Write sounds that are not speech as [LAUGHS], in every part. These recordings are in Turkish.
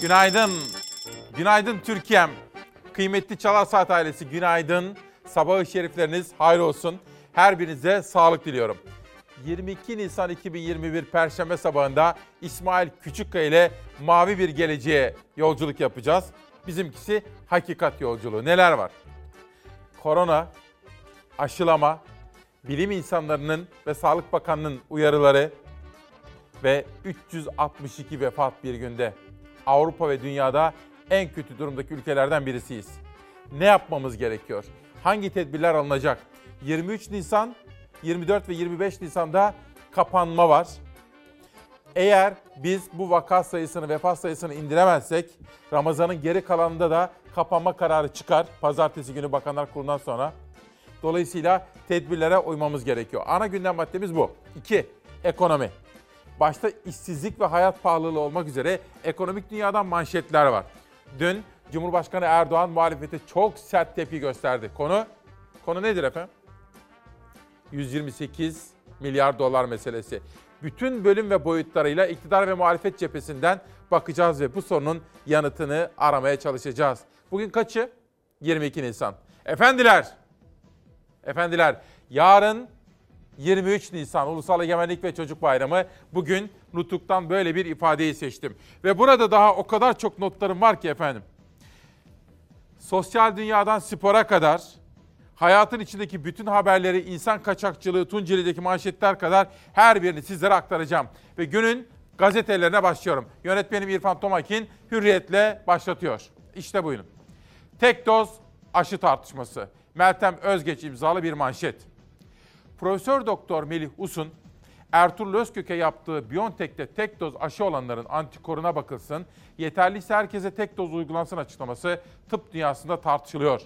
Günaydın. Günaydın Türkiye'm. Kıymetli Çalar Saat ailesi günaydın. Sabahı şerifleriniz hayır olsun. Her birinize sağlık diliyorum. 22 Nisan 2021 Perşembe sabahında İsmail Küçükkaya ile mavi bir geleceğe yolculuk yapacağız. Bizimkisi hakikat yolculuğu. Neler var? Korona, aşılama, bilim insanlarının ve Sağlık Bakanı'nın uyarıları ve 362 vefat bir günde. Avrupa ve dünyada en kötü durumdaki ülkelerden birisiyiz. Ne yapmamız gerekiyor? Hangi tedbirler alınacak? 23 Nisan, 24 ve 25 Nisan'da kapanma var. Eğer biz bu vaka sayısını, vefat sayısını indiremezsek Ramazan'ın geri kalanında da kapanma kararı çıkar. Pazartesi günü Bakanlar Kurulu'ndan sonra. Dolayısıyla tedbirlere uymamız gerekiyor. Ana gündem maddemiz bu. 2. Ekonomi. Başta işsizlik ve hayat pahalılığı olmak üzere ekonomik dünyadan manşetler var. Dün Cumhurbaşkanı Erdoğan muhalefete çok sert tepki gösterdi. Konu konu nedir efendim? 128 milyar dolar meselesi. Bütün bölüm ve boyutlarıyla iktidar ve muhalefet cephesinden bakacağız ve bu sorunun yanıtını aramaya çalışacağız. Bugün kaçı? 22 Nisan. Efendiler, efendiler yarın 23 Nisan Ulusal Egemenlik ve Çocuk Bayramı. Bugün Nutuk'tan böyle bir ifadeyi seçtim. Ve burada daha o kadar çok notlarım var ki efendim. Sosyal dünyadan spora kadar, hayatın içindeki bütün haberleri, insan kaçakçılığı, Tunceli'deki manşetler kadar her birini sizlere aktaracağım. Ve günün gazetelerine başlıyorum. Yönetmenim İrfan Tomakin hürriyetle başlatıyor. İşte buyurun. Tek doz aşı tartışması. Meltem Özgeç imzalı bir manşet. Profesör Doktor Melih Usun, Ertuğrul Özkök'e yaptığı Biontech'te tek doz aşı olanların antikoruna bakılsın, yeterliyse herkese tek doz uygulansın açıklaması tıp dünyasında tartışılıyor.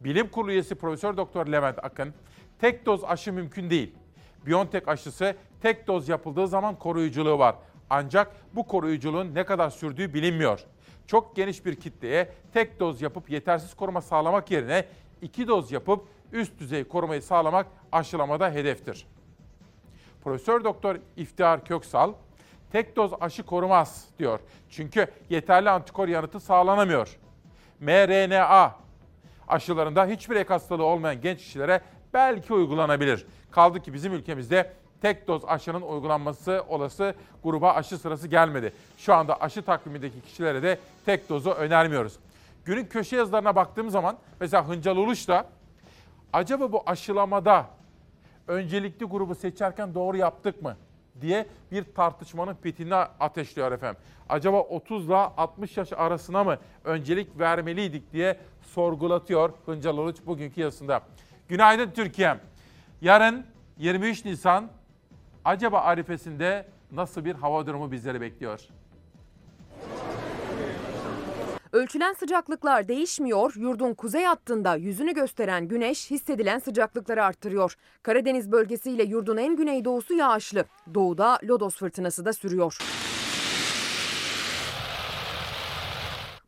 Bilim Kurulu üyesi Profesör Doktor Levent Akın, tek doz aşı mümkün değil. Biontech aşısı tek doz yapıldığı zaman koruyuculuğu var. Ancak bu koruyuculuğun ne kadar sürdüğü bilinmiyor. Çok geniş bir kitleye tek doz yapıp yetersiz koruma sağlamak yerine iki doz yapıp üst düzey korumayı sağlamak aşılamada hedeftir. Profesör Doktor İftihar Köksal, tek doz aşı korumaz diyor. Çünkü yeterli antikor yanıtı sağlanamıyor. mRNA aşılarında hiçbir ek hastalığı olmayan genç kişilere belki uygulanabilir. Kaldı ki bizim ülkemizde tek doz aşının uygulanması olası gruba aşı sırası gelmedi. Şu anda aşı takvimindeki kişilere de tek dozu önermiyoruz. Günün köşe yazılarına baktığım zaman mesela Hıncal Uluş da acaba bu aşılamada öncelikli grubu seçerken doğru yaptık mı diye bir tartışmanın fitilini ateşliyor efendim. Acaba 30 ile 60 yaş arasına mı öncelik vermeliydik diye sorgulatıyor Hıncal Uluç bugünkü yazısında. Günaydın Türkiye'm. Yarın 23 Nisan acaba arifesinde nasıl bir hava durumu bizleri bekliyor? Ölçülen sıcaklıklar değişmiyor. Yurdun kuzey hattında yüzünü gösteren güneş hissedilen sıcaklıkları arttırıyor. Karadeniz bölgesiyle yurdun en güneydoğusu yağışlı. Doğuda lodos fırtınası da sürüyor.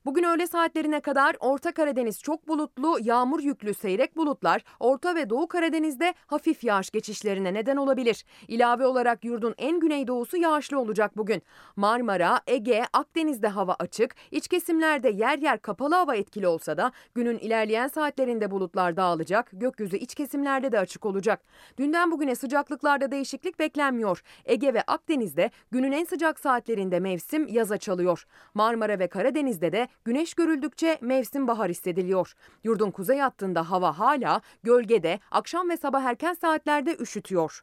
Bugün öğle saatlerine kadar Orta Karadeniz çok bulutlu, yağmur yüklü seyrek bulutlar Orta ve Doğu Karadeniz'de hafif yağış geçişlerine neden olabilir. İlave olarak yurdun en güneydoğusu yağışlı olacak bugün. Marmara, Ege, Akdeniz'de hava açık, iç kesimlerde yer yer kapalı hava etkili olsa da günün ilerleyen saatlerinde bulutlar dağılacak, gökyüzü iç kesimlerde de açık olacak. Dünden bugüne sıcaklıklarda değişiklik beklenmiyor. Ege ve Akdeniz'de günün en sıcak saatlerinde mevsim yaza çalıyor. Marmara ve Karadeniz'de de Güneş görüldükçe mevsim bahar hissediliyor. Yurdun kuzey hattında hava hala gölgede, akşam ve sabah erken saatlerde üşütüyor.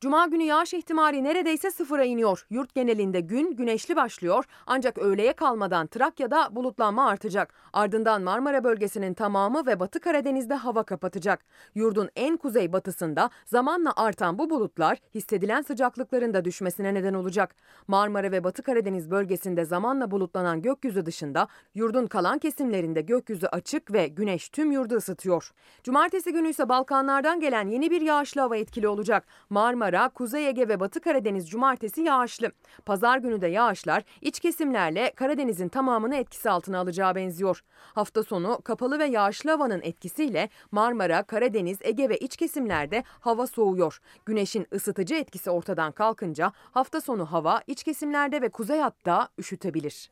Cuma günü yağış ihtimali neredeyse sıfıra iniyor. Yurt genelinde gün güneşli başlıyor ancak öğleye kalmadan Trakya'da bulutlanma artacak. Ardından Marmara bölgesinin tamamı ve Batı Karadeniz'de hava kapatacak. Yurdun en kuzey batısında zamanla artan bu bulutlar hissedilen sıcaklıkların da düşmesine neden olacak. Marmara ve Batı Karadeniz bölgesinde zamanla bulutlanan gökyüzü dışında yurdun kalan kesimlerinde gökyüzü açık ve güneş tüm yurdu ısıtıyor. Cumartesi günü ise Balkanlardan gelen yeni bir yağışlı hava etkili olacak. Marmara Marmara, Kuzey Ege ve Batı Karadeniz cumartesi yağışlı. Pazar günü de yağışlar iç kesimlerle Karadeniz'in tamamını etkisi altına alacağı benziyor. Hafta sonu kapalı ve yağışlı havanın etkisiyle Marmara, Karadeniz, Ege ve iç kesimlerde hava soğuyor. Güneşin ısıtıcı etkisi ortadan kalkınca hafta sonu hava iç kesimlerde ve kuzey hatta üşütebilir.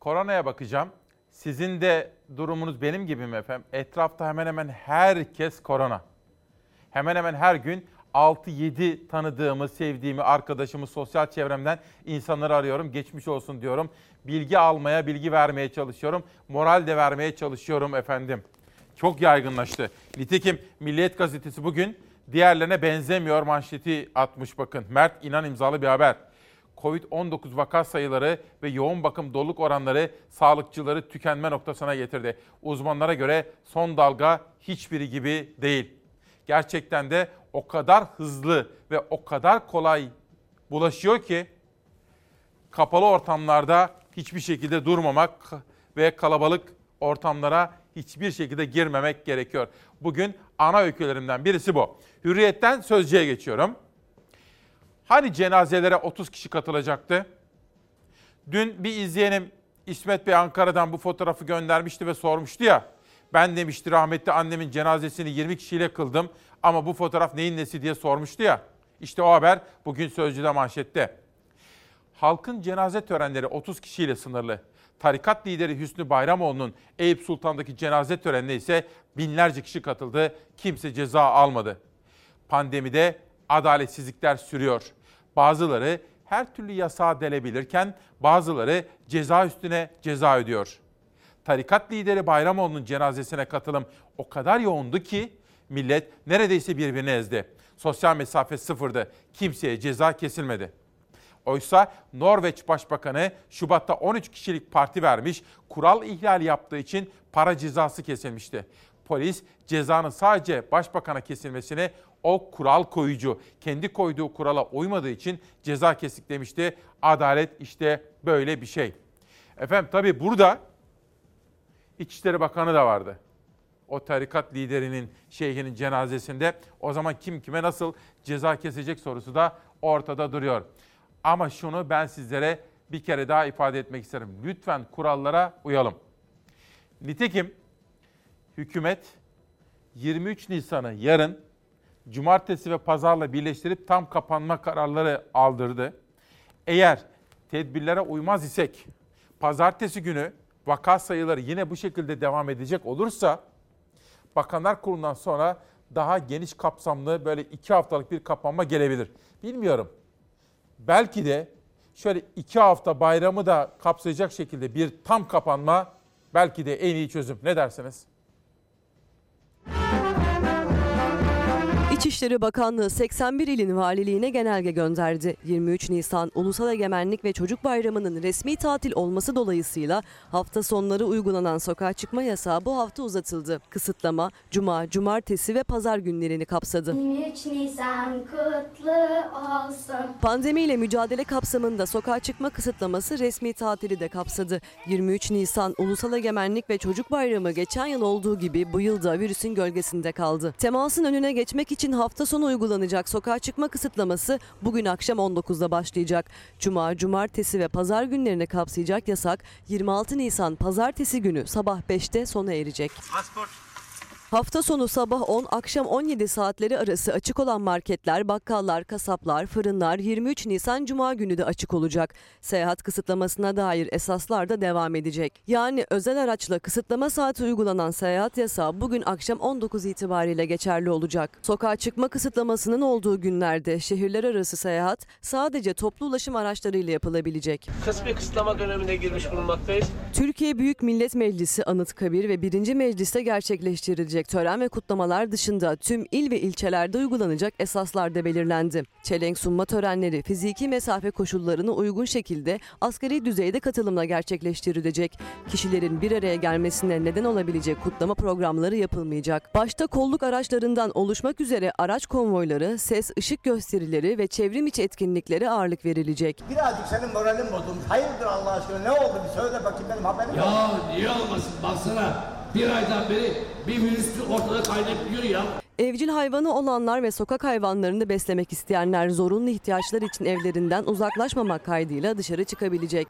Koronaya bakacağım. Sizin de durumunuz benim gibi mi efendim? Etrafta hemen hemen herkes korona. Hemen hemen her gün 6-7 tanıdığımı, sevdiğimi, arkadaşımı sosyal çevremden insanları arıyorum. Geçmiş olsun diyorum. Bilgi almaya, bilgi vermeye çalışıyorum. Moral de vermeye çalışıyorum efendim. Çok yaygınlaştı. Nitekim Milliyet Gazetesi bugün diğerlerine benzemiyor manşeti atmış bakın. Mert İnan imzalı bir haber. Covid-19 vaka sayıları ve yoğun bakım doluluk oranları sağlıkçıları tükenme noktasına getirdi. Uzmanlara göre son dalga hiçbiri gibi değil. Gerçekten de o kadar hızlı ve o kadar kolay bulaşıyor ki kapalı ortamlarda hiçbir şekilde durmamak ve kalabalık ortamlara hiçbir şekilde girmemek gerekiyor. Bugün ana öykülerimden birisi bu. Hürriyetten sözcüye geçiyorum. Hani cenazelere 30 kişi katılacaktı? Dün bir izleyenim İsmet Bey Ankara'dan bu fotoğrafı göndermişti ve sormuştu ya. Ben demişti rahmetli annemin cenazesini 20 kişiyle kıldım ama bu fotoğraf neyin nesi diye sormuştu ya. İşte o haber bugün Sözcü'de manşette. Halkın cenaze törenleri 30 kişiyle sınırlı. Tarikat lideri Hüsnü Bayramoğlu'nun Eyüp Sultan'daki cenaze törenine ise binlerce kişi katıldı. Kimse ceza almadı. Pandemide adaletsizlikler sürüyor. Bazıları her türlü yasağı delebilirken bazıları ceza üstüne ceza ödüyor. Tarikat lideri Bayramoğlu'nun cenazesine katılım o kadar yoğundu ki millet neredeyse birbirini ezdi. Sosyal mesafe sıfırdı. Kimseye ceza kesilmedi. Oysa Norveç Başbakanı Şubat'ta 13 kişilik parti vermiş, kural ihlali yaptığı için para cezası kesilmişti. Polis cezanın sadece başbakana kesilmesini o kural koyucu kendi koyduğu kurala uymadığı için ceza kesik demişti. Adalet işte böyle bir şey. Efendim tabii burada İçişleri Bakanı da vardı. O tarikat liderinin, şeyhinin cenazesinde o zaman kim kime nasıl ceza kesecek sorusu da ortada duruyor. Ama şunu ben sizlere bir kere daha ifade etmek isterim. Lütfen kurallara uyalım. Nitekim hükümet 23 Nisan'ı yarın cumartesi ve pazarla birleştirip tam kapanma kararları aldırdı. Eğer tedbirlere uymaz isek pazartesi günü vaka sayıları yine bu şekilde devam edecek olursa Bakanlar Kurulu'ndan sonra daha geniş kapsamlı böyle iki haftalık bir kapanma gelebilir. Bilmiyorum. Belki de şöyle iki hafta bayramı da kapsayacak şekilde bir tam kapanma belki de en iyi çözüm. Ne dersiniz? İçişleri Bakanlığı 81 ilin valiliğine genelge gönderdi. 23 Nisan Ulusal Egemenlik ve Çocuk Bayramı'nın resmi tatil olması dolayısıyla hafta sonları uygulanan sokağa çıkma yasağı bu hafta uzatıldı. Kısıtlama cuma, cumartesi ve pazar günlerini kapsadı. 23 Nisan kutlu olsun. Pandemiyle mücadele kapsamında sokağa çıkma kısıtlaması resmi tatili de kapsadı. 23 Nisan Ulusal Egemenlik ve Çocuk Bayramı geçen yıl olduğu gibi bu yıl da virüsün gölgesinde kaldı. Temasın önüne geçmek için hafta sonu uygulanacak sokağa çıkma kısıtlaması bugün akşam 19'da başlayacak. Cuma, cumartesi ve pazar günlerini kapsayacak yasak 26 Nisan pazartesi günü sabah 5'te sona erecek. Hafta sonu sabah 10, akşam 17 saatleri arası açık olan marketler, bakkallar, kasaplar, fırınlar 23 Nisan Cuma günü de açık olacak. Seyahat kısıtlamasına dair esaslar da devam edecek. Yani özel araçla kısıtlama saati uygulanan seyahat yasağı bugün akşam 19 itibariyle geçerli olacak. Sokağa çıkma kısıtlamasının olduğu günlerde şehirler arası seyahat sadece toplu ulaşım araçlarıyla yapılabilecek. kısmi kısıtlama dönemine girmiş bulunmaktayız. Türkiye Büyük Millet Meclisi Anıtkabir ve 1. Meclis'te gerçekleştirilecek tören ve kutlamalar dışında tüm il ve ilçelerde uygulanacak esaslar da belirlendi. Çelenk sunma törenleri fiziki mesafe koşullarına uygun şekilde asgari düzeyde katılımla gerçekleştirilecek. Kişilerin bir araya gelmesine neden olabilecek kutlama programları yapılmayacak. Başta kolluk araçlarından oluşmak üzere araç konvoyları, ses ışık gösterileri ve çevrim içi etkinliklere ağırlık verilecek. Birazcık senin moralin bozulmuş. Hayırdır Allah aşkına ne oldu bir söyle bakayım benim haberim yok. Ya niye olmasın baksana bir aydan beri bir virüs ortada kaynayıp ya. Evcil hayvanı olanlar ve sokak hayvanlarını beslemek isteyenler zorunlu ihtiyaçlar için evlerinden uzaklaşmamak kaydıyla dışarı çıkabilecek.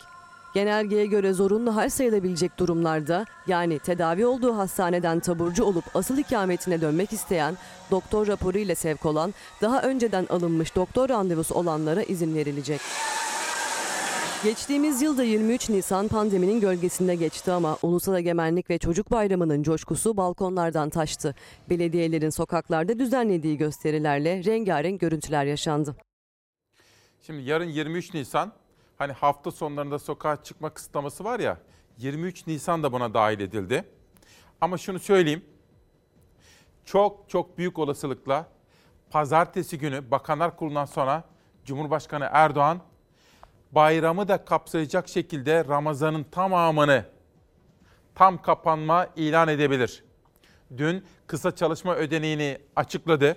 Genelgeye göre zorunlu hal sayılabilecek durumlarda yani tedavi olduğu hastaneden taburcu olup asıl ikametine dönmek isteyen, doktor raporu ile sevk olan, daha önceden alınmış doktor randevusu olanlara izin verilecek. Geçtiğimiz yılda 23 Nisan pandeminin gölgesinde geçti ama Ulusal Egemenlik ve Çocuk Bayramı'nın coşkusu balkonlardan taştı. Belediyelerin sokaklarda düzenlediği gösterilerle rengarenk görüntüler yaşandı. Şimdi yarın 23 Nisan hani hafta sonlarında sokağa çıkma kısıtlaması var ya 23 Nisan da buna dahil edildi. Ama şunu söyleyeyim. Çok çok büyük olasılıkla pazartesi günü Bakanlar Kurulu'ndan sonra Cumhurbaşkanı Erdoğan bayramı da kapsayacak şekilde Ramazan'ın tamamını tam kapanma ilan edebilir. Dün kısa çalışma ödeneğini açıkladı.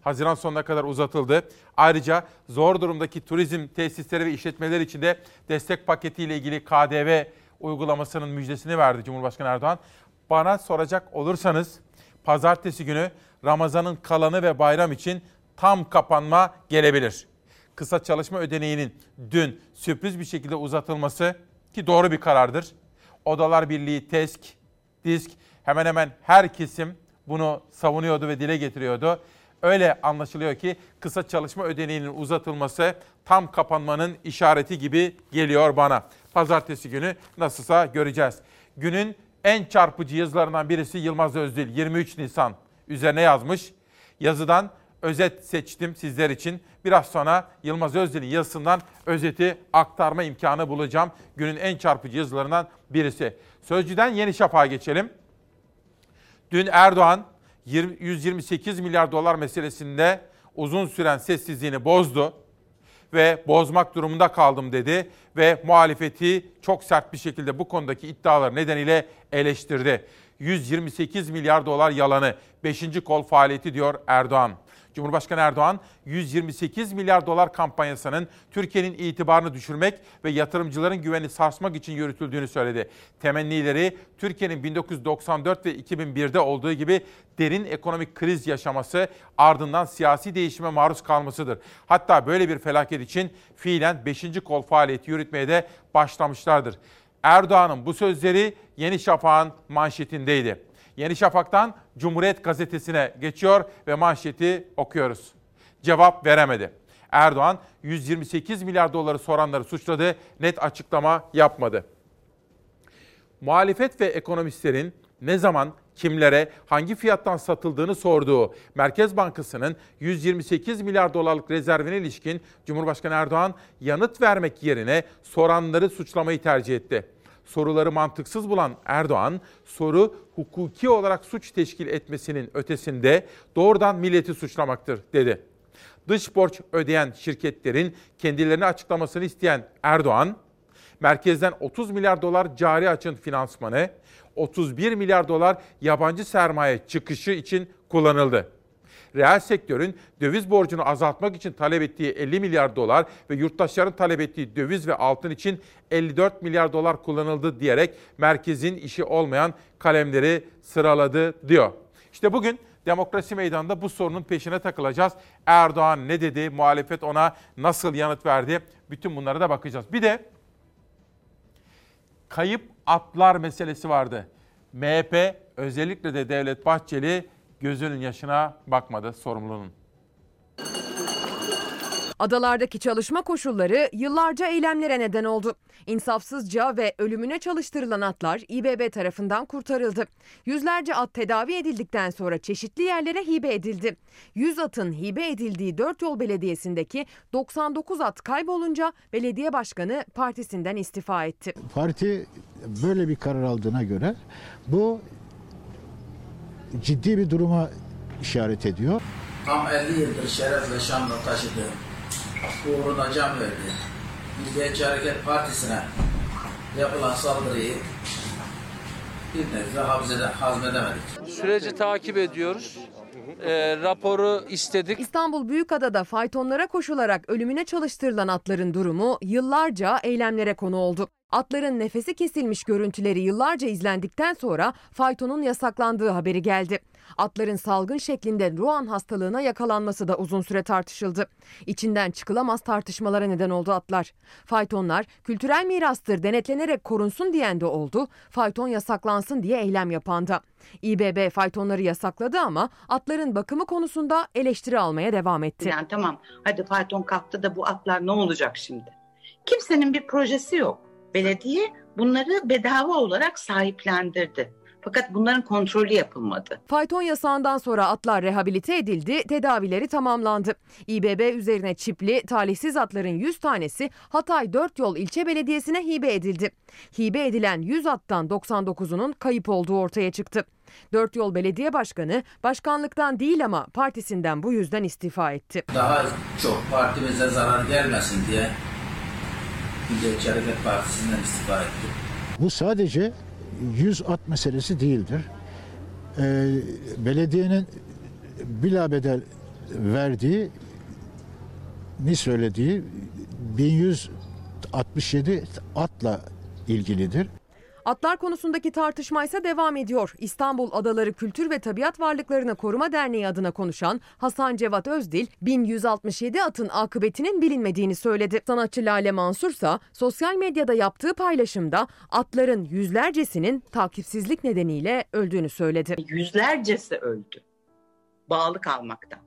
Haziran sonuna kadar uzatıldı. Ayrıca zor durumdaki turizm tesisleri ve işletmeler için de destek paketiyle ilgili KDV uygulamasının müjdesini verdi Cumhurbaşkanı Erdoğan. Bana soracak olursanız pazartesi günü Ramazan'ın kalanı ve bayram için tam kapanma gelebilir. Kısa çalışma ödeneğinin dün sürpriz bir şekilde uzatılması ki doğru bir karardır. Odalar Birliği, TESK, DİSK hemen hemen her kesim bunu savunuyordu ve dile getiriyordu. Öyle anlaşılıyor ki kısa çalışma ödeneğinin uzatılması tam kapanmanın işareti gibi geliyor bana. Pazartesi günü nasılsa göreceğiz. Günün en çarpıcı yazılarından birisi Yılmaz Özdil 23 Nisan üzerine yazmış. Yazıdan özet seçtim sizler için. Biraz sonra Yılmaz Özdil'in yazısından özeti aktarma imkanı bulacağım. Günün en çarpıcı yazılarından birisi. Sözcüden Yeni Şafak'a geçelim. Dün Erdoğan 128 milyar dolar meselesinde uzun süren sessizliğini bozdu ve bozmak durumunda kaldım dedi ve muhalefeti çok sert bir şekilde bu konudaki iddialar nedeniyle eleştirdi. 128 milyar dolar yalanı 5. kol faaliyeti diyor Erdoğan. Cumhurbaşkanı Erdoğan 128 milyar dolar kampanyasının Türkiye'nin itibarını düşürmek ve yatırımcıların güvenini sarsmak için yürütüldüğünü söyledi. Temennileri Türkiye'nin 1994 ve 2001'de olduğu gibi derin ekonomik kriz yaşaması ardından siyasi değişime maruz kalmasıdır. Hatta böyle bir felaket için fiilen 5. kol faaliyeti yürütmeye de başlamışlardır. Erdoğan'ın bu sözleri Yeni Şafak'ın manşetindeydi. Yeni Şafak'tan Cumhuriyet Gazetesi'ne geçiyor ve manşeti okuyoruz. Cevap veremedi. Erdoğan 128 milyar doları soranları suçladı, net açıklama yapmadı. Muhalefet ve ekonomistlerin ne zaman kimlere hangi fiyattan satıldığını sorduğu Merkez Bankası'nın 128 milyar dolarlık rezervine ilişkin Cumhurbaşkanı Erdoğan yanıt vermek yerine soranları suçlamayı tercih etti soruları mantıksız bulan Erdoğan, soru hukuki olarak suç teşkil etmesinin ötesinde doğrudan milleti suçlamaktır dedi. Dış borç ödeyen şirketlerin kendilerini açıklamasını isteyen Erdoğan, merkezden 30 milyar dolar cari açın finansmanı, 31 milyar dolar yabancı sermaye çıkışı için kullanıldı reel sektörün döviz borcunu azaltmak için talep ettiği 50 milyar dolar ve yurttaşların talep ettiği döviz ve altın için 54 milyar dolar kullanıldı diyerek merkezin işi olmayan kalemleri sıraladı diyor. İşte bugün demokrasi meydanında bu sorunun peşine takılacağız. Erdoğan ne dedi, muhalefet ona nasıl yanıt verdi? Bütün bunlara da bakacağız. Bir de kayıp atlar meselesi vardı. MHP özellikle de Devlet Bahçeli gözünün yaşına bakmadı sorumlunun. Adalardaki çalışma koşulları yıllarca eylemlere neden oldu. İnsafsızca ve ölümüne çalıştırılan atlar İBB tarafından kurtarıldı. Yüzlerce at tedavi edildikten sonra çeşitli yerlere hibe edildi. 100 atın hibe edildiği 4 yol belediyesindeki 99 at kaybolunca belediye başkanı partisinden istifa etti. Parti böyle bir karar aldığına göre bu ciddi bir duruma işaret ediyor. Tam 50 yıldır şerefle şanla taşıdı. Uğruna can verdi. Milliyetçi Hareket Partisi'ne yapılan saldırıyı bir nebze hazmede, hazmedemedik. Süreci takip ediyoruz. Ee, raporu istedik. İstanbul Büyükada'da faytonlara koşularak ölümüne çalıştırılan atların durumu yıllarca eylemlere konu oldu. Atların nefesi kesilmiş görüntüleri yıllarca izlendikten sonra faytonun yasaklandığı haberi geldi. Atların salgın şeklinde Ruan hastalığına yakalanması da uzun süre tartışıldı. İçinden çıkılamaz tartışmalara neden oldu atlar. Faytonlar kültürel mirastır denetlenerek korunsun diyen de oldu. Fayton yasaklansın diye eylem yapan da. İBB faytonları yasakladı ama atların bakımı konusunda eleştiri almaya devam etti. Yani tamam hadi fayton kalktı da bu atlar ne olacak şimdi? Kimsenin bir projesi yok. Belediye bunları bedava olarak sahiplendirdi. Fakat bunların kontrolü yapılmadı. Fayton yasağından sonra atlar rehabilite edildi, tedavileri tamamlandı. İBB üzerine çipli, talihsiz atların 100 tanesi Hatay 4 Yol İlçe Belediyesi'ne hibe edildi. Hibe edilen 100 attan 99'unun kayıp olduğu ortaya çıktı. Dört Yol Belediye Başkanı başkanlıktan değil ama partisinden bu yüzden istifa etti. Daha çok partimize zarar gelmesin diye Milliyetçi Hareket Partisi'nden istifa ettim. Bu sadece 100 at meselesi değildir. Ee, belediyenin bilabedel verdiği ni söylediği 1167 atla ilgilidir. Atlar konusundaki tartışma ise devam ediyor. İstanbul Adaları Kültür ve Tabiat Varlıklarını Koruma Derneği adına konuşan Hasan Cevat Özdil, 1167 atın akıbetinin bilinmediğini söyledi. Sanatçı Lale Mansur ise sosyal medyada yaptığı paylaşımda atların yüzlercesinin takipsizlik nedeniyle öldüğünü söyledi. Yüzlercesi öldü. Bağlı kalmaktan.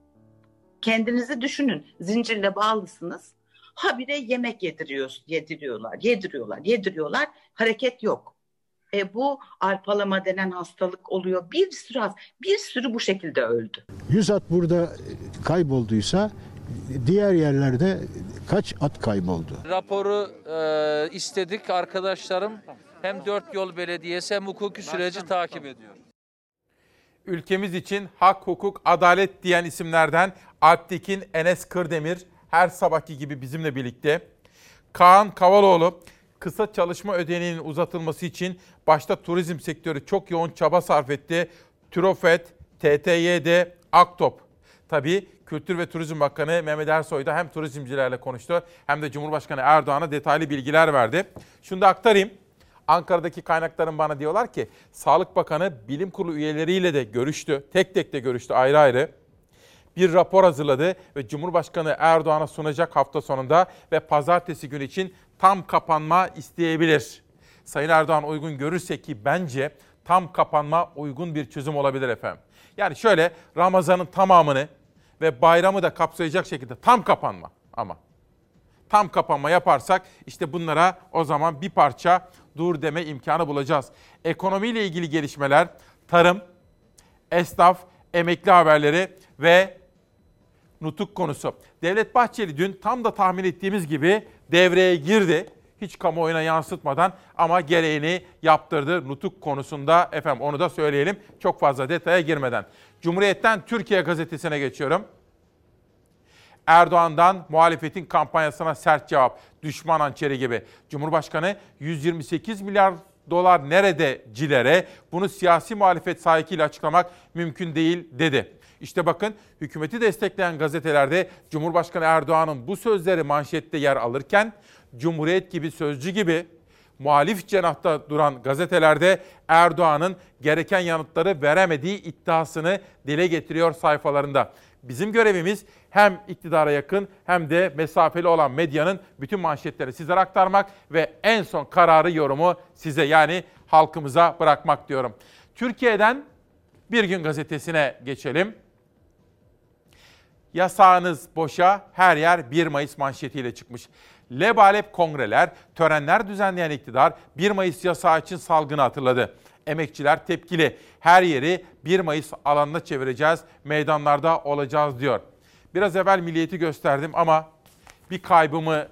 Kendinizi düşünün. Zincirle bağlısınız. Habire yemek yediriyor, yediriyorlar, yediriyorlar, yediriyorlar. Hareket yok. E, bu arpalama denen hastalık oluyor. Bir sürü bir sürü bu şekilde öldü. 100 at burada kaybolduysa diğer yerlerde kaç at kayboldu? Raporu e, istedik arkadaşlarım. Hem Dört Yol Belediyesi hem hukuki süreci takip ediyor. Ülkemiz için hak, hukuk, adalet diyen isimlerden Alptekin, Enes Kırdemir her sabahki gibi bizimle birlikte. Kaan Kavaloğlu kısa çalışma ödeneğinin uzatılması için başta turizm sektörü çok yoğun çaba sarf etti. Türofet, TTYD, Aktop. Tabii Kültür ve Turizm Bakanı Mehmet Ersoy da hem turizmcilerle konuştu hem de Cumhurbaşkanı Erdoğan'a detaylı bilgiler verdi. Şunu da aktarayım. Ankara'daki kaynaklarım bana diyorlar ki Sağlık Bakanı bilim kurulu üyeleriyle de görüştü. Tek tek de görüştü ayrı ayrı. Bir rapor hazırladı ve Cumhurbaşkanı Erdoğan'a sunacak hafta sonunda ve pazartesi günü için tam kapanma isteyebilir. Sayın Erdoğan uygun görürse ki bence tam kapanma uygun bir çözüm olabilir efendim. Yani şöyle Ramazan'ın tamamını ve bayramı da kapsayacak şekilde tam kapanma ama tam kapanma yaparsak işte bunlara o zaman bir parça dur deme imkanı bulacağız. Ekonomiyle ilgili gelişmeler, tarım, esnaf, emekli haberleri ve nutuk konusu. Devlet Bahçeli dün tam da tahmin ettiğimiz gibi devreye girdi. Hiç kamuoyuna yansıtmadan ama gereğini yaptırdı nutuk konusunda. Efendim onu da söyleyelim çok fazla detaya girmeden. Cumhuriyet'ten Türkiye gazetesine geçiyorum. Erdoğan'dan muhalefetin kampanyasına sert cevap. Düşman hançeri gibi. Cumhurbaşkanı 128 milyar dolar nerede cilere bunu siyasi muhalefet sahikiyle açıklamak mümkün değil dedi. İşte bakın hükümeti destekleyen gazetelerde Cumhurbaşkanı Erdoğan'ın bu sözleri manşette yer alırken Cumhuriyet gibi Sözcü gibi muhalif cenahta duran gazetelerde Erdoğan'ın gereken yanıtları veremediği iddiasını dile getiriyor sayfalarında. Bizim görevimiz hem iktidara yakın hem de mesafeli olan medyanın bütün manşetleri sizlere aktarmak ve en son kararı yorumu size yani halkımıza bırakmak diyorum. Türkiye'den Bir Gün Gazetesi'ne geçelim. Yasağınız boşa, her yer 1 Mayıs manşetiyle çıkmış. Lebalep kongreler, törenler düzenleyen iktidar 1 Mayıs yasağı için salgını hatırladı. Emekçiler tepkili. Her yeri 1 Mayıs alanına çevireceğiz, meydanlarda olacağız diyor. Biraz evvel milliyeti gösterdim ama bir kaybımı,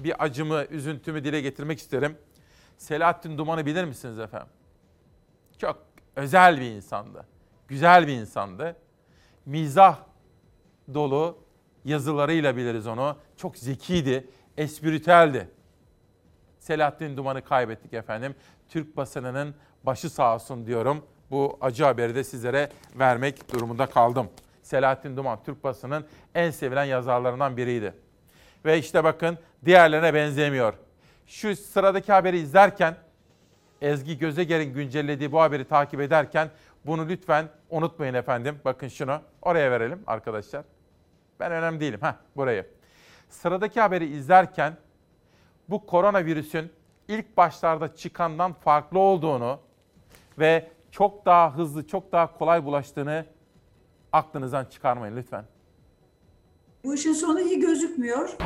bir acımı, üzüntümü dile getirmek isterim. Selahattin Duman'ı bilir misiniz efendim? Çok özel bir insandı. Güzel bir insandı. Mizah dolu yazılarıyla biliriz onu. Çok zekiydi, espritüeldi. Selahattin Duman'ı kaybettik efendim. Türk basınının başı sağ olsun diyorum. Bu acı haberi de sizlere vermek durumunda kaldım. Selahattin Duman Türk basının en sevilen yazarlarından biriydi. Ve işte bakın diğerlerine benzemiyor. şu sıradaki haberi izlerken Ezgi Gözeger'in güncellediği bu haberi takip ederken bunu lütfen unutmayın efendim. Bakın şunu oraya verelim arkadaşlar. Ben önemli değilim. Heh, burayı. Sıradaki haberi izlerken bu koronavirüsün ilk başlarda çıkandan farklı olduğunu ve çok daha hızlı, çok daha kolay bulaştığını aklınızdan çıkarmayın lütfen. Bu işin sonu iyi gözükmüyor.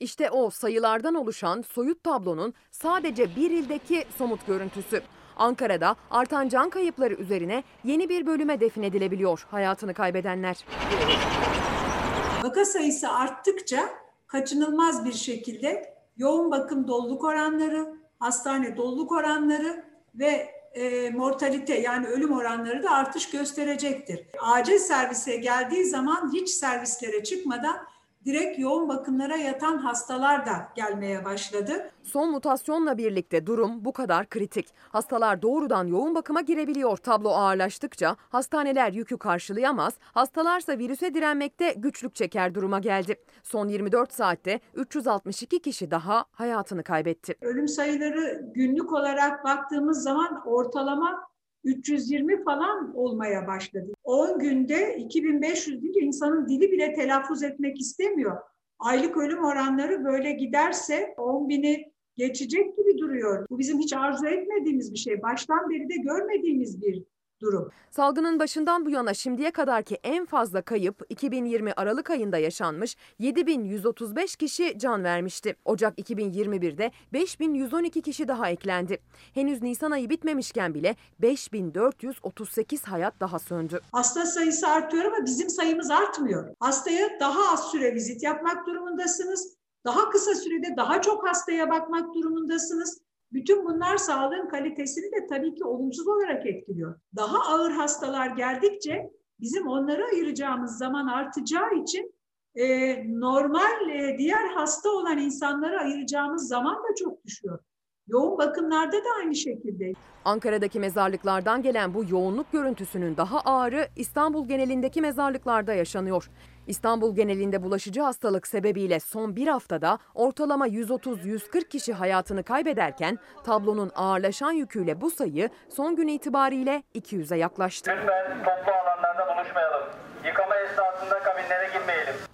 İşte o sayılardan oluşan soyut tablonun sadece bir ildeki somut görüntüsü. Ankara'da artan can kayıpları üzerine yeni bir bölüme defnedilebiliyor hayatını kaybedenler. Vaka sayısı arttıkça kaçınılmaz bir şekilde yoğun bakım doluluk oranları, hastane doluluk oranları ve e, mortalite yani ölüm oranları da artış gösterecektir. Acil servise geldiği zaman hiç servislere çıkmadan direkt yoğun bakımlara yatan hastalar da gelmeye başladı. Son mutasyonla birlikte durum bu kadar kritik. Hastalar doğrudan yoğun bakıma girebiliyor. Tablo ağırlaştıkça hastaneler yükü karşılayamaz, hastalarsa virüse direnmekte güçlük çeker duruma geldi. Son 24 saatte 362 kişi daha hayatını kaybetti. Ölüm sayıları günlük olarak baktığımız zaman ortalama 320 falan olmaya başladı. 10 günde 2500 deyince insanın dili bile telaffuz etmek istemiyor. Aylık ölüm oranları böyle giderse 10 bini geçecek gibi duruyor. Bu bizim hiç arzu etmediğimiz bir şey. Baştan beri de görmediğimiz bir durum. Salgının başından bu yana şimdiye kadarki en fazla kayıp 2020 Aralık ayında yaşanmış 7135 kişi can vermişti. Ocak 2021'de 5112 kişi daha eklendi. Henüz Nisan ayı bitmemişken bile 5438 hayat daha söndü. Hasta sayısı artıyor ama bizim sayımız artmıyor. Hastaya daha az süre vizit yapmak durumundasınız. Daha kısa sürede daha çok hastaya bakmak durumundasınız. Bütün bunlar sağlığın kalitesini de tabii ki olumsuz olarak etkiliyor. Daha ağır hastalar geldikçe bizim onlara ayıracağımız zaman artacağı için e, normal e, diğer hasta olan insanlara ayıracağımız zaman da çok düşüyor. Yoğun bakımlarda da aynı şekilde. Ankara'daki mezarlıklardan gelen bu yoğunluk görüntüsünün daha ağırı İstanbul genelindeki mezarlıklarda yaşanıyor. İstanbul genelinde bulaşıcı hastalık sebebiyle son bir haftada ortalama 130-140 kişi hayatını kaybederken tablonun ağırlaşan yüküyle bu sayı son gün itibariyle 200'e yaklaştı. Lütfen toplu alanlarda buluşmayalım.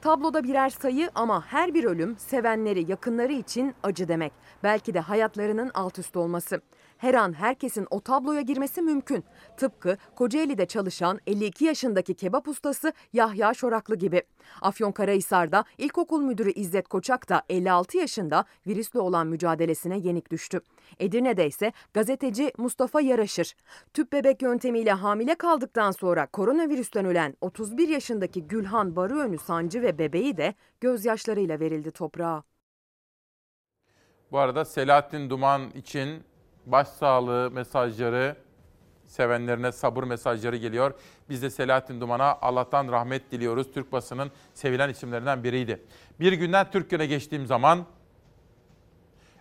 Tabloda birer sayı ama her bir ölüm sevenleri, yakınları için acı demek. Belki de hayatlarının alt üst olması. Her an herkesin o tabloya girmesi mümkün. Tıpkı Kocaeli'de çalışan 52 yaşındaki kebap ustası Yahya Şoraklı gibi. Afyonkarahisar'da ilkokul müdürü İzzet Koçak da 56 yaşında virüsle olan mücadelesine yenik düştü. Edirne'de ise gazeteci Mustafa Yaraşır. Tüp bebek yöntemiyle hamile kaldıktan sonra koronavirüsten ölen 31 yaşındaki Gülhan Barıönü Sancı ve bebeği de gözyaşlarıyla verildi toprağa. Bu arada Selahattin Duman için başsağlığı mesajları, sevenlerine sabır mesajları geliyor. Biz de Selahattin Duman'a Allah'tan rahmet diliyoruz. Türk basının sevilen isimlerinden biriydi. Bir günden Türk güne geçtiğim zaman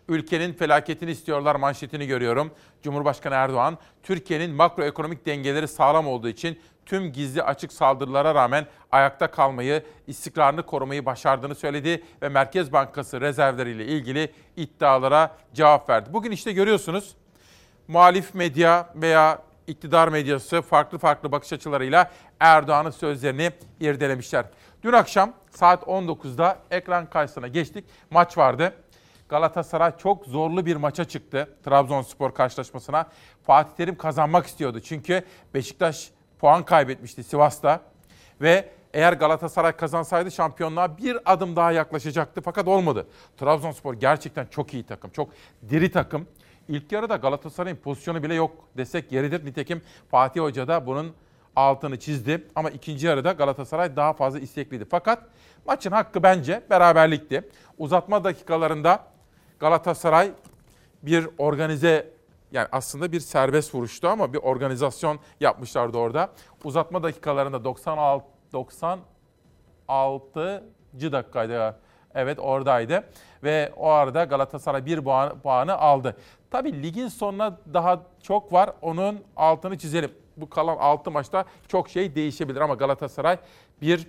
ülkenin felaketini istiyorlar manşetini görüyorum. Cumhurbaşkanı Erdoğan, Türkiye'nin makroekonomik dengeleri sağlam olduğu için tüm gizli açık saldırılara rağmen ayakta kalmayı, istikrarını korumayı başardığını söyledi ve Merkez Bankası rezervleriyle ilgili iddialara cevap verdi. Bugün işte görüyorsunuz muhalif medya veya iktidar medyası farklı farklı bakış açılarıyla Erdoğan'ın sözlerini irdelemişler. Dün akşam saat 19'da ekran karşısına geçtik. Maç vardı. Galatasaray çok zorlu bir maça çıktı Trabzonspor karşılaşmasına. Fatih Terim kazanmak istiyordu. Çünkü Beşiktaş puan kaybetmişti Sivas'ta. Ve eğer Galatasaray kazansaydı şampiyonluğa bir adım daha yaklaşacaktı. Fakat olmadı. Trabzonspor gerçekten çok iyi takım. Çok diri takım. İlk yarıda Galatasaray'ın pozisyonu bile yok desek yeridir. Nitekim Fatih Hoca da bunun altını çizdi. Ama ikinci yarıda Galatasaray daha fazla istekliydi. Fakat maçın hakkı bence beraberlikti. Uzatma dakikalarında Galatasaray bir organize yani aslında bir serbest vuruştu ama bir organizasyon yapmışlardı orada. Uzatma dakikalarında 96 96. dakikaydı. Evet oradaydı ve o arada Galatasaray bir puan, puanı aldı. Tabii ligin sonuna daha çok var. Onun altını çizelim. Bu kalan 6 maçta çok şey değişebilir ama Galatasaray bir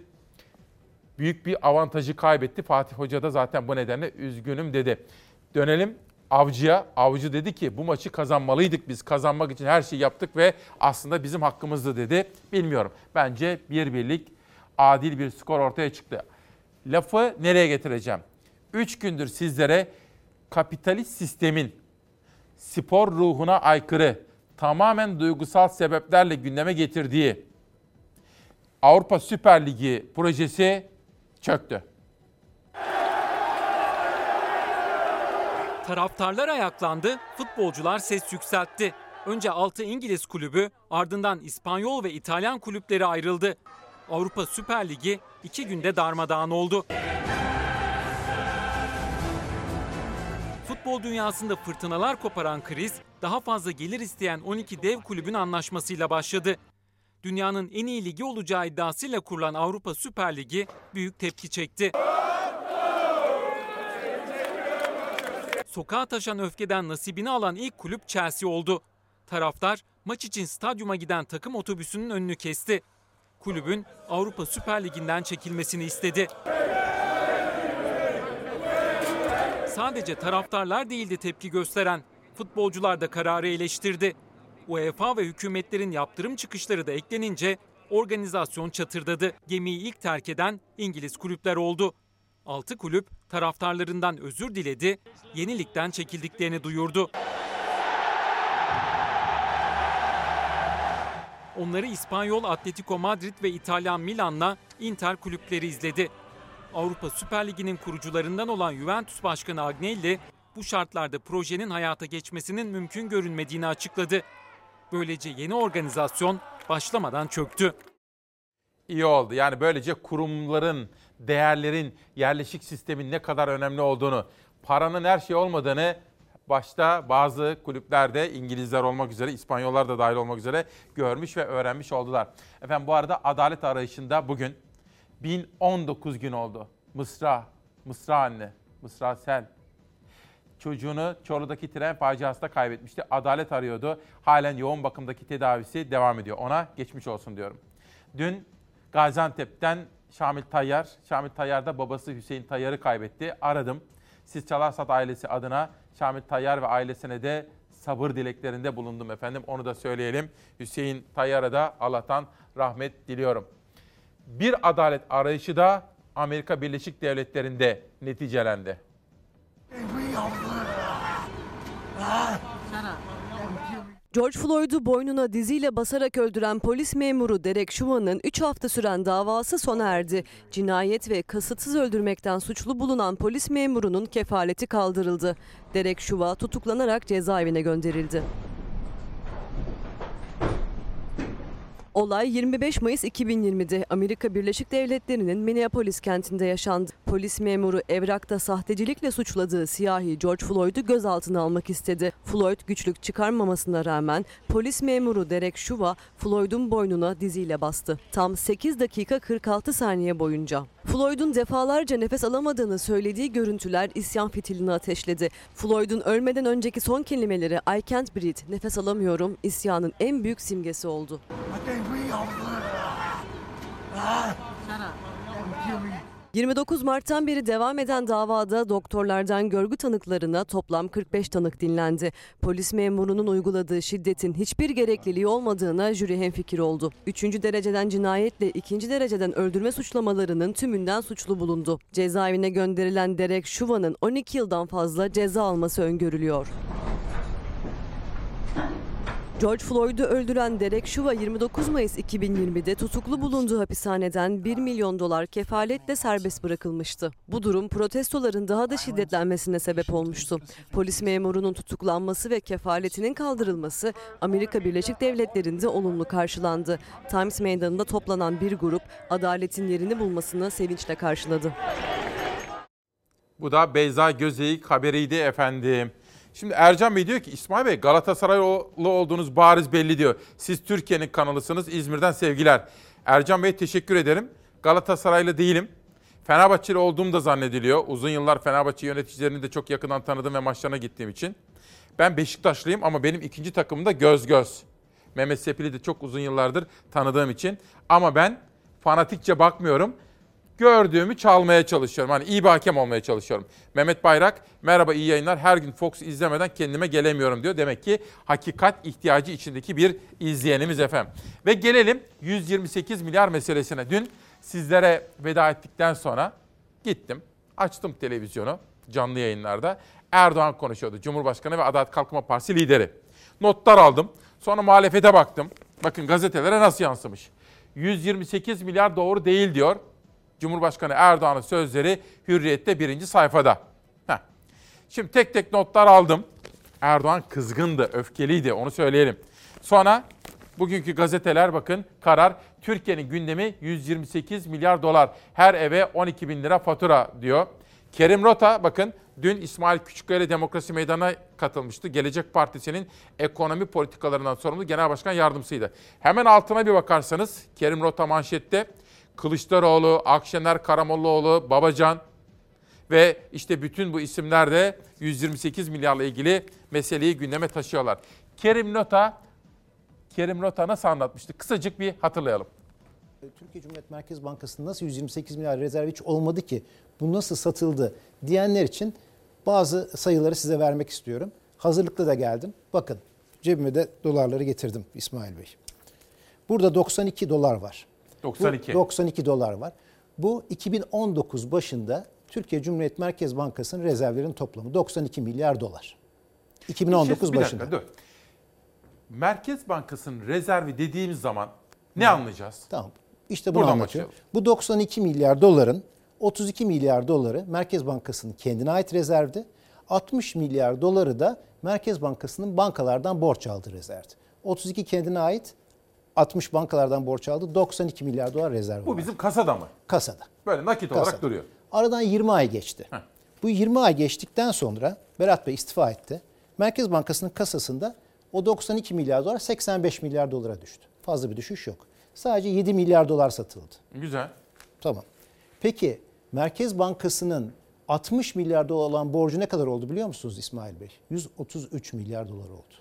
büyük bir avantajı kaybetti. Fatih Hoca da zaten bu nedenle üzgünüm dedi. Dönelim Avcı'ya. Avcı dedi ki bu maçı kazanmalıydık biz. Kazanmak için her şeyi yaptık ve aslında bizim hakkımızdı dedi. Bilmiyorum. Bence bir birlik adil bir skor ortaya çıktı. Lafı nereye getireceğim? Üç gündür sizlere kapitalist sistemin spor ruhuna aykırı, tamamen duygusal sebeplerle gündeme getirdiği Avrupa Süper Ligi projesi çöktü. Taraftarlar ayaklandı, futbolcular ses yükseltti. Önce 6 İngiliz kulübü, ardından İspanyol ve İtalyan kulüpleri ayrıldı. Avrupa Süper Ligi iki günde darmadağın oldu. Futbol dünyasında fırtınalar koparan kriz, daha fazla gelir isteyen 12 dev kulübün anlaşmasıyla başladı. Dünyanın en iyi ligi olacağı iddiasıyla kurulan Avrupa Süper Ligi büyük tepki çekti. Sokağa taşan öfkeden nasibini alan ilk kulüp Chelsea oldu. Taraftar maç için stadyuma giden takım otobüsünün önünü kesti. Kulübün Avrupa Süper Ligi'nden çekilmesini istedi. Sadece taraftarlar değildi tepki gösteren. Futbolcular da kararı eleştirdi. UEFA ve hükümetlerin yaptırım çıkışları da eklenince organizasyon çatırdadı. Gemiyi ilk terk eden İngiliz kulüpler oldu. 6 kulüp taraftarlarından özür diledi, yenilikten çekildiklerini duyurdu. Onları İspanyol Atletico Madrid ve İtalyan Milan'la Inter kulüpleri izledi. Avrupa Süper Ligi'nin kurucularından olan Juventus Başkanı Agnelli bu şartlarda projenin hayata geçmesinin mümkün görünmediğini açıkladı. Böylece yeni organizasyon başlamadan çöktü. İyi oldu. Yani böylece kurumların, değerlerin, yerleşik sistemin ne kadar önemli olduğunu, paranın her şey olmadığını başta bazı kulüplerde İngilizler olmak üzere, İspanyollar da dahil olmak üzere görmüş ve öğrenmiş oldular. Efendim bu arada adalet arayışında bugün 1019 gün oldu. Mısra, Mısra anne, Mısra Sel. Çocuğunu Çorlu'daki tren faciasında kaybetmişti. Adalet arıyordu. Halen yoğun bakımdaki tedavisi devam ediyor. Ona geçmiş olsun diyorum. Dün Gaziantep'ten Şamil Tayyar, Şamil Tayyar da babası Hüseyin Tayyar'ı kaybetti. Aradım. Siz Çalarsat ailesi adına Şamil Tayyar ve ailesine de sabır dileklerinde bulundum efendim. Onu da söyleyelim. Hüseyin Tayyar'a da Allah'tan rahmet diliyorum. Bir adalet arayışı da Amerika Birleşik Devletleri'nde neticelendi. George Floyd'u boynuna diziyle basarak öldüren polis memuru Derek Chauvin'ın 3 hafta süren davası sona erdi. Cinayet ve kasıtsız öldürmekten suçlu bulunan polis memurunun kefaleti kaldırıldı. Derek Chauvin tutuklanarak cezaevine gönderildi. Olay 25 Mayıs 2020'de Amerika Birleşik Devletleri'nin Minneapolis kentinde yaşandı. Polis memuru evrakta sahtecilikle suçladığı siyahi George Floyd'u gözaltına almak istedi. Floyd güçlük çıkarmamasına rağmen polis memuru Derek Chauvin Floyd'un boynuna diziyle bastı. Tam 8 dakika 46 saniye boyunca. Floyd'un defalarca nefes alamadığını söylediği görüntüler isyan fitilini ateşledi. Floyd'un ölmeden önceki son kelimeleri I can't breathe, nefes alamıyorum isyanın en büyük simgesi oldu. 29 Mart'tan beri devam eden davada doktorlardan görgü tanıklarına toplam 45 tanık dinlendi. Polis memurunun uyguladığı şiddetin hiçbir gerekliliği olmadığına jüri hemfikir oldu. Üçüncü dereceden cinayetle ikinci dereceden öldürme suçlamalarının tümünden suçlu bulundu. Cezaevine gönderilen Derek Chauvin'ın 12 yıldan fazla ceza alması öngörülüyor. George Floyd'u öldüren Derek Chauvin 29 Mayıs 2020'de tutuklu bulunduğu hapishaneden 1 milyon dolar kefaletle serbest bırakılmıştı. Bu durum protestoların daha da şiddetlenmesine sebep olmuştu. Polis memurunun tutuklanması ve kefaletinin kaldırılması Amerika Birleşik Devletleri'nde olumlu karşılandı. Times Meydanı'nda toplanan bir grup adaletin yerini bulmasını sevinçle karşıladı. Bu da Beyza Gözeyik haberiydi efendim. Şimdi Ercan Bey diyor ki İsmail Bey Galatasaraylı olduğunuz bariz belli diyor. Siz Türkiye'nin kanalısınız. İzmir'den sevgiler. Ercan Bey teşekkür ederim. Galatasaraylı değilim. Fenerbahçeli olduğum da zannediliyor. Uzun yıllar Fenerbahçe yöneticilerini de çok yakından tanıdım ve maçlarına gittiğim için. Ben Beşiktaşlıyım ama benim ikinci takımım da Göz Göz. Mehmet Sepil'i de çok uzun yıllardır tanıdığım için. Ama ben fanatikçe bakmıyorum. Gördüğümü çalmaya çalışıyorum. Hani iyi bir hakem olmaya çalışıyorum. Mehmet Bayrak, merhaba iyi yayınlar. Her gün Fox izlemeden kendime gelemiyorum diyor. Demek ki hakikat ihtiyacı içindeki bir izleyenimiz efendim. Ve gelelim 128 milyar meselesine. Dün sizlere veda ettikten sonra gittim, açtım televizyonu canlı yayınlarda. Erdoğan konuşuyordu. Cumhurbaşkanı ve Adalet Kalkınma Partisi lideri. Notlar aldım. Sonra muhalefete baktım. Bakın gazetelere nasıl yansımış. 128 milyar doğru değil diyor. Cumhurbaşkanı Erdoğan'ın sözleri Hürriyet'te birinci sayfada. Heh. Şimdi tek tek notlar aldım. Erdoğan kızgındı, öfkeliydi onu söyleyelim. Sonra bugünkü gazeteler bakın karar Türkiye'nin gündemi 128 milyar dolar. Her eve 12 bin lira fatura diyor. Kerim Rota bakın dün İsmail Küçükkaya Demokrasi Meydanı'na katılmıştı. Gelecek Partisi'nin ekonomi politikalarından sorumlu genel başkan yardımcısıydı. Hemen altına bir bakarsanız Kerim Rota manşette Kılıçdaroğlu, Akşener Karamollaoğlu, Babacan ve işte bütün bu isimler de 128 milyarla ilgili meseleyi gündeme taşıyorlar. Kerim Rota Kerim Rota nasıl anlatmıştı? Kısacık bir hatırlayalım. Türkiye Cumhuriyet Merkez Bankası nasıl 128 milyar rezerv hiç olmadı ki? Bu nasıl satıldı diyenler için bazı sayıları size vermek istiyorum. Hazırlıklı da geldim. Bakın cebime de dolarları getirdim İsmail Bey. Burada 92 dolar var. 92. Bu 92 dolar var. Bu 2019 başında Türkiye Cumhuriyet Merkez Bankası'nın rezervlerinin toplamı 92 milyar dolar. 2019 bir başında. dakika dur. Merkez Bankası'nın rezervi dediğimiz zaman ne anlayacağız? Tamam. İşte bunu Buradan anlatıyorum. Bu 92 milyar doların 32 milyar doları Merkez Bankası'nın kendine ait rezervdi. 60 milyar doları da Merkez Bankası'nın bankalardan borç aldığı rezervdi. 32 kendine ait, 60 bankalardan borç aldı. 92 milyar dolar rezerv Bu var. bizim kasada mı? Kasada. Böyle nakit olarak Kasada. duruyor. Aradan 20 ay geçti. Bu 20 ay geçtikten sonra Berat Bey istifa etti. Merkez Bankası'nın kasasında o 92 milyar dolar 85 milyar dolara düştü. Fazla bir düşüş yok. Sadece 7 milyar dolar satıldı. Güzel. Tamam. Peki Merkez Bankası'nın 60 milyar dolar olan borcu ne kadar oldu biliyor musunuz İsmail Bey? 133 milyar dolar oldu.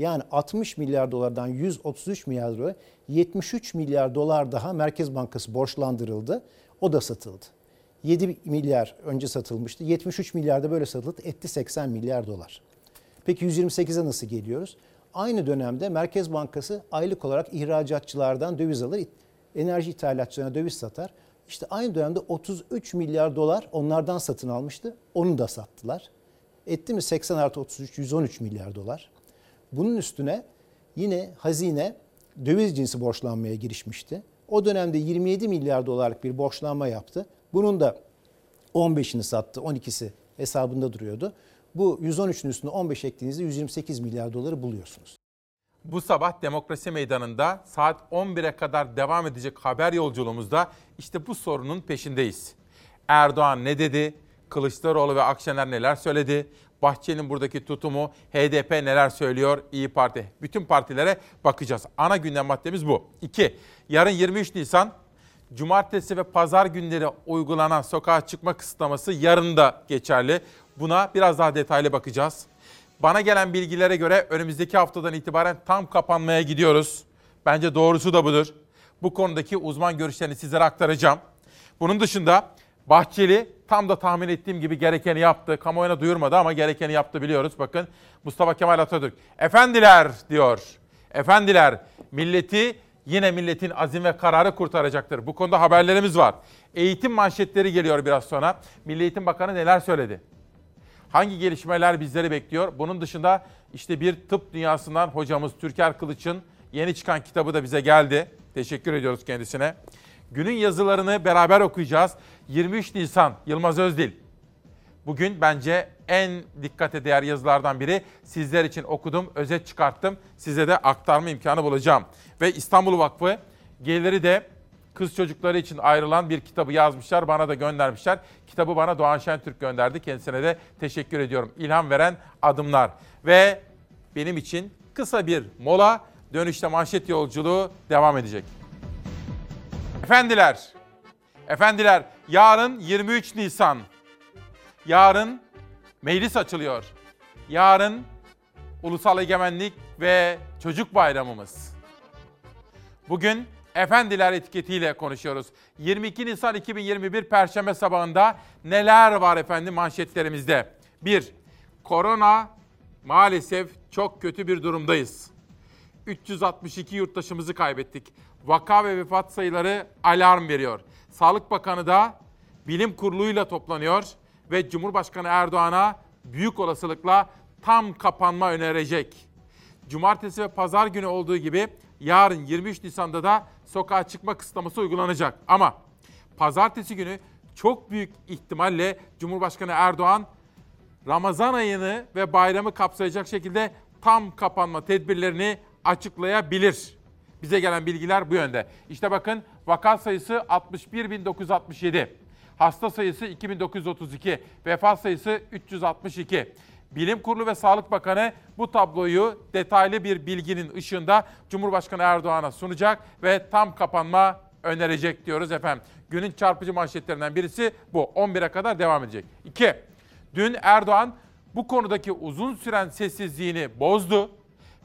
Yani 60 milyar dolardan 133 milyar dolara 73 milyar dolar daha Merkez Bankası borçlandırıldı. O da satıldı. 7 milyar önce satılmıştı. 73 milyar da böyle satıldı. Etti 80 milyar dolar. Peki 128'e nasıl geliyoruz? Aynı dönemde Merkez Bankası aylık olarak ihracatçılardan döviz alır, enerji ithalatçılarına döviz satar. İşte aynı dönemde 33 milyar dolar onlardan satın almıştı. Onu da sattılar. Etti mi 80 artı 33, 113 milyar dolar. Bunun üstüne yine hazine döviz cinsi borçlanmaya girişmişti. O dönemde 27 milyar dolarlık bir borçlanma yaptı. Bunun da 15'ini sattı, 12'si hesabında duruyordu. Bu 113'ün üstüne 15 ektiğinizde 128 milyar doları buluyorsunuz. Bu sabah Demokrasi Meydanı'nda saat 11'e kadar devam edecek haber yolculuğumuzda işte bu sorunun peşindeyiz. Erdoğan ne dedi? Kılıçdaroğlu ve Akşener neler söyledi? Bahçeli'nin buradaki tutumu, HDP neler söylüyor, İyi Parti. Bütün partilere bakacağız. Ana gündem maddemiz bu. 2. Yarın 23 Nisan Cumartesi ve pazar günleri uygulanan sokağa çıkma kısıtlaması yarın da geçerli. Buna biraz daha detaylı bakacağız. Bana gelen bilgilere göre önümüzdeki haftadan itibaren tam kapanmaya gidiyoruz. Bence doğrusu da budur. Bu konudaki uzman görüşlerini sizlere aktaracağım. Bunun dışında Bahçeli tam da tahmin ettiğim gibi gerekeni yaptı. Kamuoyuna duyurmadı ama gerekeni yaptı biliyoruz. Bakın Mustafa Kemal Atatürk. Efendiler diyor. Efendiler milleti yine milletin azim ve kararı kurtaracaktır. Bu konuda haberlerimiz var. Eğitim manşetleri geliyor biraz sonra. Milli Eğitim Bakanı neler söyledi? Hangi gelişmeler bizleri bekliyor? Bunun dışında işte bir tıp dünyasından hocamız Türker Kılıç'ın yeni çıkan kitabı da bize geldi. Teşekkür ediyoruz kendisine. Günün yazılarını beraber okuyacağız. 23 Nisan Yılmaz Özdil. Bugün bence en dikkate değer yazılardan biri. Sizler için okudum, özet çıkarttım. Size de aktarma imkanı bulacağım. Ve İstanbul Vakfı geliri de kız çocukları için ayrılan bir kitabı yazmışlar. Bana da göndermişler. Kitabı bana Doğan Şentürk gönderdi. Kendisine de teşekkür ediyorum. İlham veren adımlar. Ve benim için kısa bir mola. Dönüşte manşet yolculuğu devam edecek. Efendiler, efendiler yarın 23 Nisan. Yarın meclis açılıyor. Yarın Ulusal Egemenlik ve Çocuk Bayramımız. Bugün efendiler etiketiyle konuşuyoruz. 22 Nisan 2021 Perşembe sabahında neler var efendim manşetlerimizde? 1. Korona maalesef çok kötü bir durumdayız. 362 yurttaşımızı kaybettik. Vaka ve vefat sayıları alarm veriyor. Sağlık Bakanı da bilim kuruluyla toplanıyor ve Cumhurbaşkanı Erdoğan'a büyük olasılıkla tam kapanma önerecek. Cumartesi ve pazar günü olduğu gibi yarın 23 Nisan'da da sokağa çıkma kısıtlaması uygulanacak. Ama pazartesi günü çok büyük ihtimalle Cumhurbaşkanı Erdoğan Ramazan ayını ve bayramı kapsayacak şekilde tam kapanma tedbirlerini açıklayabilir. Bize gelen bilgiler bu yönde. İşte bakın vaka sayısı 61.967. Hasta sayısı 2932, vefat sayısı 362. Bilim Kurulu ve Sağlık Bakanı bu tabloyu detaylı bir bilginin ışığında Cumhurbaşkanı Erdoğan'a sunacak ve tam kapanma önerecek diyoruz efendim. Günün çarpıcı manşetlerinden birisi bu. 11'e kadar devam edecek. 2. Dün Erdoğan bu konudaki uzun süren sessizliğini bozdu.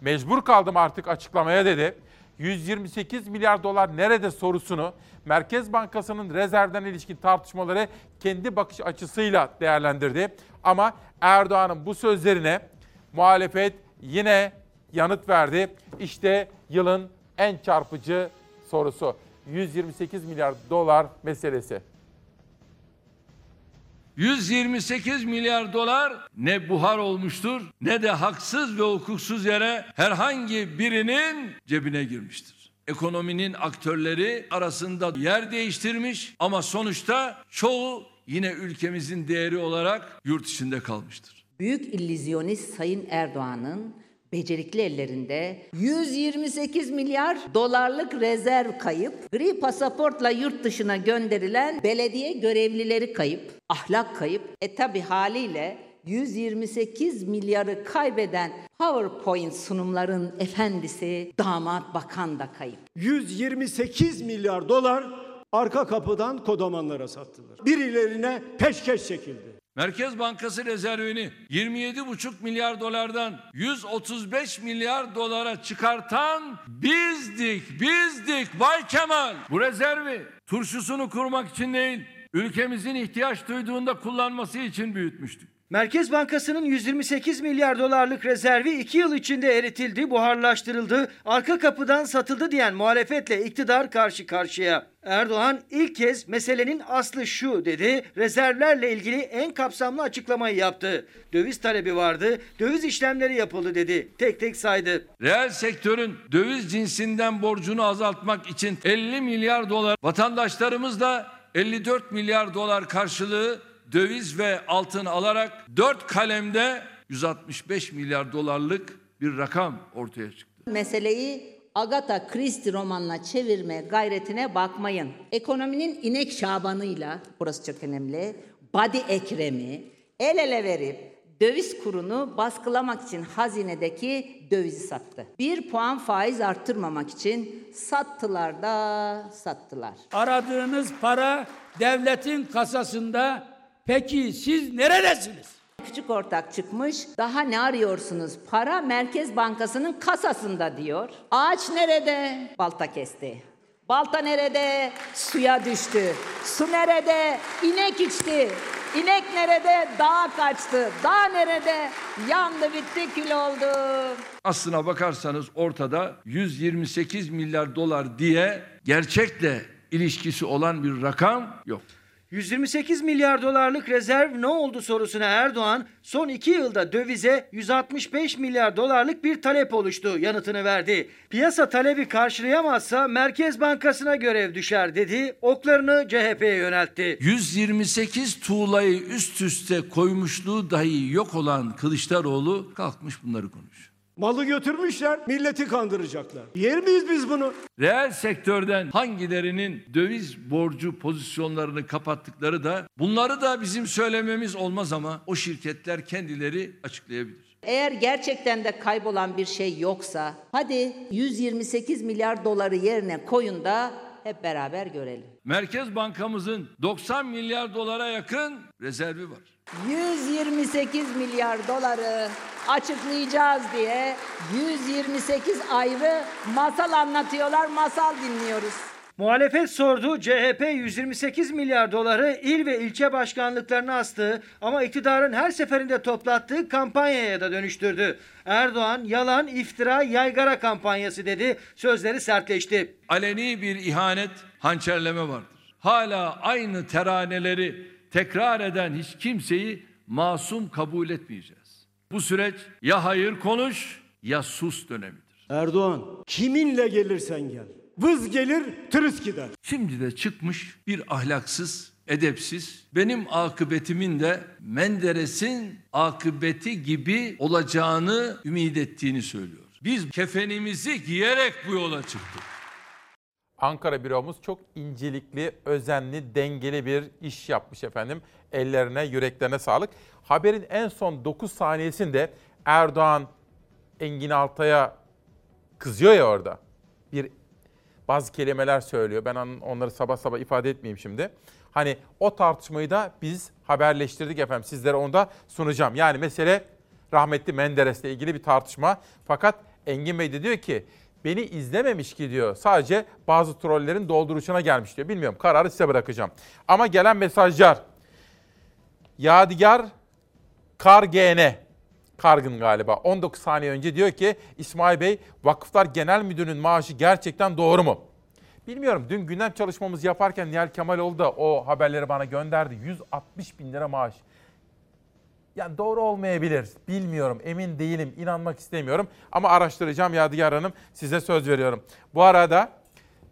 Mecbur kaldım artık açıklamaya dedi. 128 milyar dolar nerede sorusunu Merkez Bankası'nın rezervden ilişkin tartışmaları kendi bakış açısıyla değerlendirdi. Ama Erdoğan'ın bu sözlerine muhalefet yine yanıt verdi. İşte yılın en çarpıcı sorusu. 128 milyar dolar meselesi. 128 milyar dolar ne buhar olmuştur ne de haksız ve hukuksuz yere herhangi birinin cebine girmiştir. Ekonominin aktörleri arasında yer değiştirmiş ama sonuçta çoğu yine ülkemizin değeri olarak yurt içinde kalmıştır. Büyük illüzyonist Sayın Erdoğan'ın becerikli ellerinde 128 milyar dolarlık rezerv kayıp, gri pasaportla yurt dışına gönderilen belediye görevlileri kayıp, ahlak kayıp. E tabi haliyle 128 milyarı kaybeden PowerPoint sunumların efendisi damat bakan da kayıp. 128 milyar dolar arka kapıdan kodamanlara sattılar. Birilerine peşkeş çekildi. Merkez Bankası rezervini 27,5 milyar dolardan 135 milyar dolara çıkartan bizdik, bizdik Bay Kemal. Bu rezervi turşusunu kurmak için değil, ülkemizin ihtiyaç duyduğunda kullanması için büyütmüştük. Merkez Bankası'nın 128 milyar dolarlık rezervi 2 yıl içinde eritildi, buharlaştırıldı, arka kapıdan satıldı diyen muhalefetle iktidar karşı karşıya. Erdoğan ilk kez meselenin aslı şu dedi, rezervlerle ilgili en kapsamlı açıklamayı yaptı. Döviz talebi vardı, döviz işlemleri yapıldı dedi, tek tek saydı. Reel sektörün döviz cinsinden borcunu azaltmak için 50 milyar dolar, vatandaşlarımız da 54 milyar dolar karşılığı döviz ve altın alarak 4 kalemde 165 milyar dolarlık bir rakam ortaya çıktı. Meseleyi Agatha Christie romanına çevirme gayretine bakmayın. Ekonominin inek şabanıyla, burası çok önemli, Badi Ekrem'i el ele verip döviz kurunu baskılamak için hazinedeki dövizi sattı. Bir puan faiz arttırmamak için sattılar da sattılar. Aradığınız para devletin kasasında. Peki siz neredesiniz? Küçük ortak çıkmış. Daha ne arıyorsunuz? Para Merkez Bankası'nın kasasında diyor. Ağaç nerede? Balta kesti. Balta nerede? Suya düştü. Su nerede? İnek içti. İnek nerede? Dağa kaçtı. Dağ nerede? Yandı bitti kül oldu. Aslına bakarsanız ortada 128 milyar dolar diye gerçekle ilişkisi olan bir rakam yok. 128 milyar dolarlık rezerv ne oldu sorusuna Erdoğan son 2 yılda dövize 165 milyar dolarlık bir talep oluştu yanıtını verdi. Piyasa talebi karşılayamazsa Merkez Bankası'na görev düşer dedi. Oklarını CHP'ye yöneltti. 128 tuğlayı üst üste koymuşluğu dahi yok olan Kılıçdaroğlu kalkmış bunları konuşuyor. Malı götürmüşler, milleti kandıracaklar. Yer miyiz biz bunu? Reel sektörden hangilerinin döviz borcu pozisyonlarını kapattıkları da bunları da bizim söylememiz olmaz ama o şirketler kendileri açıklayabilir. Eğer gerçekten de kaybolan bir şey yoksa hadi 128 milyar doları yerine koyun da hep beraber görelim. Merkez Bankamızın 90 milyar dolara yakın rezervi var. 128 milyar doları açıklayacağız diye 128 ayrı masal anlatıyorlar, masal dinliyoruz. Muhalefet sordu. CHP 128 milyar doları il ve ilçe başkanlıklarına astı ama iktidarın her seferinde toplattığı kampanyaya da dönüştürdü. Erdoğan yalan, iftira, yaygara kampanyası dedi. Sözleri sertleşti. Aleni bir ihanet, hançerleme vardır. Hala aynı teraneleri tekrar eden hiç kimseyi masum kabul etmeyeceğiz. Bu süreç ya hayır konuş ya sus dönemidir. Erdoğan kiminle gelirsen gel. Vız gelir tırıs gider. Şimdi de çıkmış bir ahlaksız, edepsiz, benim akıbetimin de Menderes'in akıbeti gibi olacağını ümit ettiğini söylüyor. Biz kefenimizi giyerek bu yola çıktık. Ankara büromuz çok incelikli, özenli, dengeli bir iş yapmış efendim. Ellerine, yüreklerine sağlık. Haberin en son 9 saniyesinde Erdoğan Engin Altay'a kızıyor ya orada. Bir bazı kelimeler söylüyor. Ben onları sabah sabah ifade etmeyeyim şimdi. Hani o tartışmayı da biz haberleştirdik efendim. Sizlere onu da sunacağım. Yani mesele rahmetli Menderes'le ilgili bir tartışma. Fakat Engin Bey de diyor ki beni izlememiş ki diyor. Sadece bazı trollerin dolduruşuna gelmiş diyor. Bilmiyorum kararı size bırakacağım. Ama gelen mesajlar. Yadigar Kargene Kargın galiba. 19 saniye önce diyor ki İsmail Bey Vakıflar Genel Müdürü'nün maaşı gerçekten doğru mu? Bilmiyorum dün gündem çalışmamız yaparken Nihal Kemaloğlu da o haberleri bana gönderdi. 160 bin lira maaş. Yani doğru olmayabilir. Bilmiyorum, emin değilim, inanmak istemiyorum. Ama araştıracağım Yadigar Hanım, size söz veriyorum. Bu arada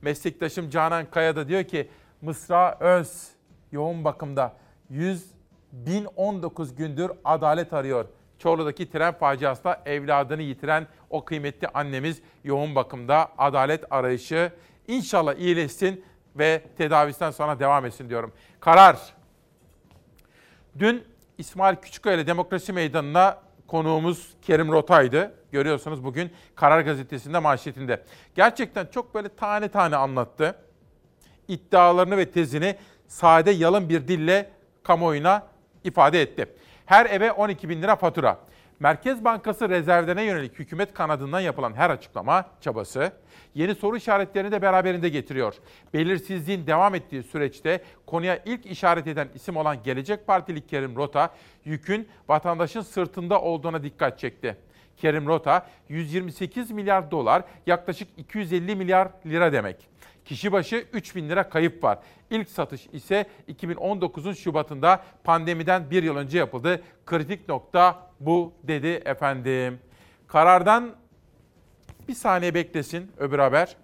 meslektaşım Canan Kaya da diyor ki Mısra Öz yoğun bakımda 100 1019 gündür adalet arıyor. Çorlu'daki tren faciasında evladını yitiren o kıymetli annemiz yoğun bakımda adalet arayışı inşallah iyileşsin ve tedavisinden sonra devam etsin diyorum. Karar. Dün İsmail Küçükkaya Demokrasi Meydanı'na konuğumuz Kerim Rota'ydı. Görüyorsunuz bugün Karar Gazetesi'nde manşetinde. Gerçekten çok böyle tane tane anlattı. İddialarını ve tezini sade yalın bir dille kamuoyuna ifade etti. Her eve 12 bin lira fatura. Merkez Bankası rezervlerine yönelik hükümet kanadından yapılan her açıklama çabası yeni soru işaretlerini de beraberinde getiriyor. Belirsizliğin devam ettiği süreçte konuya ilk işaret eden isim olan Gelecek Partili Kerim Rota yükün vatandaşın sırtında olduğuna dikkat çekti. Kerim Rota 128 milyar dolar yaklaşık 250 milyar lira demek. Kişi başı 3 bin lira kayıp var. İlk satış ise 2019'un Şubat'ında pandemiden bir yıl önce yapıldı. Kritik nokta bu dedi efendim. Karardan bir saniye beklesin öbür haber.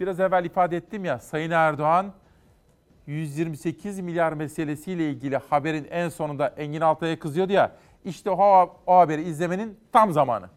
Biraz evvel ifade ettim ya Sayın Erdoğan 128 milyar meselesiyle ilgili haberin en sonunda Engin Altay'a kızıyordu ya. İşte o, o haberi izlemenin tam zamanı.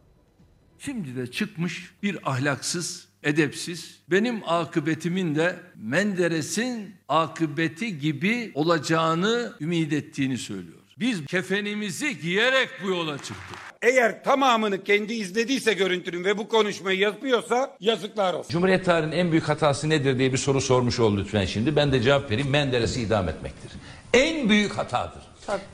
Şimdi de çıkmış bir ahlaksız, edepsiz, benim akıbetimin de Menderes'in akıbeti gibi olacağını ümit ettiğini söylüyor. Biz kefenimizi giyerek bu yola çıktık. Eğer tamamını kendi izlediyse görüntünün ve bu konuşmayı yapıyorsa yazıklar olsun. Cumhuriyet tarihinin en büyük hatası nedir diye bir soru sormuş ol lütfen şimdi. Ben de cevap vereyim. Menderes'i idam etmektir. En büyük hatadır.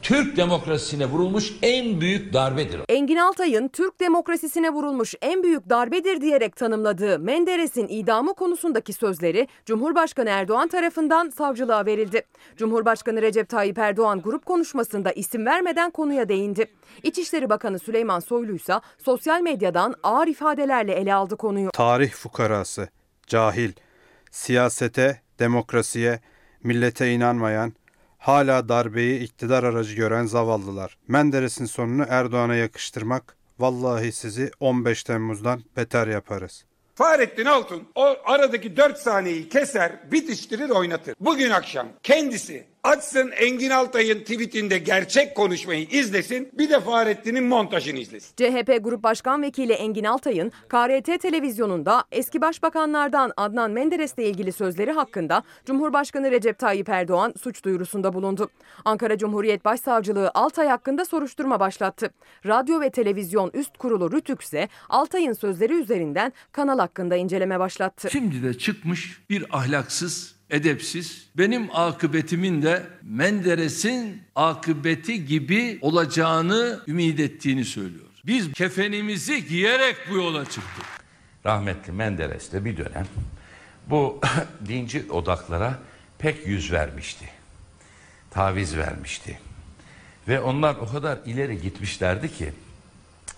Türk demokrasisine vurulmuş en büyük darbedir. Engin Altay'ın Türk demokrasisine vurulmuş en büyük darbedir diyerek tanımladığı Menderes'in idamı konusundaki sözleri Cumhurbaşkanı Erdoğan tarafından savcılığa verildi. Cumhurbaşkanı Recep Tayyip Erdoğan grup konuşmasında isim vermeden konuya değindi. İçişleri Bakanı Süleyman Soylu ise sosyal medyadan ağır ifadelerle ele aldı konuyu. Tarih fukarası, cahil, siyasete, demokrasiye, millete inanmayan, hala darbeyi iktidar aracı gören zavallılar. Menderes'in sonunu Erdoğan'a yakıştırmak, vallahi sizi 15 Temmuz'dan beter yaparız. Fahrettin Altun o aradaki 4 saniyeyi keser, bitiştirir, oynatır. Bugün akşam kendisi Açsın Engin Altay'ın tweetinde gerçek konuşmayı izlesin. Bir de Fahrettin'in montajını izlesin. CHP Grup Başkan Vekili Engin Altay'ın KRT televizyonunda eski başbakanlardan Adnan Menderes'le ilgili sözleri hakkında Cumhurbaşkanı Recep Tayyip Erdoğan suç duyurusunda bulundu. Ankara Cumhuriyet Başsavcılığı Altay hakkında soruşturma başlattı. Radyo ve Televizyon Üst Kurulu Rütük ise Altay'ın sözleri üzerinden kanal hakkında inceleme başlattı. Şimdi de çıkmış bir ahlaksız, edepsiz, benim akıbetimin de Menderes'in akıbeti gibi olacağını ümit ettiğini söylüyor. Biz kefenimizi giyerek bu yola çıktık. Rahmetli Menderes de bir dönem bu [COUGHS] dinci odaklara pek yüz vermişti. Taviz vermişti. Ve onlar o kadar ileri gitmişlerdi ki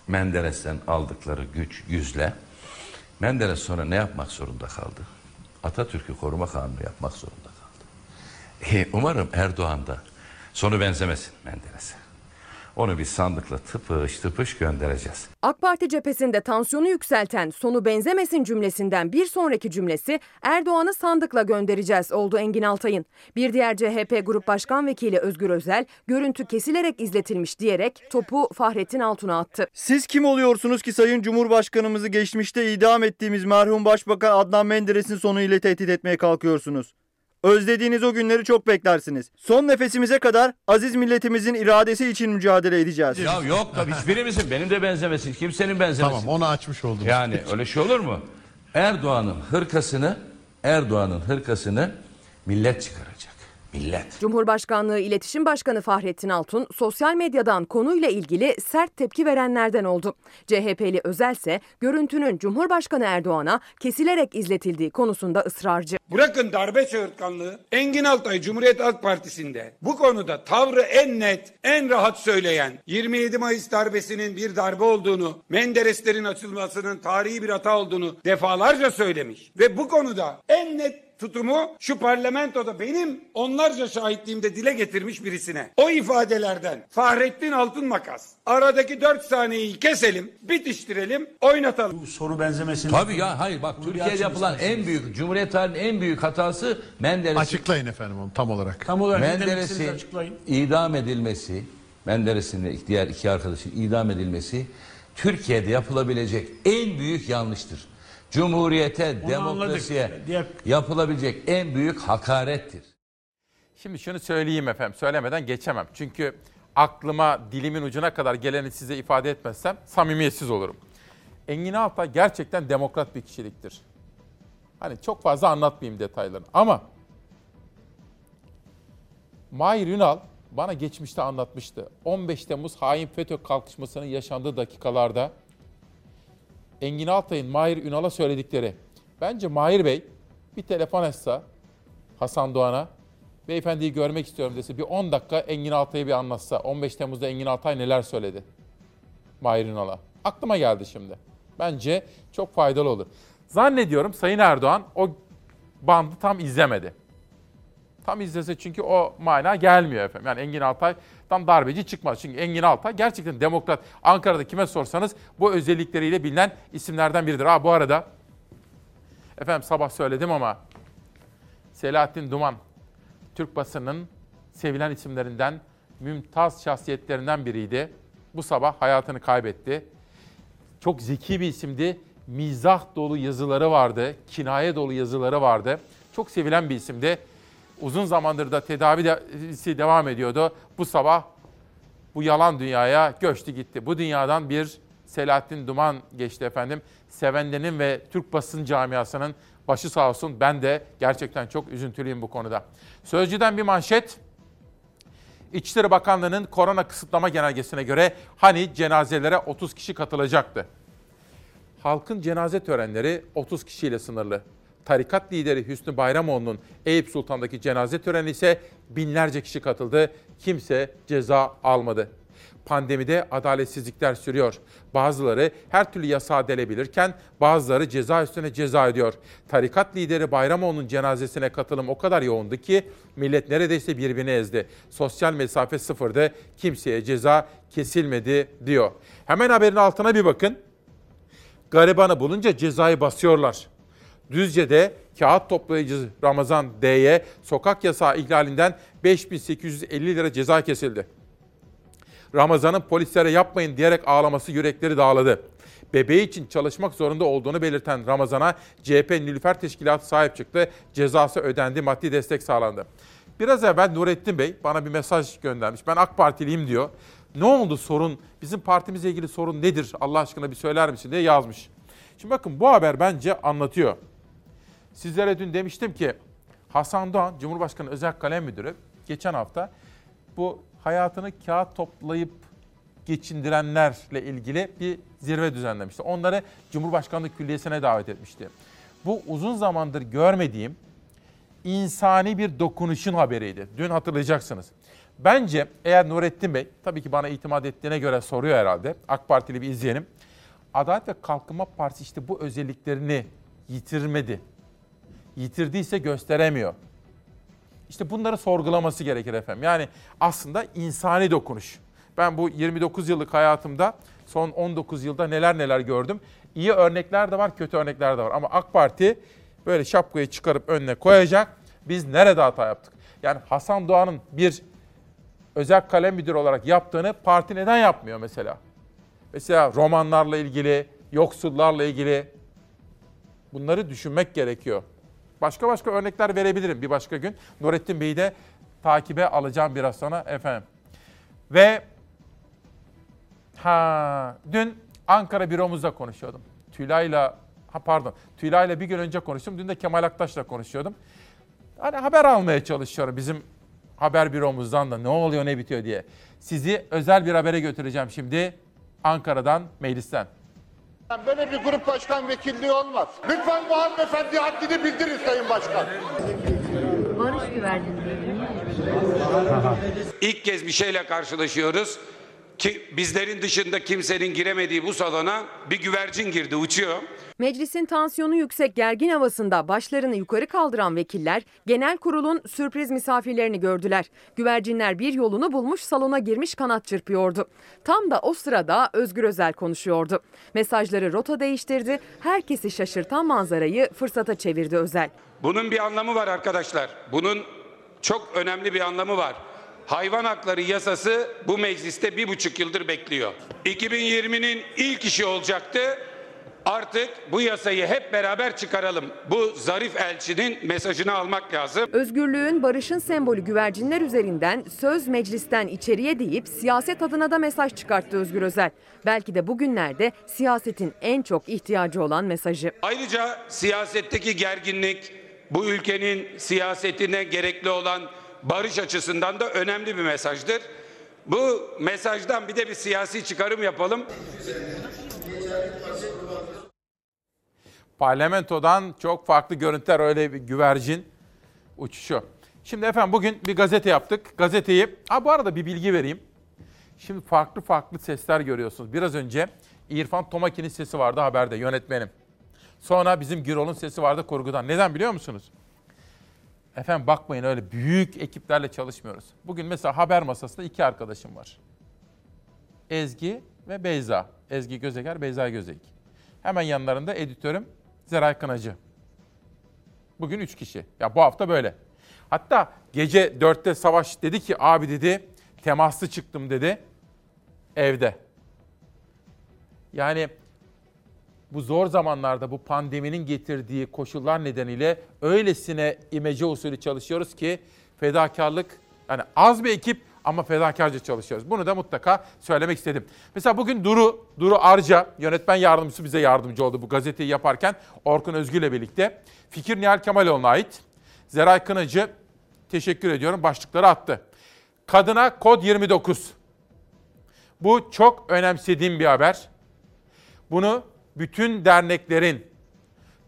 Menderes'ten aldıkları güç yüzle Menderes sonra ne yapmak zorunda kaldı? Atatürk'ü koruma kanunu yapmak zorunda kaldı. E, umarım Erdoğan da sonu benzemesin Menderes'e. Onu bir sandıkla tıpış tıpış göndereceğiz. AK Parti cephesinde tansiyonu yükselten sonu benzemesin cümlesinden bir sonraki cümlesi Erdoğan'ı sandıkla göndereceğiz oldu Engin Altay'ın. Bir diğer CHP Grup Başkan Vekili Özgür Özel görüntü kesilerek izletilmiş diyerek topu Fahrettin Altun'a attı. Siz kim oluyorsunuz ki Sayın Cumhurbaşkanımızı geçmişte idam ettiğimiz merhum Başbakan Adnan Menderes'in sonu ile tehdit etmeye kalkıyorsunuz? Özlediğiniz o günleri çok beklersiniz. Son nefesimize kadar aziz milletimizin iradesi için mücadele edeceğiz. Ya yok tabii hiçbirimizin benim de benzemesin, kimsenin benzemesin. Tamam onu açmış oldum. Yani öyle şey olur mu? Erdoğan'ın hırkasını, Erdoğan'ın hırkasını millet çıkaracak. Millet. Cumhurbaşkanlığı İletişim Başkanı Fahrettin Altun sosyal medyadan konuyla ilgili sert tepki verenlerden oldu. CHP'li Özel ise görüntünün Cumhurbaşkanı Erdoğan'a kesilerek izletildiği konusunda ısrarcı. Bırakın darbe çığırtkanlığı. Engin Altay Cumhuriyet Halk Partisi'nde bu konuda tavrı en net, en rahat söyleyen 27 Mayıs darbesinin bir darbe olduğunu, Mendereslerin açılmasının tarihi bir hata olduğunu defalarca söylemiş. Ve bu konuda en net tutumu şu parlamentoda benim onlarca şahitliğimde dile getirmiş birisine. O ifadelerden Fahrettin Altın Makas. Aradaki dört saniyeyi keselim, bitiştirelim, oynatalım. Bu soru benzemesini... Tabii ya hayır bak Türkiye'de yapılan en büyük Cumhuriyet tarihinin en büyük hatası Menderes'in Açıklayın efendim onu tam olarak. Tam olarak Menderes'in idam edilmesi, Menderes'in ve diğer iki arkadaşın idam edilmesi Türkiye'de yapılabilecek en büyük yanlıştır. Cumhuriyete, Onu demokrasiye anladık. Diğer- yapılabilecek en büyük hakarettir. Şimdi şunu söyleyeyim efendim, söylemeden geçemem. Çünkü aklıma dilimin ucuna kadar geleni size ifade etmezsem samimiyetsiz olurum. Engin Altay gerçekten demokrat bir kişiliktir. Hani çok fazla anlatmayayım detaylarını ama Mahir Ünal bana geçmişte anlatmıştı. 15 Temmuz hain FETÖ kalkışmasının yaşandığı dakikalarda Engin Altay'ın Mahir Ünal'a söyledikleri. Bence Mahir Bey bir telefon etse Hasan Doğan'a beyefendiyi görmek istiyorum dese bir 10 dakika Engin Altay'ı bir anlatsa. 15 Temmuz'da Engin Altay neler söyledi Mahir Ünal'a. Aklıma geldi şimdi. Bence çok faydalı olur. Zannediyorum Sayın Erdoğan o bandı tam izlemedi. Tam izlese çünkü o mana gelmiyor efendim. Yani Engin Altay'dan darbeci çıkmaz. Çünkü Engin Altay gerçekten demokrat. Ankara'da kime sorsanız bu özellikleriyle bilinen isimlerden biridir. Ha bu arada efendim sabah söyledim ama Selahattin Duman Türk basının sevilen isimlerinden, mümtaz şahsiyetlerinden biriydi. Bu sabah hayatını kaybetti. Çok zeki bir isimdi. Mizah dolu yazıları vardı, kinaye dolu yazıları vardı. Çok sevilen bir isimdi. Uzun zamandır da tedavisi devam ediyordu. Bu sabah bu yalan dünyaya göçtü gitti. Bu dünyadan bir Selahattin Duman geçti efendim. Sevenlerin ve Türk basın camiasının başı sağ olsun. Ben de gerçekten çok üzüntülüyüm bu konuda. Sözcüden bir manşet. İçişleri Bakanlığı'nın korona kısıtlama genelgesine göre hani cenazelere 30 kişi katılacaktı. Halkın cenaze törenleri 30 kişiyle sınırlı. Tarikat lideri Hüsnü Bayramoğlu'nun Eyüp Sultan'daki cenaze töreni ise binlerce kişi katıldı. Kimse ceza almadı. Pandemide adaletsizlikler sürüyor. Bazıları her türlü yasağı delebilirken bazıları ceza üstüne ceza ediyor. Tarikat lideri Bayramoğlu'nun cenazesine katılım o kadar yoğundu ki millet neredeyse birbirini ezdi. Sosyal mesafe sıfırdı. Kimseye ceza kesilmedi diyor. Hemen haberin altına bir bakın. Garibanı bulunca cezayı basıyorlar. Düzce'de kağıt toplayıcı Ramazan D'ye sokak yasağı ihlalinden 5850 lira ceza kesildi. Ramazan'ın polislere yapmayın diyerek ağlaması yürekleri dağladı. Bebeği için çalışmak zorunda olduğunu belirten Ramazan'a CHP Nilüfer Teşkilatı sahip çıktı. Cezası ödendi, maddi destek sağlandı. Biraz evvel Nurettin Bey bana bir mesaj göndermiş. Ben AK Partiliyim diyor. Ne oldu sorun? Bizim partimizle ilgili sorun nedir? Allah aşkına bir söyler misin diye yazmış. Şimdi bakın bu haber bence anlatıyor. Sizlere dün demiştim ki Hasan Doğan, Cumhurbaşkanı Özel Kalem Müdürü geçen hafta bu hayatını kağıt toplayıp geçindirenlerle ilgili bir zirve düzenlemişti. Onları Cumhurbaşkanlığı Külliyesi'ne davet etmişti. Bu uzun zamandır görmediğim insani bir dokunuşun haberiydi. Dün hatırlayacaksınız. Bence eğer Nurettin Bey, tabii ki bana itimat ettiğine göre soruyor herhalde. AK Partili bir izleyenim. Adalet ve Kalkınma Partisi işte bu özelliklerini yitirmedi. Yitirdiyse gösteremiyor. İşte bunları sorgulaması gerekir efendim. Yani aslında insani dokunuş. Ben bu 29 yıllık hayatımda son 19 yılda neler neler gördüm. İyi örnekler de var, kötü örnekler de var. Ama AK Parti böyle şapkayı çıkarıp önüne koyacak. Biz nerede hata yaptık? Yani Hasan Doğan'ın bir özel kalem müdürü olarak yaptığını parti neden yapmıyor mesela? Mesela romanlarla ilgili, yoksullarla ilgili bunları düşünmek gerekiyor. Başka başka örnekler verebilirim bir başka gün. Nurettin Bey'i de takibe alacağım biraz sonra efendim. Ve ha dün Ankara büromuzda konuşuyordum. Tülay'la ha pardon Tülay'la bir gün önce konuştum. Dün de Kemal Aktaş'la konuşuyordum. Hani haber almaya çalışıyorum bizim haber büromuzdan da ne oluyor ne bitiyor diye. Sizi özel bir habere götüreceğim şimdi Ankara'dan, meclisten. Böyle bir grup başkan vekilliği olmaz. Lütfen bu hanımefendi haddini bildirin Sayın Başkan. Barış güvercin. İlk kez bir şeyle karşılaşıyoruz. Ki bizlerin dışında kimsenin giremediği bu salona bir güvercin girdi, uçuyor. Meclisin tansiyonu yüksek gergin havasında başlarını yukarı kaldıran vekiller genel kurulun sürpriz misafirlerini gördüler. Güvercinler bir yolunu bulmuş salona girmiş kanat çırpıyordu. Tam da o sırada Özgür Özel konuşuyordu. Mesajları rota değiştirdi. Herkesi şaşırtan manzarayı fırsata çevirdi Özel. Bunun bir anlamı var arkadaşlar. Bunun çok önemli bir anlamı var. Hayvan hakları yasası bu mecliste bir buçuk yıldır bekliyor. 2020'nin ilk işi olacaktı. Artık bu yasayı hep beraber çıkaralım. Bu zarif elçinin mesajını almak lazım. Özgürlüğün, barışın sembolü güvercinler üzerinden söz meclisten içeriye deyip siyaset adına da mesaj çıkarttı Özgür Özel. Belki de bugünlerde siyasetin en çok ihtiyacı olan mesajı. Ayrıca siyasetteki gerginlik bu ülkenin siyasetine gerekli olan barış açısından da önemli bir mesajdır. Bu mesajdan bir de bir siyasi çıkarım yapalım. Parlamentodan çok farklı görüntüler öyle bir güvercin uçuşu. Şimdi efendim bugün bir gazete yaptık. Gazeteyi, ha bu arada bir bilgi vereyim. Şimdi farklı farklı sesler görüyorsunuz. Biraz önce İrfan Tomaki'nin sesi vardı haberde yönetmenim. Sonra bizim Gürol'un sesi vardı kurgudan. Neden biliyor musunuz? Efendim bakmayın öyle büyük ekiplerle çalışmıyoruz. Bugün mesela haber masasında iki arkadaşım var. Ezgi ve Beyza. Ezgi Gözeger, Beyza Gözeyik. Hemen yanlarında editörüm Zeray Kınacı. Bugün üç kişi. Ya bu hafta böyle. Hatta gece dörtte Savaş dedi ki abi dedi temaslı çıktım dedi evde. Yani bu zor zamanlarda bu pandeminin getirdiği koşullar nedeniyle öylesine imece usulü çalışıyoruz ki fedakarlık yani az bir ekip ama fedakarca çalışıyoruz. Bunu da mutlaka söylemek istedim. Mesela bugün Duru, Duru Arca, yönetmen yardımcısı bize yardımcı oldu bu gazeteyi yaparken Orkun Özgü ile birlikte. Fikir Nihal Kemaloğlu'na ait. Zeray Kınacı, teşekkür ediyorum, başlıkları attı. Kadına kod 29. Bu çok önemsediğim bir haber. Bunu bütün derneklerin,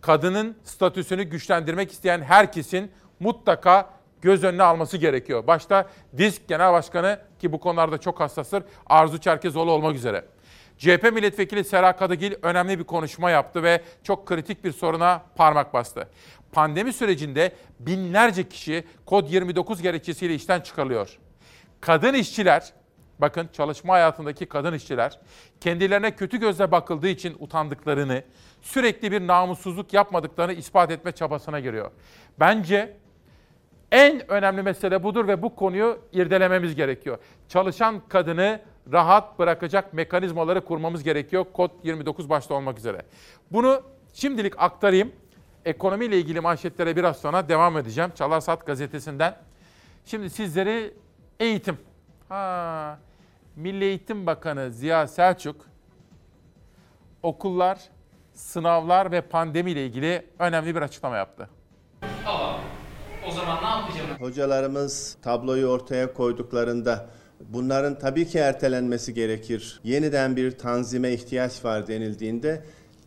kadının statüsünü güçlendirmek isteyen herkesin mutlaka göz önüne alması gerekiyor. Başta DİSK Genel Başkanı ki bu konularda çok hassastır Arzu Çerkezoğlu olmak üzere. CHP Milletvekili Sera Kadıgil önemli bir konuşma yaptı ve çok kritik bir soruna parmak bastı. Pandemi sürecinde binlerce kişi kod 29 gerekçesiyle işten çıkarılıyor. Kadın işçiler bakın çalışma hayatındaki kadın işçiler kendilerine kötü gözle bakıldığı için utandıklarını, sürekli bir namussuzluk yapmadıklarını ispat etme çabasına giriyor. Bence en önemli mesele budur ve bu konuyu irdelememiz gerekiyor. Çalışan kadını rahat bırakacak mekanizmaları kurmamız gerekiyor. Kod 29 başta olmak üzere. Bunu şimdilik aktarayım. Ekonomiyle ilgili manşetlere biraz sonra devam edeceğim. Çalar Saat gazetesinden. Şimdi sizleri eğitim. Ha, Milli Eğitim Bakanı Ziya Selçuk okullar, sınavlar ve pandemiyle ilgili önemli bir açıklama yaptı. Tamam. O zaman ne yapacağım? Hocalarımız tabloyu ortaya koyduklarında bunların tabii ki ertelenmesi gerekir. Yeniden bir tanzime ihtiyaç var denildiğinde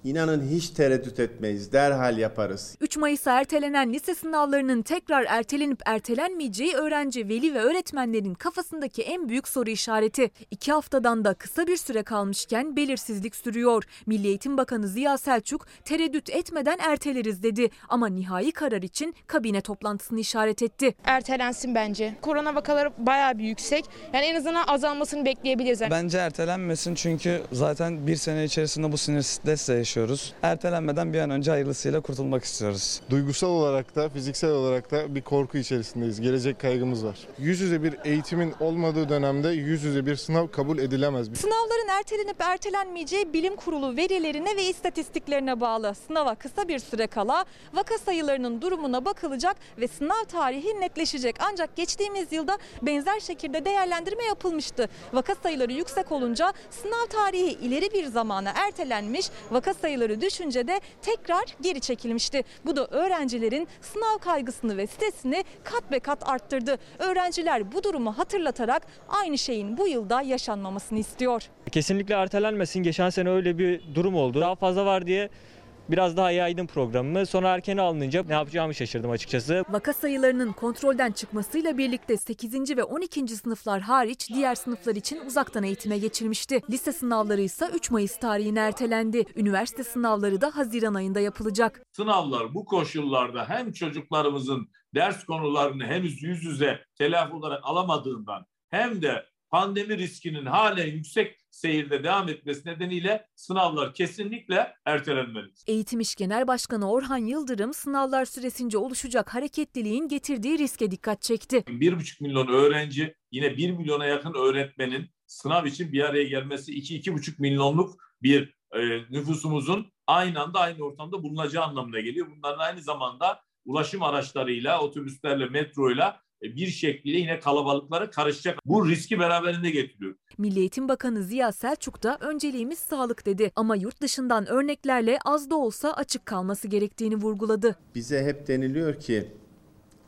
İnanın hiç tereddüt etmeyiz. Derhal yaparız. 3 Mayıs'a ertelenen lise sınavlarının tekrar ertelenip ertelenmeyeceği öğrenci, veli ve öğretmenlerin kafasındaki en büyük soru işareti. İki haftadan da kısa bir süre kalmışken belirsizlik sürüyor. Milli Eğitim Bakanı Ziya Selçuk tereddüt etmeden erteleriz dedi. Ama nihai karar için kabine toplantısını işaret etti. Ertelensin bence. Korona vakaları bayağı bir yüksek. Yani en azından azalmasını bekleyebiliriz. Bence ertelenmesin çünkü zaten bir sene içerisinde bu sinir stresle yaşıyoruz. Ertelenmeden bir an önce hayırlısıyla kurtulmak istiyoruz. Duygusal olarak da fiziksel olarak da bir korku içerisindeyiz. Gelecek kaygımız var. Yüz yüze bir eğitimin olmadığı dönemde yüz yüze bir sınav kabul edilemez. Sınavların ertelenip ertelenmeyeceği bilim kurulu verilerine ve istatistiklerine bağlı. Sınava kısa bir süre kala vaka sayılarının durumuna bakılacak ve sınav tarihi netleşecek. Ancak geçtiğimiz yılda benzer şekilde değerlendirme yapılmıştı. Vaka sayıları yüksek olunca sınav tarihi ileri bir zamana ertelenmiş, vaka sayıları düşünce de tekrar geri çekilmişti. Bu da öğrencilerin sınav kaygısını ve stresini kat be kat arttırdı. Öğrenciler bu durumu hatırlatarak aynı şeyin bu yılda yaşanmamasını istiyor. Kesinlikle ertelenmesin. Geçen sene öyle bir durum oldu. Daha fazla var diye biraz daha yaydım programımı. Sonra erken alınınca ne yapacağımı şaşırdım açıkçası. Vaka sayılarının kontrolden çıkmasıyla birlikte 8. ve 12. sınıflar hariç diğer sınıflar için uzaktan eğitime geçilmişti. Lise sınavları ise 3 Mayıs tarihine ertelendi. Üniversite sınavları da Haziran ayında yapılacak. Sınavlar bu koşullarda hem çocuklarımızın ders konularını henüz yüz yüze telafi olarak alamadığından hem de pandemi riskinin halen yüksek seyirde devam etmesi nedeniyle sınavlar kesinlikle ertelenmeli. Eğitim İş Genel Başkanı Orhan Yıldırım sınavlar süresince oluşacak hareketliliğin getirdiği riske dikkat çekti. 1,5 milyon öğrenci yine 1 milyona yakın öğretmenin sınav için bir araya gelmesi 2-2,5 milyonluk bir e, nüfusumuzun aynı anda aynı ortamda bulunacağı anlamına geliyor. Bunların aynı zamanda ulaşım araçlarıyla, otobüslerle, metroyla bir şekilde yine kalabalıklara karışacak. Bu riski beraberinde getiriyor. Milli Eğitim Bakanı Ziya Selçuk da önceliğimiz sağlık dedi ama yurt dışından örneklerle az da olsa açık kalması gerektiğini vurguladı. Bize hep deniliyor ki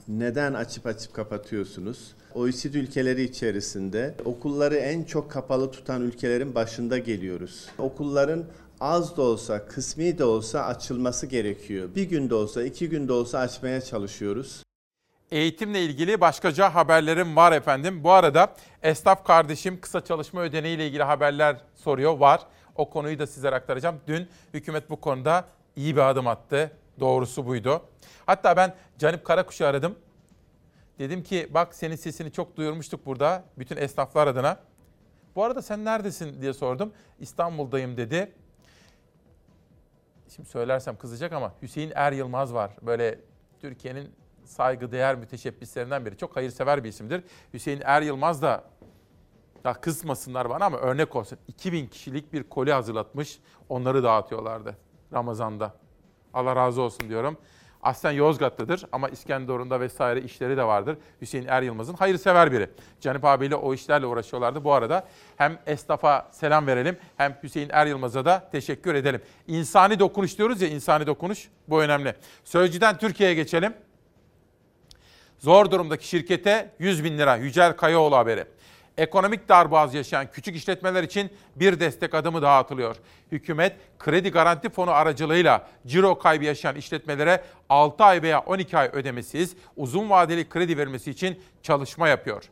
neden açıp açıp kapatıyorsunuz? OECD ülkeleri içerisinde okulları en çok kapalı tutan ülkelerin başında geliyoruz. Okulların az da olsa, kısmi de olsa açılması gerekiyor. Bir günde olsa, iki günde olsa açmaya çalışıyoruz. Eğitimle ilgili başkaca haberlerim var efendim. Bu arada esnaf kardeşim kısa çalışma ödeneği ile ilgili haberler soruyor. Var. O konuyu da sizlere aktaracağım. Dün hükümet bu konuda iyi bir adım attı. Doğrusu buydu. Hatta ben Canip Karakuş'u aradım. Dedim ki bak senin sesini çok duyurmuştuk burada bütün esnaflar adına. Bu arada sen neredesin diye sordum. İstanbul'dayım dedi. Şimdi söylersem kızacak ama Hüseyin Er Yılmaz var. Böyle Türkiye'nin saygıdeğer müteşebbislerinden biri. Çok hayırsever bir isimdir. Hüseyin Er Yılmaz da ya kızmasınlar bana ama örnek olsun. 2000 kişilik bir koli hazırlatmış. Onları dağıtıyorlardı Ramazan'da. Allah razı olsun diyorum. Aslen Yozgatlıdır ama İskenderun'da vesaire işleri de vardır. Hüseyin Er Yılmaz'ın hayırsever biri. Canip abiyle o işlerle uğraşıyorlardı. Bu arada hem esnafa selam verelim hem Hüseyin Er Yılmaz'a da teşekkür edelim. İnsani dokunuş diyoruz ya insani dokunuş bu önemli. Sözcüden Türkiye'ye geçelim. Zor durumdaki şirkete 100 bin lira Yücel Kayaoğlu haberi. Ekonomik darboğaz yaşayan küçük işletmeler için bir destek adımı daha atılıyor. Hükümet kredi garanti fonu aracılığıyla ciro kaybı yaşayan işletmelere 6 ay veya 12 ay ödemesiz uzun vadeli kredi vermesi için çalışma yapıyor.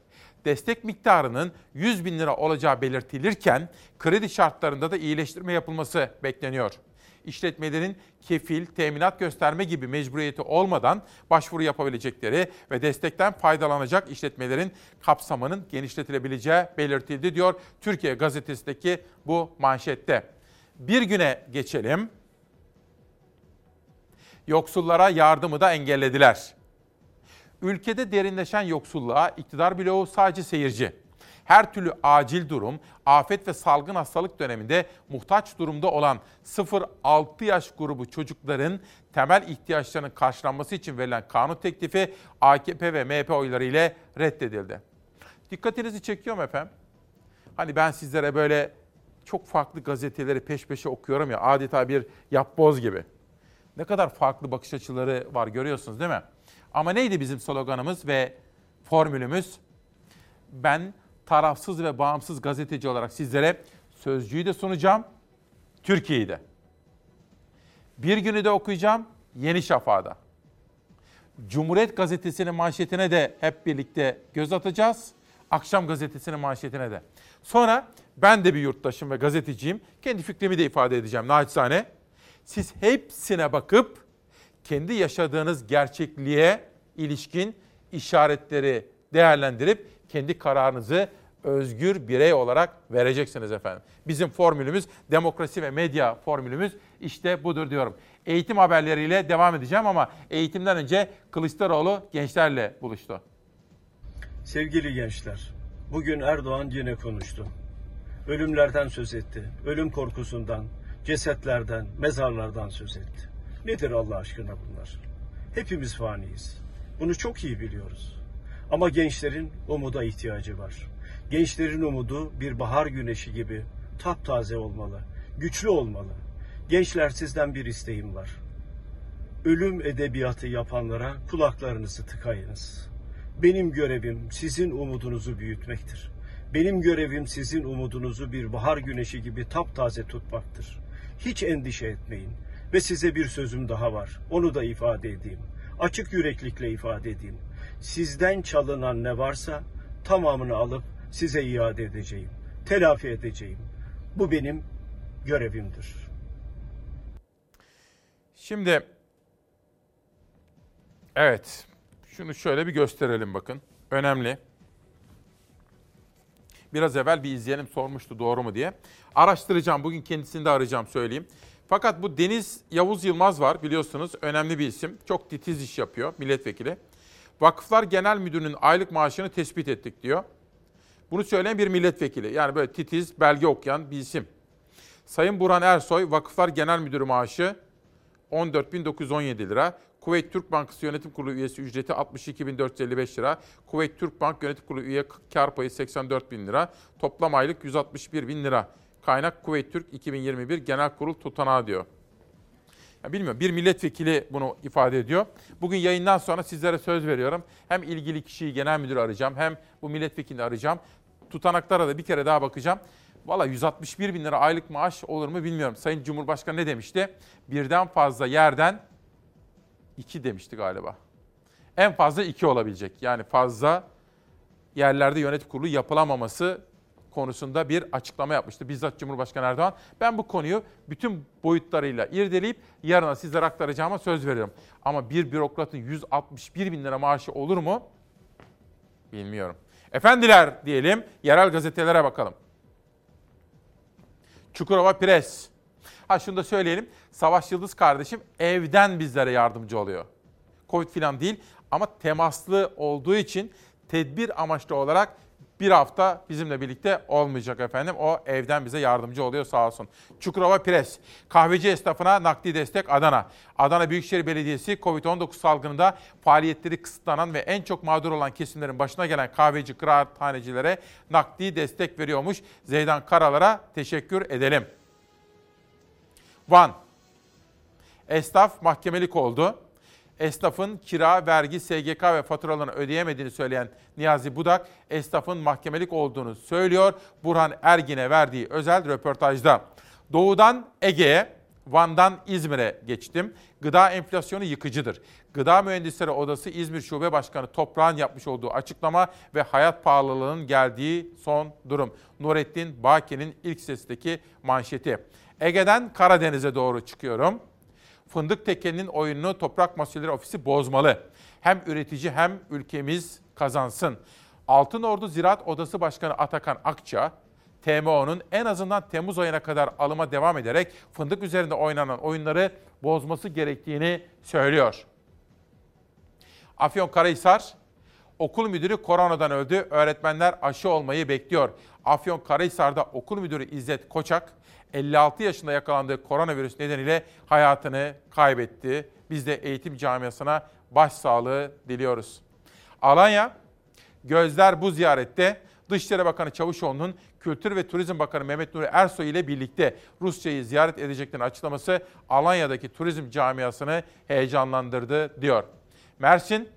Destek miktarının 100 bin lira olacağı belirtilirken kredi şartlarında da iyileştirme yapılması bekleniyor. İşletmelerin kefil, teminat gösterme gibi mecburiyeti olmadan başvuru yapabilecekleri ve destekten faydalanacak işletmelerin kapsamının genişletilebileceği belirtildi diyor Türkiye Gazetesi'ndeki bu manşette. Bir güne geçelim. Yoksullara yardımı da engellediler. Ülkede derinleşen yoksulluğa iktidar bloğu sadece seyirci. Her türlü acil durum, afet ve salgın hastalık döneminde muhtaç durumda olan 0-6 yaş grubu çocukların temel ihtiyaçlarının karşılanması için verilen kanun teklifi AKP ve MHP oyları ile reddedildi. Dikkatinizi çekiyor mu efendim? Hani ben sizlere böyle çok farklı gazeteleri peş peşe okuyorum ya adeta bir yapboz gibi. Ne kadar farklı bakış açıları var görüyorsunuz değil mi? Ama neydi bizim sloganımız ve formülümüz? Ben tarafsız ve bağımsız gazeteci olarak sizlere Sözcü'yü de sunacağım, Türkiye'yi de. Bir günü de okuyacağım, Yeni Şafak'da. Cumhuriyet Gazetesi'nin manşetine de hep birlikte göz atacağız. Akşam Gazetesi'nin manşetine de. Sonra ben de bir yurttaşım ve gazeteciyim. Kendi fikrimi de ifade edeceğim naçizane. Siz hepsine bakıp kendi yaşadığınız gerçekliğe ilişkin işaretleri değerlendirip kendi kararınızı özgür birey olarak vereceksiniz efendim. Bizim formülümüz demokrasi ve medya formülümüz işte budur diyorum. Eğitim haberleriyle devam edeceğim ama eğitimden önce Kılıçdaroğlu gençlerle buluştu. Sevgili gençler, bugün Erdoğan yine konuştu. Ölümlerden söz etti. Ölüm korkusundan, cesetlerden, mezarlardan söz etti. Nedir Allah aşkına bunlar? Hepimiz faniyiz. Bunu çok iyi biliyoruz. Ama gençlerin umuda ihtiyacı var. Gençlerin umudu bir bahar güneşi gibi taptaze olmalı, güçlü olmalı. Gençler sizden bir isteğim var. Ölüm edebiyatı yapanlara kulaklarınızı tıkayınız. Benim görevim sizin umudunuzu büyütmektir. Benim görevim sizin umudunuzu bir bahar güneşi gibi taptaze tutmaktır. Hiç endişe etmeyin. Ve size bir sözüm daha var. Onu da ifade edeyim. Açık yüreklikle ifade edeyim. Sizden çalınan ne varsa tamamını alıp size iade edeceğim. Telafi edeceğim. Bu benim görevimdir. Şimdi evet şunu şöyle bir gösterelim bakın. Önemli. Biraz evvel bir izleyenim sormuştu doğru mu diye. Araştıracağım. Bugün kendisini de arayacağım söyleyeyim. Fakat bu Deniz Yavuz Yılmaz var biliyorsunuz. Önemli bir isim. Çok titiz iş yapıyor milletvekili. Vakıflar Genel Müdürü'nün aylık maaşını tespit ettik diyor. Bunu söyleyen bir milletvekili. Yani böyle titiz, belge okuyan bir isim. Sayın Burhan Ersoy, Vakıflar Genel Müdürü maaşı 14.917 lira. Kuveyt Türk Bankası Yönetim Kurulu üyesi ücreti 62.455 lira. Kuveyt Türk Bank Yönetim Kurulu üye kar payı 84.000 lira. Toplam aylık 161.000 lira. Kaynak Kuveyt Türk 2021 Genel Kurul tutanağı diyor. Ya bilmiyorum bir milletvekili bunu ifade ediyor. Bugün yayından sonra sizlere söz veriyorum. Hem ilgili kişiyi genel müdür arayacağım hem bu milletvekilini arayacağım. Tutanaklara da bir kere daha bakacağım. Valla 161 bin lira aylık maaş olur mu bilmiyorum. Sayın Cumhurbaşkanı ne demişti? Birden fazla yerden iki demişti galiba. En fazla iki olabilecek. Yani fazla yerlerde yönetim kurulu yapılamaması konusunda bir açıklama yapmıştı bizzat Cumhurbaşkanı Erdoğan. Ben bu konuyu bütün boyutlarıyla irdeleyip yarına sizlere aktaracağıma söz veriyorum. Ama bir bürokratın 161 bin lira maaşı olur mu? Bilmiyorum. Efendiler diyelim, yerel gazetelere bakalım. Çukurova Pres. Ha şunu da söyleyelim. Savaş Yıldız kardeşim evden bizlere yardımcı oluyor. Covid falan değil ama temaslı olduğu için tedbir amaçlı olarak bir hafta bizimle birlikte olmayacak efendim. O evden bize yardımcı oluyor sağ olsun. Çukurova Pres, kahveci esnafına nakdi destek Adana. Adana Büyükşehir Belediyesi Covid-19 salgınında faaliyetleri kısıtlanan ve en çok mağdur olan kesimlerin başına gelen kahveci, kıraathanecilere nakdi destek veriyormuş. Zeydan Karalar'a teşekkür edelim. Van, esnaf mahkemelik oldu esnafın kira, vergi, SGK ve faturalarını ödeyemediğini söyleyen Niyazi Budak, esnafın mahkemelik olduğunu söylüyor. Burhan Ergin'e verdiği özel röportajda. Doğudan Ege'ye, Van'dan İzmir'e geçtim. Gıda enflasyonu yıkıcıdır. Gıda Mühendisleri Odası İzmir Şube Başkanı Toprağ'ın yapmış olduğu açıklama ve hayat pahalılığının geldiği son durum. Nurettin Baki'nin ilk sesdeki manşeti. Ege'den Karadeniz'e doğru çıkıyorum. Fındık tekelinin oyununu Toprak Mahsulleri Ofisi bozmalı. Hem üretici hem ülkemiz kazansın. Altın Ordu Ziraat Odası Başkanı Atakan Akça, TMO'nun en azından Temmuz ayına kadar alıma devam ederek fındık üzerinde oynanan oyunları bozması gerektiğini söylüyor. Afyonkarahisar, okul müdürü koronadan öldü. Öğretmenler aşı olmayı bekliyor. Afyonkarahisar'da okul müdürü İzzet Koçak, 56 yaşında yakalandığı koronavirüs nedeniyle hayatını kaybetti. Biz de eğitim camiasına başsağlığı diliyoruz. Alanya, gözler bu ziyarette Dışişleri Bakanı Çavuşoğlu'nun Kültür ve Turizm Bakanı Mehmet Nuri Ersoy ile birlikte Rusya'yı ziyaret edeceklerini açıklaması Alanya'daki turizm camiasını heyecanlandırdı diyor. Mersin,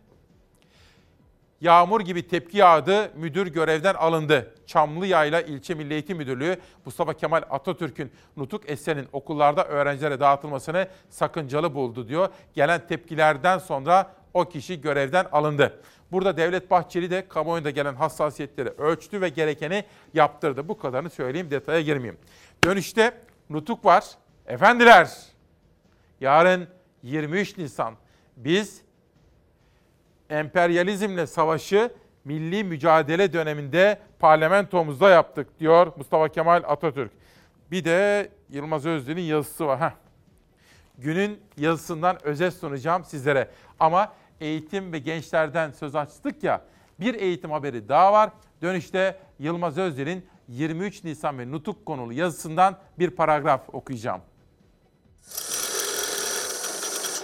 yağmur gibi tepki yağdı, müdür görevden alındı. Çamlıyayla İlçe Milli Eğitim Müdürlüğü Mustafa Kemal Atatürk'ün nutuk eserinin okullarda öğrencilere dağıtılmasını sakıncalı buldu diyor. Gelen tepkilerden sonra o kişi görevden alındı. Burada Devlet Bahçeli de kamuoyunda gelen hassasiyetleri ölçtü ve gerekeni yaptırdı. Bu kadarını söyleyeyim, detaya girmeyeyim. Dönüşte nutuk var. Efendiler, yarın 23 Nisan biz emperyalizmle savaşı milli mücadele döneminde parlamentomuzda yaptık diyor Mustafa Kemal Atatürk. Bir de Yılmaz Özdil'in yazısı var. Heh. Günün yazısından özet sunacağım sizlere. Ama eğitim ve gençlerden söz açtık ya. Bir eğitim haberi daha var. Dönüşte Yılmaz Özdil'in 23 Nisan ve Nutuk konulu yazısından bir paragraf okuyacağım.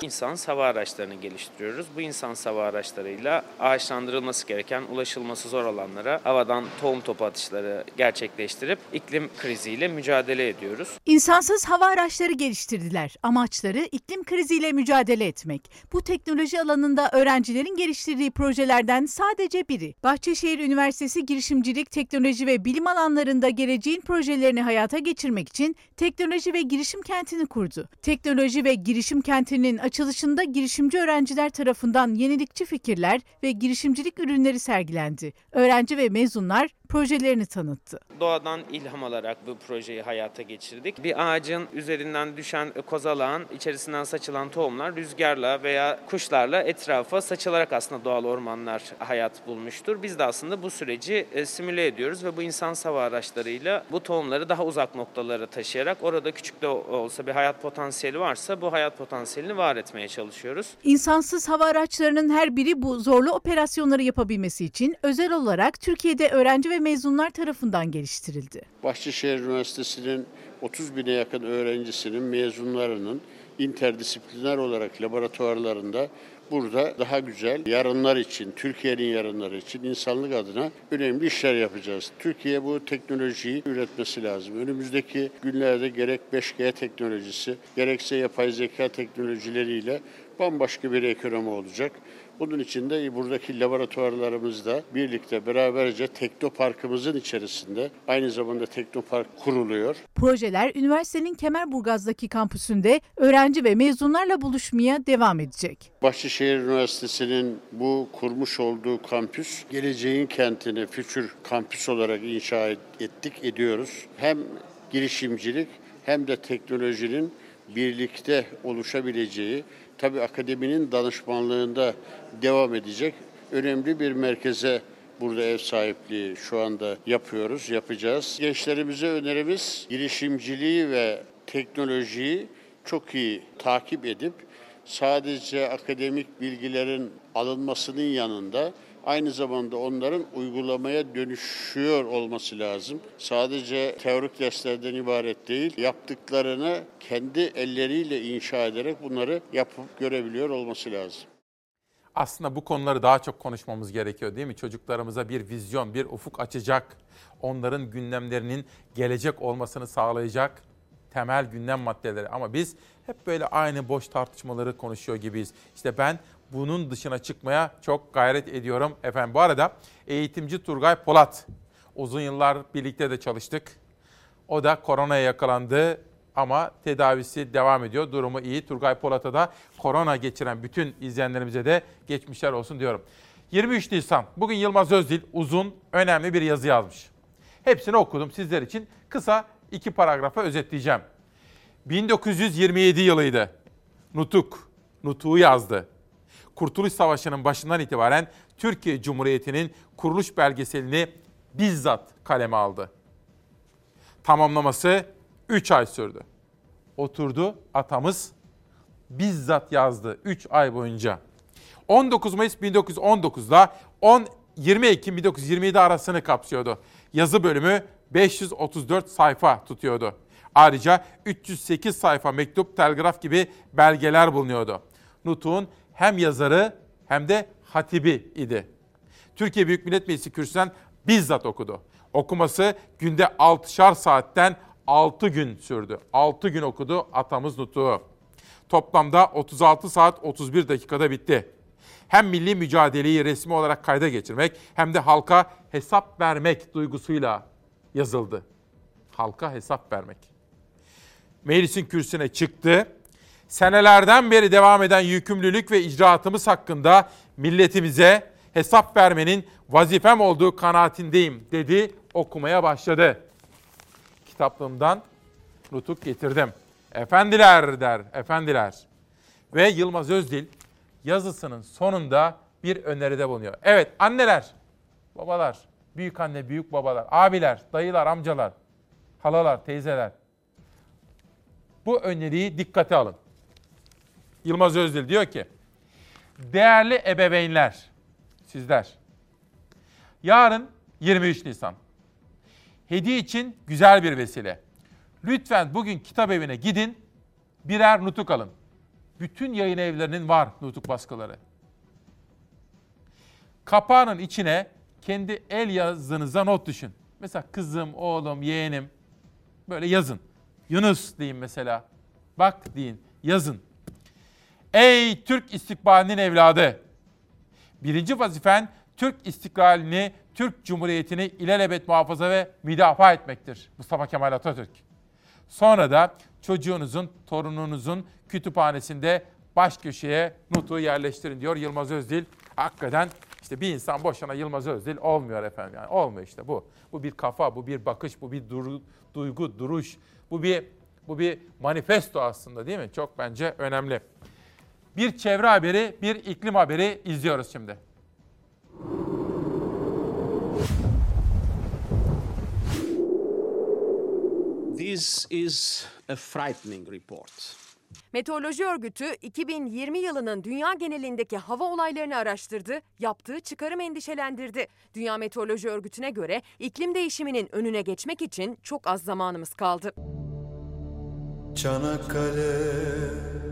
İnsan hava araçlarını geliştiriyoruz. Bu insan hava araçlarıyla ağaçlandırılması gereken, ulaşılması zor alanlara havadan tohum topu atışları gerçekleştirip iklim kriziyle mücadele ediyoruz. İnsansız hava araçları geliştirdiler. Amaçları iklim kriziyle mücadele etmek. Bu teknoloji alanında öğrencilerin geliştirdiği projelerden sadece biri. Bahçeşehir Üniversitesi Girişimcilik, Teknoloji ve Bilim alanlarında geleceğin projelerini hayata geçirmek için teknoloji ve girişim kentini kurdu. Teknoloji ve girişim kentinin açılışında girişimci öğrenciler tarafından yenilikçi fikirler ve girişimcilik ürünleri sergilendi. Öğrenci ve mezunlar projelerini tanıttı. Doğadan ilham alarak bu projeyi hayata geçirdik. Bir ağacın üzerinden düşen kozalağın içerisinden saçılan tohumlar rüzgarla veya kuşlarla etrafa saçılarak aslında doğal ormanlar hayat bulmuştur. Biz de aslında bu süreci e, simüle ediyoruz ve bu insan hava araçlarıyla bu tohumları daha uzak noktalara taşıyarak orada küçük de olsa bir hayat potansiyeli varsa bu hayat potansiyelini var etmeye çalışıyoruz. İnsansız hava araçlarının her biri bu zorlu operasyonları yapabilmesi için özel olarak Türkiye'de öğrenci ve mezunlar tarafından geliştirildi. Bahçeşehir Üniversitesi'nin 30 bine yakın öğrencisinin, mezunlarının interdisipliner olarak laboratuvarlarında burada daha güzel yarınlar için, Türkiye'nin yarınları için insanlık adına önemli işler yapacağız. Türkiye bu teknolojiyi üretmesi lazım. Önümüzdeki günlerde gerek 5G teknolojisi, gerekse yapay zeka teknolojileriyle bambaşka bir ekonomi olacak. Bunun için de buradaki laboratuvarlarımızda birlikte beraberce Teknoparkımızın içerisinde aynı zamanda Teknopark kuruluyor. Projeler üniversitenin Kemerburgaz'daki kampüsünde öğrenci ve mezunlarla buluşmaya devam edecek. Bahçeşehir Üniversitesi'nin bu kurmuş olduğu kampüs geleceğin kentini Future Kampüs olarak inşa ettik, ediyoruz. Hem girişimcilik hem de teknolojinin birlikte oluşabileceği tabii akademinin danışmanlığında devam edecek önemli bir merkeze burada ev sahipliği şu anda yapıyoruz, yapacağız. Gençlerimize önerimiz girişimciliği ve teknolojiyi çok iyi takip edip sadece akademik bilgilerin alınmasının yanında aynı zamanda onların uygulamaya dönüşüyor olması lazım. Sadece teorik derslerden ibaret değil, yaptıklarını kendi elleriyle inşa ederek bunları yapıp görebiliyor olması lazım. Aslında bu konuları daha çok konuşmamız gerekiyor değil mi? Çocuklarımıza bir vizyon, bir ufuk açacak, onların gündemlerinin gelecek olmasını sağlayacak temel gündem maddeleri. Ama biz hep böyle aynı boş tartışmaları konuşuyor gibiyiz. İşte ben bunun dışına çıkmaya çok gayret ediyorum. Efendim bu arada eğitimci Turgay Polat. Uzun yıllar birlikte de çalıştık. O da koronaya yakalandı ama tedavisi devam ediyor. Durumu iyi. Turgay Polat'a da korona geçiren bütün izleyenlerimize de geçmişler olsun diyorum. 23 Nisan. Bugün Yılmaz Özdil uzun, önemli bir yazı yazmış. Hepsini okudum sizler için. Kısa iki paragrafa özetleyeceğim. 1927 yılıydı. Nutuk, Nutuk'u yazdı. Kurtuluş Savaşı'nın başından itibaren Türkiye Cumhuriyeti'nin kuruluş belgeselini bizzat kaleme aldı. Tamamlaması 3 ay sürdü. Oturdu atamız bizzat yazdı 3 ay boyunca. 19 Mayıs 1919'da 10 20 Ekim 1927 arasını kapsıyordu. Yazı bölümü 534 sayfa tutuyordu. Ayrıca 308 sayfa mektup, telgraf gibi belgeler bulunuyordu. Nutuk'un hem yazarı hem de hatibi idi. Türkiye Büyük Millet Meclisi kürsüden bizzat okudu. Okuması günde 6'şar saatten 6 gün sürdü. 6 gün okudu atamız Nutuk'u. Toplamda 36 saat 31 dakikada bitti. Hem milli mücadeleyi resmi olarak kayda geçirmek hem de halka hesap vermek duygusuyla yazıldı. Halka hesap vermek. Meclisin kürsüne çıktı. Senelerden beri devam eden yükümlülük ve icraatımız hakkında milletimize hesap vermenin vazifem olduğu kanaatindeyim dedi, okumaya başladı. Kitaplığımdan nutuk getirdim. Efendiler der, efendiler. Ve Yılmaz Özdil yazısının sonunda bir öneride bulunuyor. Evet anneler, babalar, büyük anne, büyük babalar, abiler, dayılar, amcalar, halalar, teyzeler. Bu öneriyi dikkate alın. Yılmaz Özdil diyor ki, değerli ebeveynler, sizler, yarın 23 Nisan. Hediye için güzel bir vesile. Lütfen bugün kitap evine gidin, birer nutuk alın. Bütün yayın evlerinin var nutuk baskıları. Kapağının içine kendi el yazınıza not düşün. Mesela kızım, oğlum, yeğenim böyle yazın. Yunus deyin mesela. Bak deyin, yazın. Ey Türk istikbalinin evladı! Birinci vazifen Türk istiklalini, Türk Cumhuriyeti'ni ilelebet muhafaza ve müdafaa etmektir. Mustafa Kemal Atatürk. Sonra da çocuğunuzun, torununuzun kütüphanesinde baş köşeye nutuğu yerleştirin diyor Yılmaz Özdil. Hakikaten işte bir insan boşuna Yılmaz Özdil olmuyor efendim. Yani olmuyor işte bu. Bu bir kafa, bu bir bakış, bu bir duru, duygu, duruş. Bu bir bu bir manifesto aslında değil mi? Çok bence önemli. Bir çevre haberi, bir iklim haberi izliyoruz şimdi. This is a frightening report. Meteoroloji Örgütü 2020 yılının dünya genelindeki hava olaylarını araştırdı, yaptığı çıkarım endişelendirdi. Dünya Meteoroloji Örgütü'ne göre iklim değişiminin önüne geçmek için çok az zamanımız kaldı. Çanakkale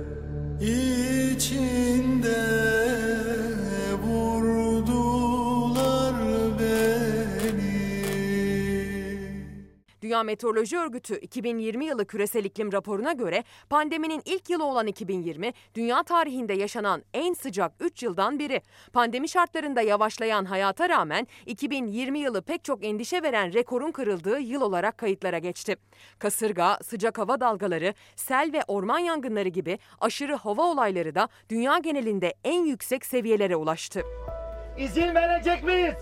içinde Dünya Meteoroloji Örgütü 2020 yılı küresel iklim raporuna göre pandeminin ilk yılı olan 2020 dünya tarihinde yaşanan en sıcak 3 yıldan biri. Pandemi şartlarında yavaşlayan hayata rağmen 2020 yılı pek çok endişe veren rekorun kırıldığı yıl olarak kayıtlara geçti. Kasırga, sıcak hava dalgaları, sel ve orman yangınları gibi aşırı hava olayları da dünya genelinde en yüksek seviyelere ulaştı. İzin verecek miyiz?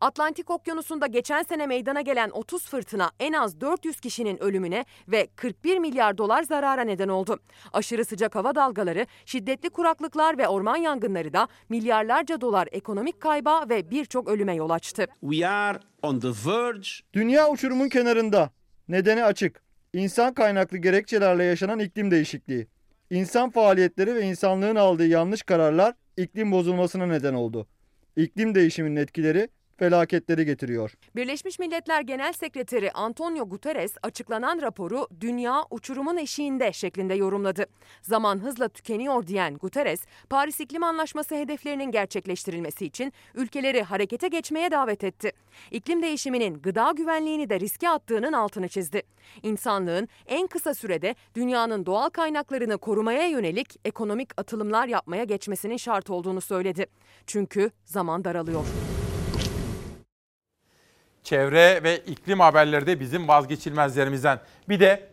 Atlantik Okyanusu'nda geçen sene meydana gelen 30 fırtına en az 400 kişinin ölümüne ve 41 milyar dolar zarara neden oldu. Aşırı sıcak hava dalgaları, şiddetli kuraklıklar ve orman yangınları da milyarlarca dolar ekonomik kayba ve birçok ölüme yol açtı. We are on the verge. Dünya uçurumun kenarında. Nedeni açık. İnsan kaynaklı gerekçelerle yaşanan iklim değişikliği. İnsan faaliyetleri ve insanlığın aldığı yanlış kararlar iklim bozulmasına neden oldu. İklim değişiminin etkileri felaketleri getiriyor. Birleşmiş Milletler Genel Sekreteri Antonio Guterres açıklanan raporu dünya uçurumun eşiğinde şeklinde yorumladı. Zaman hızla tükeniyor diyen Guterres, Paris İklim Anlaşması hedeflerinin gerçekleştirilmesi için ülkeleri harekete geçmeye davet etti. İklim değişiminin gıda güvenliğini de riske attığının altını çizdi. İnsanlığın en kısa sürede dünyanın doğal kaynaklarını korumaya yönelik ekonomik atılımlar yapmaya geçmesinin şart olduğunu söyledi. Çünkü zaman daralıyor. Çevre ve iklim haberleri de bizim vazgeçilmezlerimizden. Bir de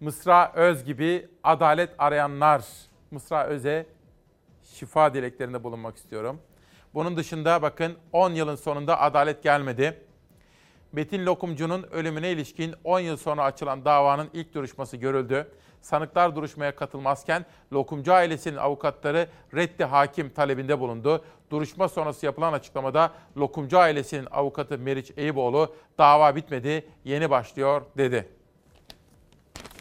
Mısra Öz gibi adalet arayanlar. Mısra Öz'e şifa dileklerinde bulunmak istiyorum. Bunun dışında bakın 10 yılın sonunda adalet gelmedi. Metin Lokumcu'nun ölümüne ilişkin 10 yıl sonra açılan davanın ilk duruşması görüldü. Sanıklar duruşmaya katılmazken Lokumcu ailesinin avukatları reddi hakim talebinde bulundu. Duruşma sonrası yapılan açıklamada Lokumcu ailesinin avukatı Meriç Eyüboğlu dava bitmedi, yeni başlıyor dedi.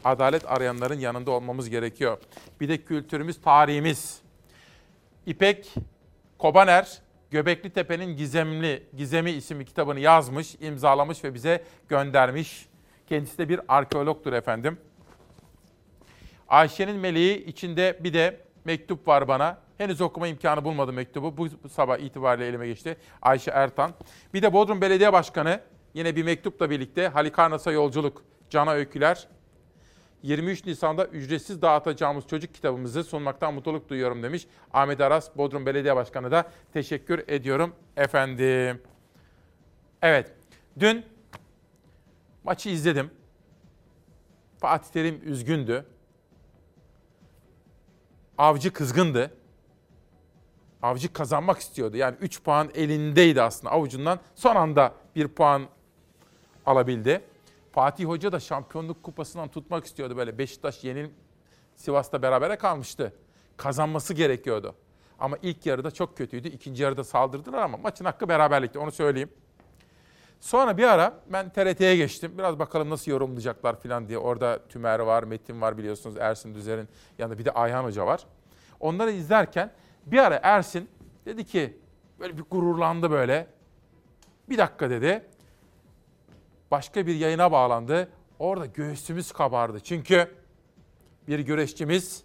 Adalet arayanların yanında olmamız gerekiyor. Bir de kültürümüz, tarihimiz. İpek Kobaner, Göbekli Tepe'nin Gizemli Gizemi isimli kitabını yazmış, imzalamış ve bize göndermiş. Kendisi de bir arkeologtur efendim. Ayşe'nin meleği içinde bir de mektup var bana. Henüz okuma imkanı bulmadım mektubu. Bu, sabah itibariyle elime geçti. Ayşe Ertan. Bir de Bodrum Belediye Başkanı yine bir mektupla birlikte Halikarnas'a yolculuk. Cana Öyküler. 23 Nisan'da ücretsiz dağıtacağımız çocuk kitabımızı sunmaktan mutluluk duyuyorum demiş. Ahmet Aras, Bodrum Belediye Başkanı da teşekkür ediyorum efendim. Evet, dün maçı izledim. Fatih Terim üzgündü. Avcı kızgındı. Avcı kazanmak istiyordu. Yani 3 puan elindeydi aslında avucundan. Son anda bir puan alabildi. Fatih Hoca da şampiyonluk kupasından tutmak istiyordu böyle. Beşiktaş yenil Sivas'ta berabere kalmıştı. Kazanması gerekiyordu. Ama ilk yarıda çok kötüydü. İkinci yarıda saldırdılar ama maçın hakkı beraberlikti onu söyleyeyim. Sonra bir ara ben TRT'ye geçtim. Biraz bakalım nasıl yorumlayacaklar falan diye. Orada Tümer var, Metin var biliyorsunuz. Ersin Düzer'in yanında bir de Ayhan Hoca var. Onları izlerken bir ara Ersin dedi ki böyle bir gururlandı böyle. Bir dakika dedi. Başka bir yayına bağlandı. Orada göğsümüz kabardı. Çünkü bir güreşçimiz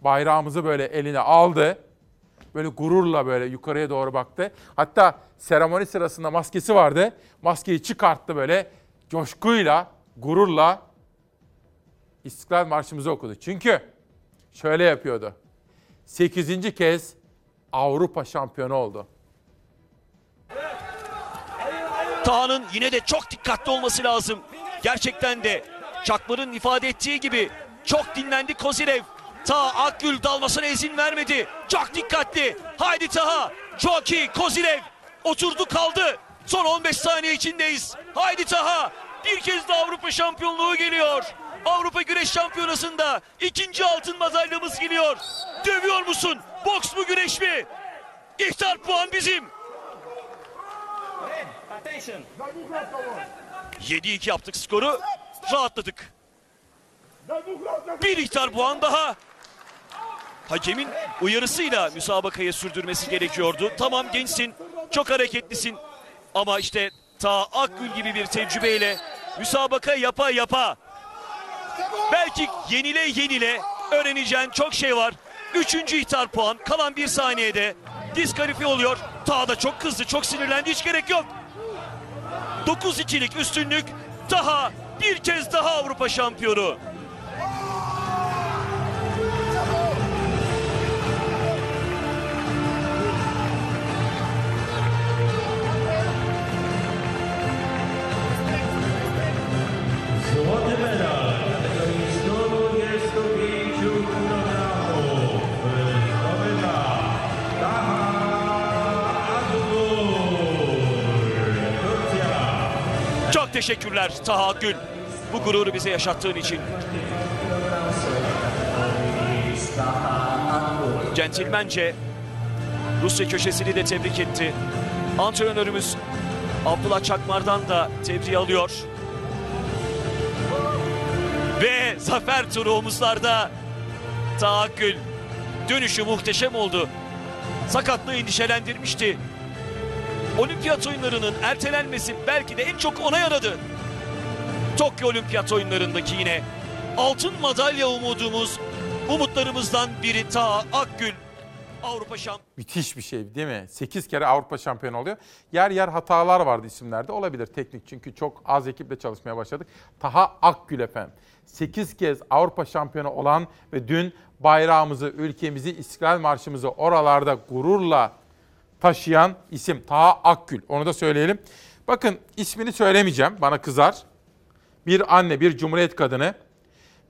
bayrağımızı böyle eline aldı. Böyle gururla böyle yukarıya doğru baktı. Hatta seremoni sırasında maskesi vardı. Maskeyi çıkarttı böyle coşkuyla, gururla İstiklal Marşımızı okudu. Çünkü şöyle yapıyordu. 8. kez Avrupa şampiyonu oldu. Taha'nın yine de çok dikkatli olması lazım. Gerçekten de Çakmar'ın ifade ettiği gibi çok dinlendi Kozirev. Taha Akgül dalmasına izin vermedi. Çok dikkatli. Haydi Taha. Çok iyi Kozirev. Oturdu kaldı. Son 15 saniye içindeyiz. Haydi Taha. Bir kez de Avrupa şampiyonluğu geliyor. Avrupa Güreş Şampiyonası'nda ikinci altın madalyamız geliyor. Dövüyor musun? Boks mu güreş mi? İhtar puan bizim. 7-2 yaptık skoru. Rahatladık. Bir ihtar puan daha. Hakemin uyarısıyla müsabakayı sürdürmesi gerekiyordu. Tamam gençsin, çok hareketlisin. Ama işte ta Akgül gibi bir tecrübeyle müsabaka yapa yapa. Belki yenile yenile öğreneceğin çok şey var. Üçüncü ihtar puan kalan bir saniyede diskalifiye oluyor. Ta da çok kızdı, çok sinirlendi hiç gerek yok. 9-2'lik üstünlük daha bir kez daha Avrupa şampiyonu. Teşekkürler Taha Gül. Bu gururu bize yaşattığın için. Centilmence Rusya köşesini de tebrik etti. Antrenörümüz Abdullah Çakmar'dan da tebrik alıyor. Ve zafer turu omuzlarda Taha Gül. Dönüşü muhteşem oldu. Sakatlığı endişelendirmişti. Olimpiyat oyunlarının ertelenmesi belki de en çok ona yaradı. Tokyo Olimpiyat oyunlarındaki yine altın madalya umudumuz, umutlarımızdan biri Taha Akgül. Avrupa şampiyonu. Müthiş bir şey değil mi? 8 kere Avrupa şampiyonu oluyor. Yer yer hatalar vardı isimlerde. Olabilir teknik çünkü çok az ekiple çalışmaya başladık. Taha Akgül efendim. 8 kez Avrupa şampiyonu olan ve dün bayrağımızı, ülkemizi, İstiklal Marşımızı oralarda gururla taşıyan isim Taha Akgül. Onu da söyleyelim. Bakın ismini söylemeyeceğim. Bana kızar. Bir anne, bir cumhuriyet kadını.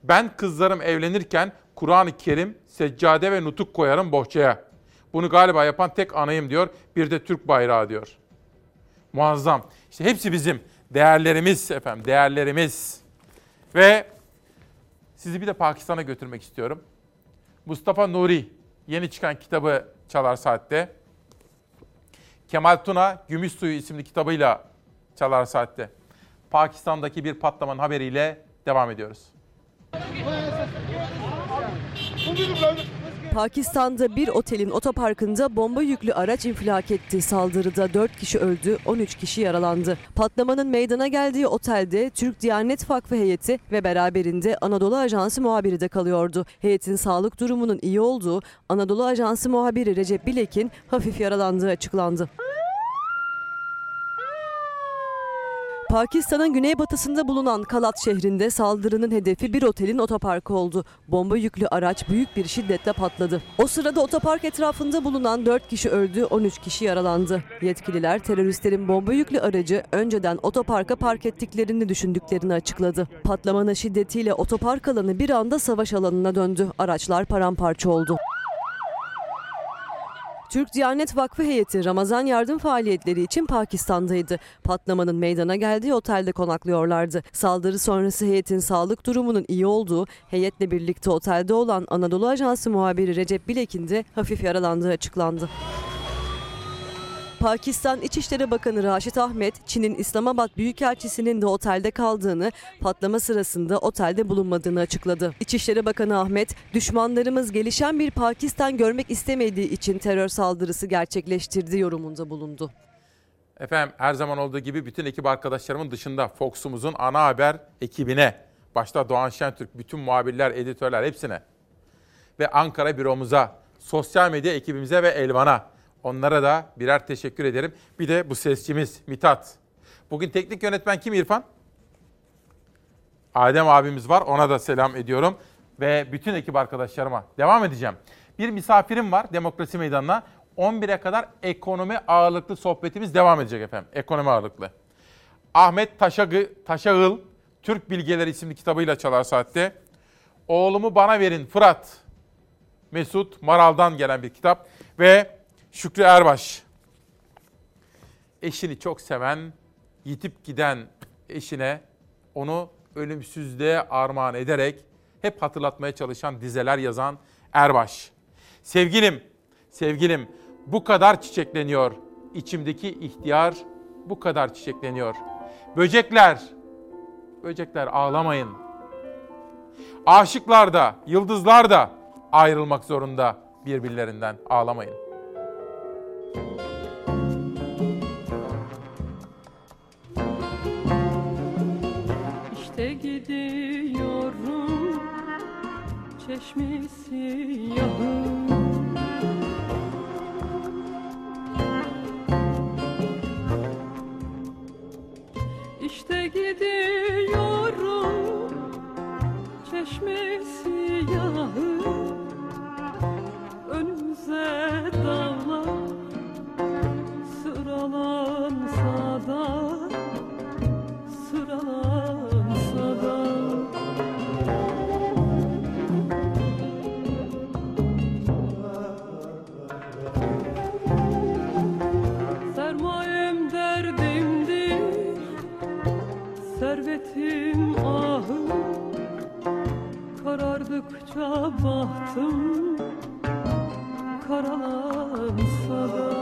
Ben kızlarım evlenirken Kur'an-ı Kerim, seccade ve nutuk koyarım bohçaya. Bunu galiba yapan tek anayım diyor. Bir de Türk bayrağı diyor. Muazzam. İşte hepsi bizim. Değerlerimiz efendim, değerlerimiz. Ve sizi bir de Pakistan'a götürmek istiyorum. Mustafa Nuri yeni çıkan kitabı Çalar Saat'te. Kemal Tuna Gümüş Suyu isimli kitabıyla Çalar Saat'te. Pakistan'daki bir patlamanın haberiyle devam ediyoruz. Pakistan'da bir otelin otoparkında bomba yüklü araç infilak etti. Saldırıda 4 kişi öldü, 13 kişi yaralandı. Patlamanın meydana geldiği otelde Türk Diyanet Vakfı heyeti ve beraberinde Anadolu Ajansı muhabiri de kalıyordu. Heyetin sağlık durumunun iyi olduğu, Anadolu Ajansı muhabiri Recep Bilek'in hafif yaralandığı açıklandı. Pakistan'ın güneybatısında bulunan Kalat şehrinde saldırının hedefi bir otelin otoparkı oldu. Bomba yüklü araç büyük bir şiddetle patladı. O sırada otopark etrafında bulunan 4 kişi öldü, 13 kişi yaralandı. Yetkililer teröristlerin bomba yüklü aracı önceden otoparka park ettiklerini düşündüklerini açıkladı. Patlamanın şiddetiyle otopark alanı bir anda savaş alanına döndü. Araçlar paramparça oldu. Türk Diyanet Vakfı heyeti Ramazan yardım faaliyetleri için Pakistan'daydı. Patlamanın meydana geldiği otelde konaklıyorlardı. Saldırı sonrası heyetin sağlık durumunun iyi olduğu, heyetle birlikte otelde olan Anadolu Ajansı muhabiri Recep Bilek'in de hafif yaralandığı açıklandı. Pakistan İçişleri Bakanı Raşit Ahmet, Çin'in İslamabad Büyükelçisi'nin de otelde kaldığını, patlama sırasında otelde bulunmadığını açıkladı. İçişleri Bakanı Ahmet, düşmanlarımız gelişen bir Pakistan görmek istemediği için terör saldırısı gerçekleştirdi yorumunda bulundu. Efendim her zaman olduğu gibi bütün ekip arkadaşlarımın dışında Fox'umuzun ana haber ekibine, başta Doğan Şentürk, bütün muhabirler, editörler hepsine ve Ankara büromuza, sosyal medya ekibimize ve Elvan'a onlara da birer teşekkür ederim. Bir de bu sesçimiz Mitat. Bugün teknik yönetmen kim İrfan? Adem abimiz var ona da selam ediyorum ve bütün ekip arkadaşlarıma devam edeceğim. Bir misafirim var Demokrasi Meydanı'na. 11'e kadar ekonomi ağırlıklı sohbetimiz devam edecek efendim. Ekonomi ağırlıklı. Ahmet Taşagı, Taşağıl, Türk Bilgeleri isimli kitabıyla çalar saatte. Oğlumu bana verin Fırat. Mesut Maral'dan gelen bir kitap. Ve Şükrü Erbaş. Eşini çok seven, yitip giden eşine onu ölümsüzlüğe armağan ederek hep hatırlatmaya çalışan dizeler yazan Erbaş. Sevgilim, sevgilim bu kadar çiçekleniyor. İçimdeki ihtiyar bu kadar çiçekleniyor. Böcekler, böcekler ağlamayın. Aşıklar da, yıldızlar da ayrılmak zorunda birbirlerinden ağlamayın. İşte gidiyorum çeşmesi yahım İşte gidiyorum çeşmesi yahım Önümüze dağlar sıralansa da sıralansa da. Sermayem derdimdir Servetim ahım Karardıkça bahtım Karalansa da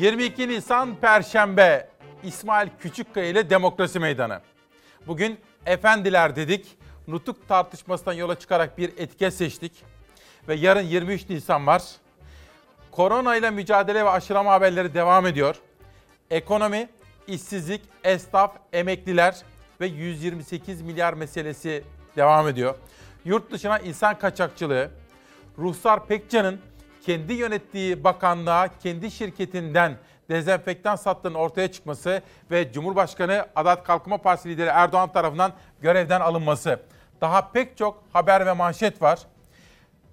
22 Nisan Perşembe İsmail Küçükkaya ile Demokrasi Meydanı. Bugün efendiler dedik. Nutuk tartışmasından yola çıkarak bir etiket seçtik. Ve yarın 23 Nisan var. Korona ile mücadele ve aşılama haberleri devam ediyor. Ekonomi, işsizlik, esnaf, emekliler ve 128 milyar meselesi devam ediyor. Yurt dışına insan kaçakçılığı, Ruhsar Pekcan'ın kendi yönettiği bakanlığa kendi şirketinden dezenfektan sattığının ortaya çıkması ve Cumhurbaşkanı Adalet Kalkınma Partisi lideri Erdoğan tarafından görevden alınması. Daha pek çok haber ve manşet var.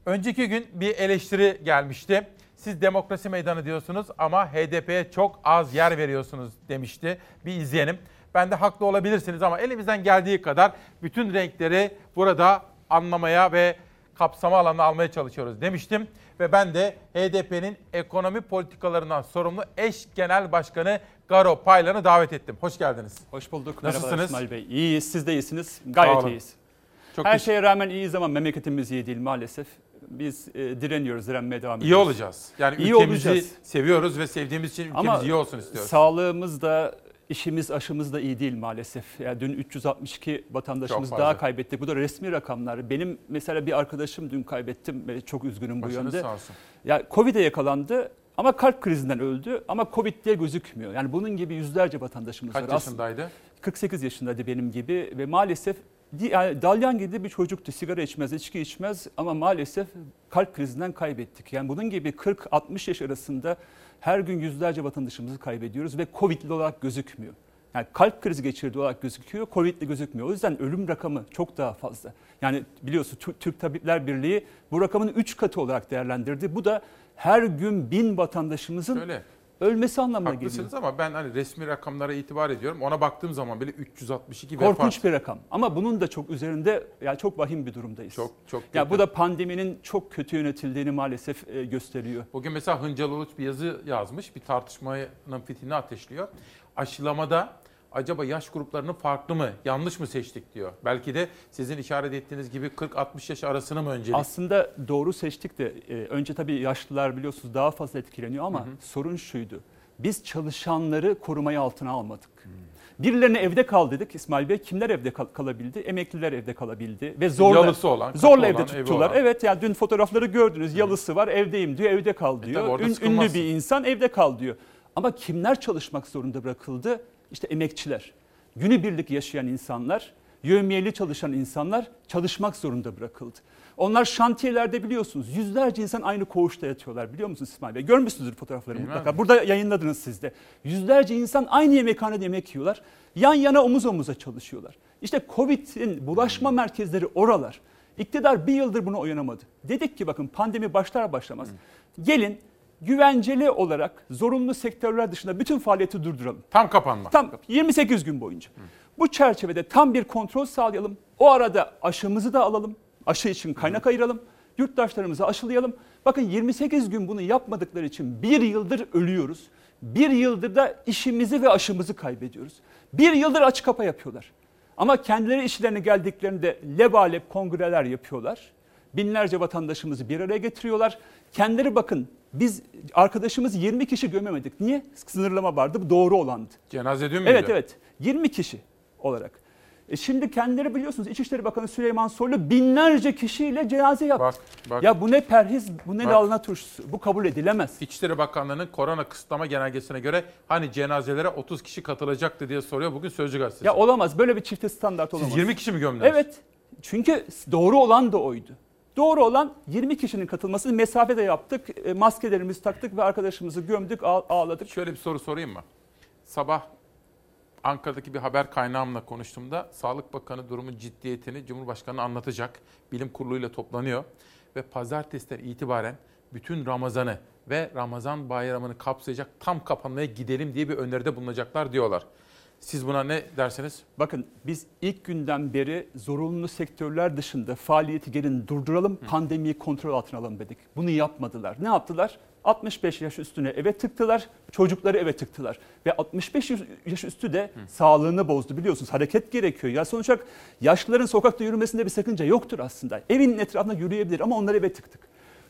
Önceki gün bir eleştiri gelmişti. Siz demokrasi meydanı diyorsunuz ama HDP'ye çok az yer veriyorsunuz demişti. Bir izleyelim. Ben de haklı olabilirsiniz ama elimizden geldiği kadar bütün renkleri burada anlamaya ve kapsama alanına almaya çalışıyoruz demiştim. Ve ben de HDP'nin ekonomi politikalarından sorumlu eş genel başkanı Garo Paylan'ı davet ettim. Hoş geldiniz. Hoş bulduk. Nasılsınız? Merhaba İsmail Bey. İyiyiz. Siz de iyisiniz. Gayet iyiyiz. Çok Her şeye rağmen iyiyiz ama memleketimiz iyi değil maalesef. Biz e, direniyoruz, direnmeye devam İyi ediyoruz. olacağız. Yani iyi ülkemizi olacağız. seviyoruz ve sevdiğimiz için ülkemiz Ama iyi olsun istiyoruz. sağlığımız da işimiz aşımız da iyi değil maalesef. Yani dün 362 vatandaşımız Çok fazla. daha kaybettik. Bu da resmi rakamlar. Benim mesela bir arkadaşım dün kaybettim çok üzgünüm bu Başınız yönde. sağ olsun. Ya Covid'e yakalandı ama kalp krizinden öldü ama Covid diye gözükmüyor. Yani bunun gibi yüzlerce vatandaşımız Kaç var. Aslında- yaşındaydı? 48 yaşındaydı benim gibi ve maalesef yani dalyan gibi bir çocuktu. Sigara içmez, içki içmez ama maalesef kalp krizinden kaybettik. Yani bunun gibi 40-60 yaş arasında her gün yüzlerce vatandaşımızı kaybediyoruz ve Covid'li olarak gözükmüyor. Yani kalp krizi geçirdiği olarak gözüküyor, Covid'li gözükmüyor. O yüzden ölüm rakamı çok daha fazla. Yani biliyorsun Tü- Türk Tabipler Birliği bu rakamın 3 katı olarak değerlendirdi. Bu da her gün bin vatandaşımızın Öyle. Ölmesi anlamına geliyor. Haklısınız ama ben hani resmi rakamlara itibar ediyorum. Ona baktığım zaman bile 362 Korkunç vefat. bir rakam. Ama bunun da çok üzerinde yani çok vahim bir durumdayız. Çok çok Ya kötü. bu da pandeminin çok kötü yönetildiğini maalesef e, gösteriyor. Bugün mesela Hıncal Uluç bir yazı yazmış. Bir tartışmanın fitilini ateşliyor. Aşılamada acaba yaş gruplarını farklı mı, yanlış mı seçtik diyor. Belki de sizin işaret ettiğiniz gibi 40-60 yaş arasını mı öncelik? Aslında doğru seçtik de e, önce tabii yaşlılar biliyorsunuz daha fazla etkileniyor ama sorun şuydu. Biz çalışanları korumayı altına almadık. Birilerine evde kal dedik İsmail Bey. Kimler evde kal- kalabildi? Emekliler evde kalabildi ve zorla Yalısı olan, zorla olan, evde tuttular. olan. Evet yani dün fotoğrafları gördünüz. Yalısı var, evdeyim diyor, evde kal diyor. E tabii orada Ün- ünlü bir insan evde kal diyor. Ama kimler çalışmak zorunda bırakıldı? İşte emekçiler. Günübirlik yaşayan insanlar, yövmiyeli çalışan insanlar çalışmak zorunda bırakıldı. Onlar şantiyelerde biliyorsunuz yüzlerce insan aynı koğuşta yatıyorlar biliyor musunuz İsmail Bey? Görmüşsünüzdür fotoğrafları Bilmem mutlaka. mi? Burada yayınladınız siz de. Yüzlerce insan aynı yemekhanede yemek yiyorlar. Yan yana omuz omuza çalışıyorlar. İşte Covid'in bulaşma merkezleri oralar. İktidar bir yıldır buna uyanamadı. Dedik ki bakın pandemi başlar başlamaz. Gelin güvenceli olarak zorunlu sektörler dışında bütün faaliyeti durduralım. Tam kapanma. Tam 28 gün boyunca. Bu çerçevede tam bir kontrol sağlayalım. O arada aşımızı da alalım. Aşı için kaynak ayıralım. Yurttaşlarımızı aşılayalım. Bakın 28 gün bunu yapmadıkları için bir yıldır ölüyoruz. Bir yıldır da işimizi ve aşımızı kaybediyoruz. Bir yıldır açık kapa yapıyorlar. Ama kendileri işlerine geldiklerinde lebalep kongreler yapıyorlar. Binlerce vatandaşımızı bir araya getiriyorlar. Kendileri bakın biz arkadaşımız 20 kişi gömemedik. Niye? Sınırlama vardı. Bu doğru olandı. Cenaze dün müydü? Evet evet 20 kişi olarak. E şimdi kendileri biliyorsunuz İçişleri Bakanı Süleyman Soylu binlerce kişiyle cenaze yaptı. bak. Ya bu ne perhiz, bu ne Bak. lalına turşusu. Bu kabul edilemez. İçişleri Bakanlığı'nın korona kısıtlama genelgesine göre hani cenazelere 30 kişi katılacaktı diye soruyor bugün Sözcü Gazetesi. Ya olamaz. Böyle bir çifte standart olamaz. Siz 20 kişi mi gömdünüz? Evet. Çünkü doğru olan da oydu. Doğru olan 20 kişinin katılması. Mesafe de yaptık. e, Maskelerimizi taktık ve arkadaşımızı gömdük, ağ- ağladık. Şöyle bir soru sorayım mı? Sabah Ankara'daki bir haber kaynağımla konuştuğumda Sağlık Bakanı durumun ciddiyetini Cumhurbaşkanı anlatacak. Bilim kuruluyla toplanıyor ve pazartesiden itibaren bütün Ramazan'ı ve Ramazan bayramını kapsayacak tam kapanmaya gidelim diye bir öneride bulunacaklar diyorlar. Siz buna ne dersiniz? Bakın biz ilk günden beri zorunlu sektörler dışında faaliyeti gelin durduralım, pandemiyi kontrol altına alalım dedik. Bunu yapmadılar. Ne yaptılar? 65 yaş üstüne eve tıktılar, çocukları eve tıktılar. Ve 65 yaş üstü de sağlığını bozdu biliyorsunuz. Hareket gerekiyor. Ya sonuç olarak yaşlıların sokakta yürümesinde bir sakınca yoktur aslında. Evin etrafında yürüyebilir ama onları eve tıktık.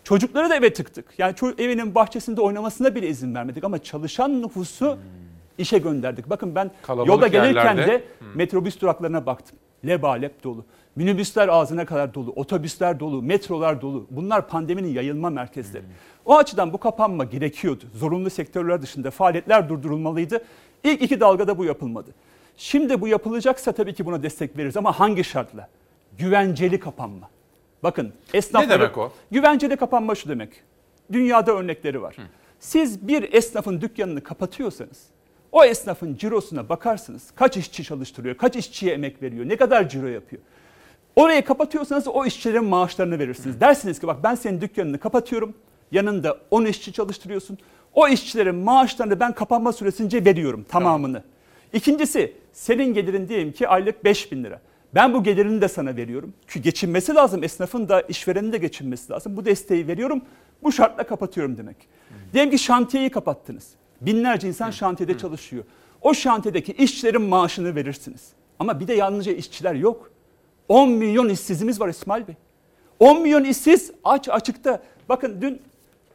Çocukları da eve tıktık. Yani evinin bahçesinde oynamasına bile izin vermedik ama çalışan nüfusu işe gönderdik. Bakın ben Kalabalık yolda gelirken yerlerde. de metrobüs duraklarına baktım. Lebalep dolu. Minibüsler ağzına kadar dolu, otobüsler dolu, metrolar dolu. Bunlar pandeminin yayılma merkezleri. O açıdan bu kapanma gerekiyordu. Zorunlu sektörler dışında faaliyetler durdurulmalıydı. İlk iki dalgada bu yapılmadı. Şimdi bu yapılacaksa tabii ki buna destek veririz ama hangi şartla? Güvenceli kapanma. Bakın esnafları... Ne demek o? Güvenceli kapanma şu demek. Dünyada örnekleri var. Siz bir esnafın dükkanını kapatıyorsanız o esnafın cirosuna bakarsınız. Kaç işçi çalıştırıyor, kaç işçiye emek veriyor, ne kadar ciro yapıyor. Orayı kapatıyorsanız o işçilerin maaşlarını verirsiniz. Dersiniz ki bak ben senin dükkanını kapatıyorum. Yanında 10 işçi çalıştırıyorsun. O işçilerin maaşlarını ben kapanma süresince veriyorum tamamını. İkincisi senin gelirin diyelim ki aylık 5 bin lira. Ben bu gelirini de sana veriyorum. Çünkü geçinmesi lazım. Esnafın da işverenin de geçinmesi lazım. Bu desteği veriyorum. Bu şartla kapatıyorum demek. Diyelim ki şantiyeyi kapattınız. Binlerce insan şantiyede çalışıyor. O şantiyedeki işçilerin maaşını verirsiniz. Ama bir de yalnızca işçiler yok. 10 milyon işsizimiz var İsmail Bey. 10 milyon işsiz aç açıkta. Bakın dün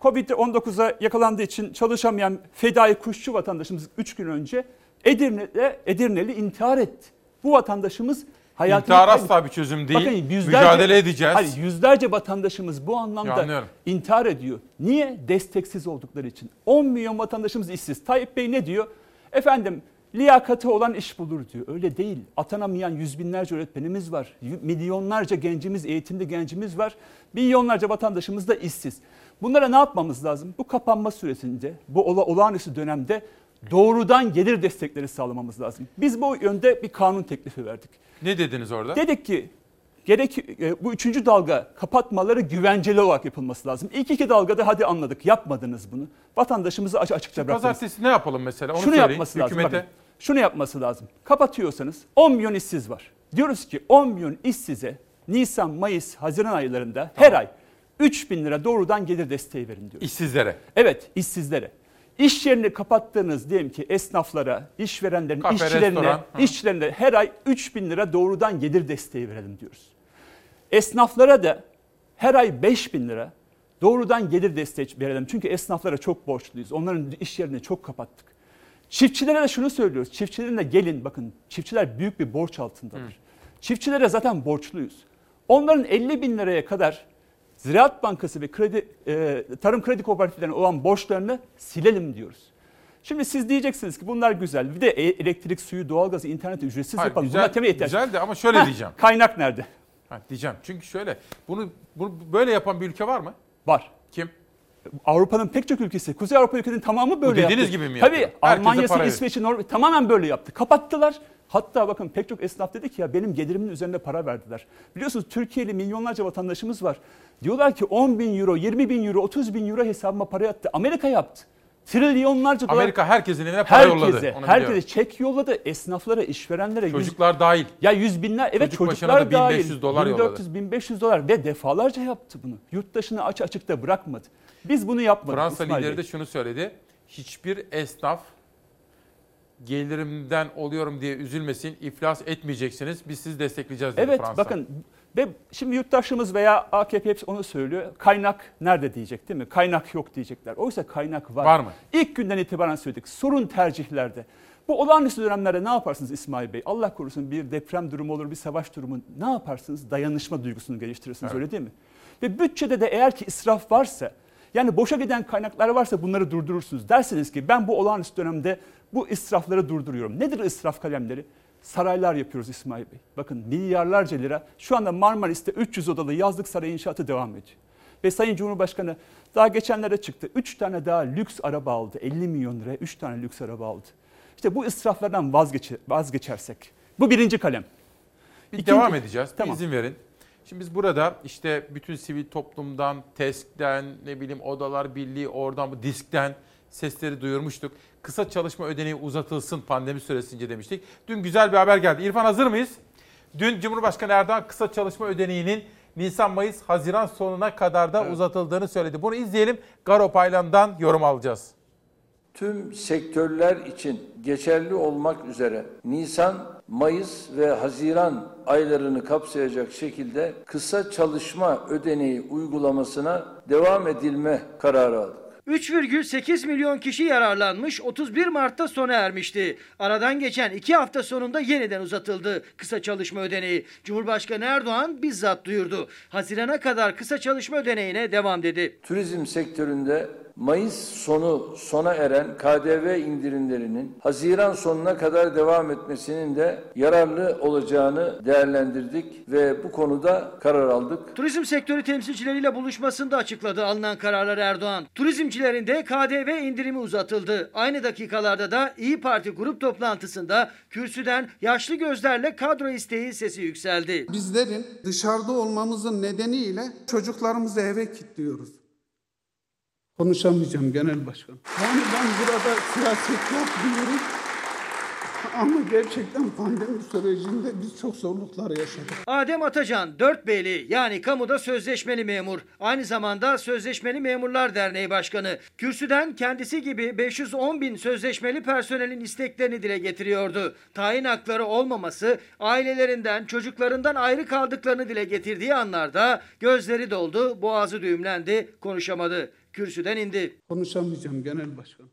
Covid-19'a yakalandığı için çalışamayan fedai kuşçu vatandaşımız 3 gün önce Edirne'de Edirneli intihar etti. Bu vatandaşımız hayatını İntihar kaybetti. asla bir çözüm değil. Bakın yüzlerce, Mücadele edeceğiz. Hayır, yüzlerce vatandaşımız bu anlamda Ya anlıyorum. intihar ediyor. Niye? Desteksiz oldukları için. 10 milyon vatandaşımız işsiz. Tayyip Bey ne diyor? Efendim liyakati olan iş bulur diyor. Öyle değil. Atanamayan yüz binlerce öğretmenimiz var. Y- Milyonlarca gencimiz, eğitimli gencimiz var. Milyonlarca vatandaşımız da işsiz. Bunlara ne yapmamız lazım? Bu kapanma süresinde, bu ola, olağanüstü dönemde doğrudan gelir destekleri sağlamamız lazım. Biz bu yönde bir kanun teklifi verdik. Ne dediniz orada? Dedik ki gerek e, bu üçüncü dalga kapatmaları güvenceli olarak yapılması lazım. İlk iki dalgada hadi anladık yapmadınız bunu. Vatandaşımızı aç açıkça bıraktınız. Pazartesi ne yapalım mesela? Onu Şunu söyleyin yapması lazım. hükümete. bakın. şunu yapması lazım. Kapatıyorsanız 10 milyon işsiz var. Diyoruz ki 10 milyon işsize Nisan, Mayıs, Haziran aylarında her ay 3 bin lira doğrudan gelir desteği verin diyoruz. İşsizlere. Evet işsizlere. İş yerini kapattığınız diyelim ki esnaflara, işverenlerin, Kafe, işçilerine, restoran, hı. işçilerine her ay 3 bin lira doğrudan gelir desteği verelim diyoruz. Esnaflara da her ay 5 bin lira doğrudan gelir desteği verelim. Çünkü esnaflara çok borçluyuz. Onların iş yerini çok kapattık. Çiftçilere de şunu söylüyoruz. Çiftçilerin de gelin bakın çiftçiler büyük bir borç altındadır. Çiftçilere zaten borçluyuz. Onların 50 bin liraya kadar Ziraat Bankası ve kredi, e, tarım kredi kooperatiflerine olan borçlarını silelim diyoruz. Şimdi siz diyeceksiniz ki bunlar güzel. Bir de e- elektrik, suyu, doğalgazı, interneti ücretsiz Hayır, yapalım. güzel- temel ihtiyaç. güzel de ama şöyle Heh, diyeceğim. Kaynak nerede? Ha, diyeceğim. Çünkü şöyle bunu, bunu böyle yapan bir ülke var mı? Var. Kim? Avrupa'nın pek çok ülkesi, Kuzey Avrupa ülkelerinin tamamı böyle dediğiniz yaptı. gibi mi Tabii yapıyor? Herkese Almanya'sı. İsveç'i, Norveç tamamen böyle yaptı. Kapattılar. Hatta bakın pek çok esnaf dedi ki ya benim gelirimin üzerine para verdiler. Biliyorsunuz Türkiye'li milyonlarca vatandaşımız var. Diyorlar ki 10 bin euro, 20 bin euro, 30 bin euro hesabıma para yattı. Amerika yaptı. Trilyonlarca dolar. Amerika herkesin evine para herkese, yolladı. Onu herkese biliyorum. çek yolladı. Esnaflara, işverenlere. yüz- Çocuklar dahil. ya yüz binler, evet Çocuk çocuklar da dahil. 1500 dolar yolladı. 1400, 1500 dolar ve defalarca yaptı bunu. Yurt dışını aç açıkta bırakmadı. Biz bunu yapmadık. Fransa İsmail lideri de Bey. şunu söyledi. Hiçbir esnaf gelirimden oluyorum diye üzülmesin, iflas etmeyeceksiniz. Biz sizi destekleyeceğiz dedi Evet Fransa. bakın ve şimdi yurttaşımız veya AKP hepsi onu söylüyor. Kaynak nerede diyecek değil mi? Kaynak yok diyecekler. Oysa kaynak var. Var mı? İlk günden itibaren söyledik. Sorun tercihlerde. Bu olağanüstü dönemlerde ne yaparsınız İsmail Bey? Allah korusun bir deprem durumu olur, bir savaş durumu. Ne yaparsınız? Dayanışma duygusunu geliştirirsiniz Evet. öyle değil mi? Ve bütçede de eğer ki israf varsa, yani boşa giden kaynaklar varsa bunları durdurursunuz. Dersiniz ki ben bu olağanüstü dönemde bu israfları durduruyorum. Nedir israf kalemleri? Saraylar yapıyoruz İsmail Bey. Bakın milyarlarca lira. Şu anda Marmaris'te 300 odalı yazlık saray inşaatı devam ediyor. Ve Sayın Cumhurbaşkanı daha geçenlere çıktı. 3 tane daha lüks araba aldı. 50 milyon liraya 3 tane lüks araba aldı. İşte bu israflardan vazgeçer, vazgeçersek. Bu birinci kalem. Bir İkinci- devam edeceğiz. Bir Tamam. izin verin. Şimdi biz burada işte bütün sivil toplumdan, TESK'ten, ne bileyim Odalar Birliği, oradan bu diskten sesleri duyurmuştuk. Kısa çalışma ödeneği uzatılsın pandemi süresince demiştik. Dün güzel bir haber geldi. İrfan hazır mıyız? Dün Cumhurbaşkanı Erdoğan kısa çalışma ödeneğinin Nisan, Mayıs, Haziran sonuna kadar da uzatıldığını söyledi. Bunu izleyelim. Garo Paylan'dan yorum alacağız. Tüm sektörler için geçerli olmak üzere Nisan, Mayıs ve Haziran aylarını kapsayacak şekilde kısa çalışma ödeneği uygulamasına devam edilme kararı aldık. 3,8 milyon kişi yararlanmış 31 Mart'ta sona ermişti. Aradan geçen 2 hafta sonunda yeniden uzatıldı kısa çalışma ödeneği. Cumhurbaşkanı Erdoğan bizzat duyurdu. Hazirana kadar kısa çalışma ödeneğine devam dedi. Turizm sektöründe Mayıs sonu sona eren KDV indirimlerinin Haziran sonuna kadar devam etmesinin de yararlı olacağını değerlendirdik ve bu konuda karar aldık. Turizm sektörü temsilcileriyle buluşmasında açıkladı alınan kararları Erdoğan. Turizmcilerin de KDV indirimi uzatıldı. Aynı dakikalarda da İyi Parti grup toplantısında kürsüden yaşlı gözlerle kadro isteği sesi yükseldi. Bizlerin dışarıda olmamızın nedeniyle çocuklarımızı eve kilitliyoruz. Konuşamayacağım genel başkan. Yani ben burada siyaset yapmıyorum. Ama gerçekten pandemi sürecinde biz çok zorluklar yaşadık. Adem Atacan, 4B'li yani kamuda sözleşmeli memur. Aynı zamanda Sözleşmeli Memurlar Derneği Başkanı. Kürsüden kendisi gibi 510 bin sözleşmeli personelin isteklerini dile getiriyordu. Tayin hakları olmaması, ailelerinden, çocuklarından ayrı kaldıklarını dile getirdiği anlarda gözleri doldu, boğazı düğümlendi, konuşamadı. Kürsüden indi. Konuşamayacağım genel başkan.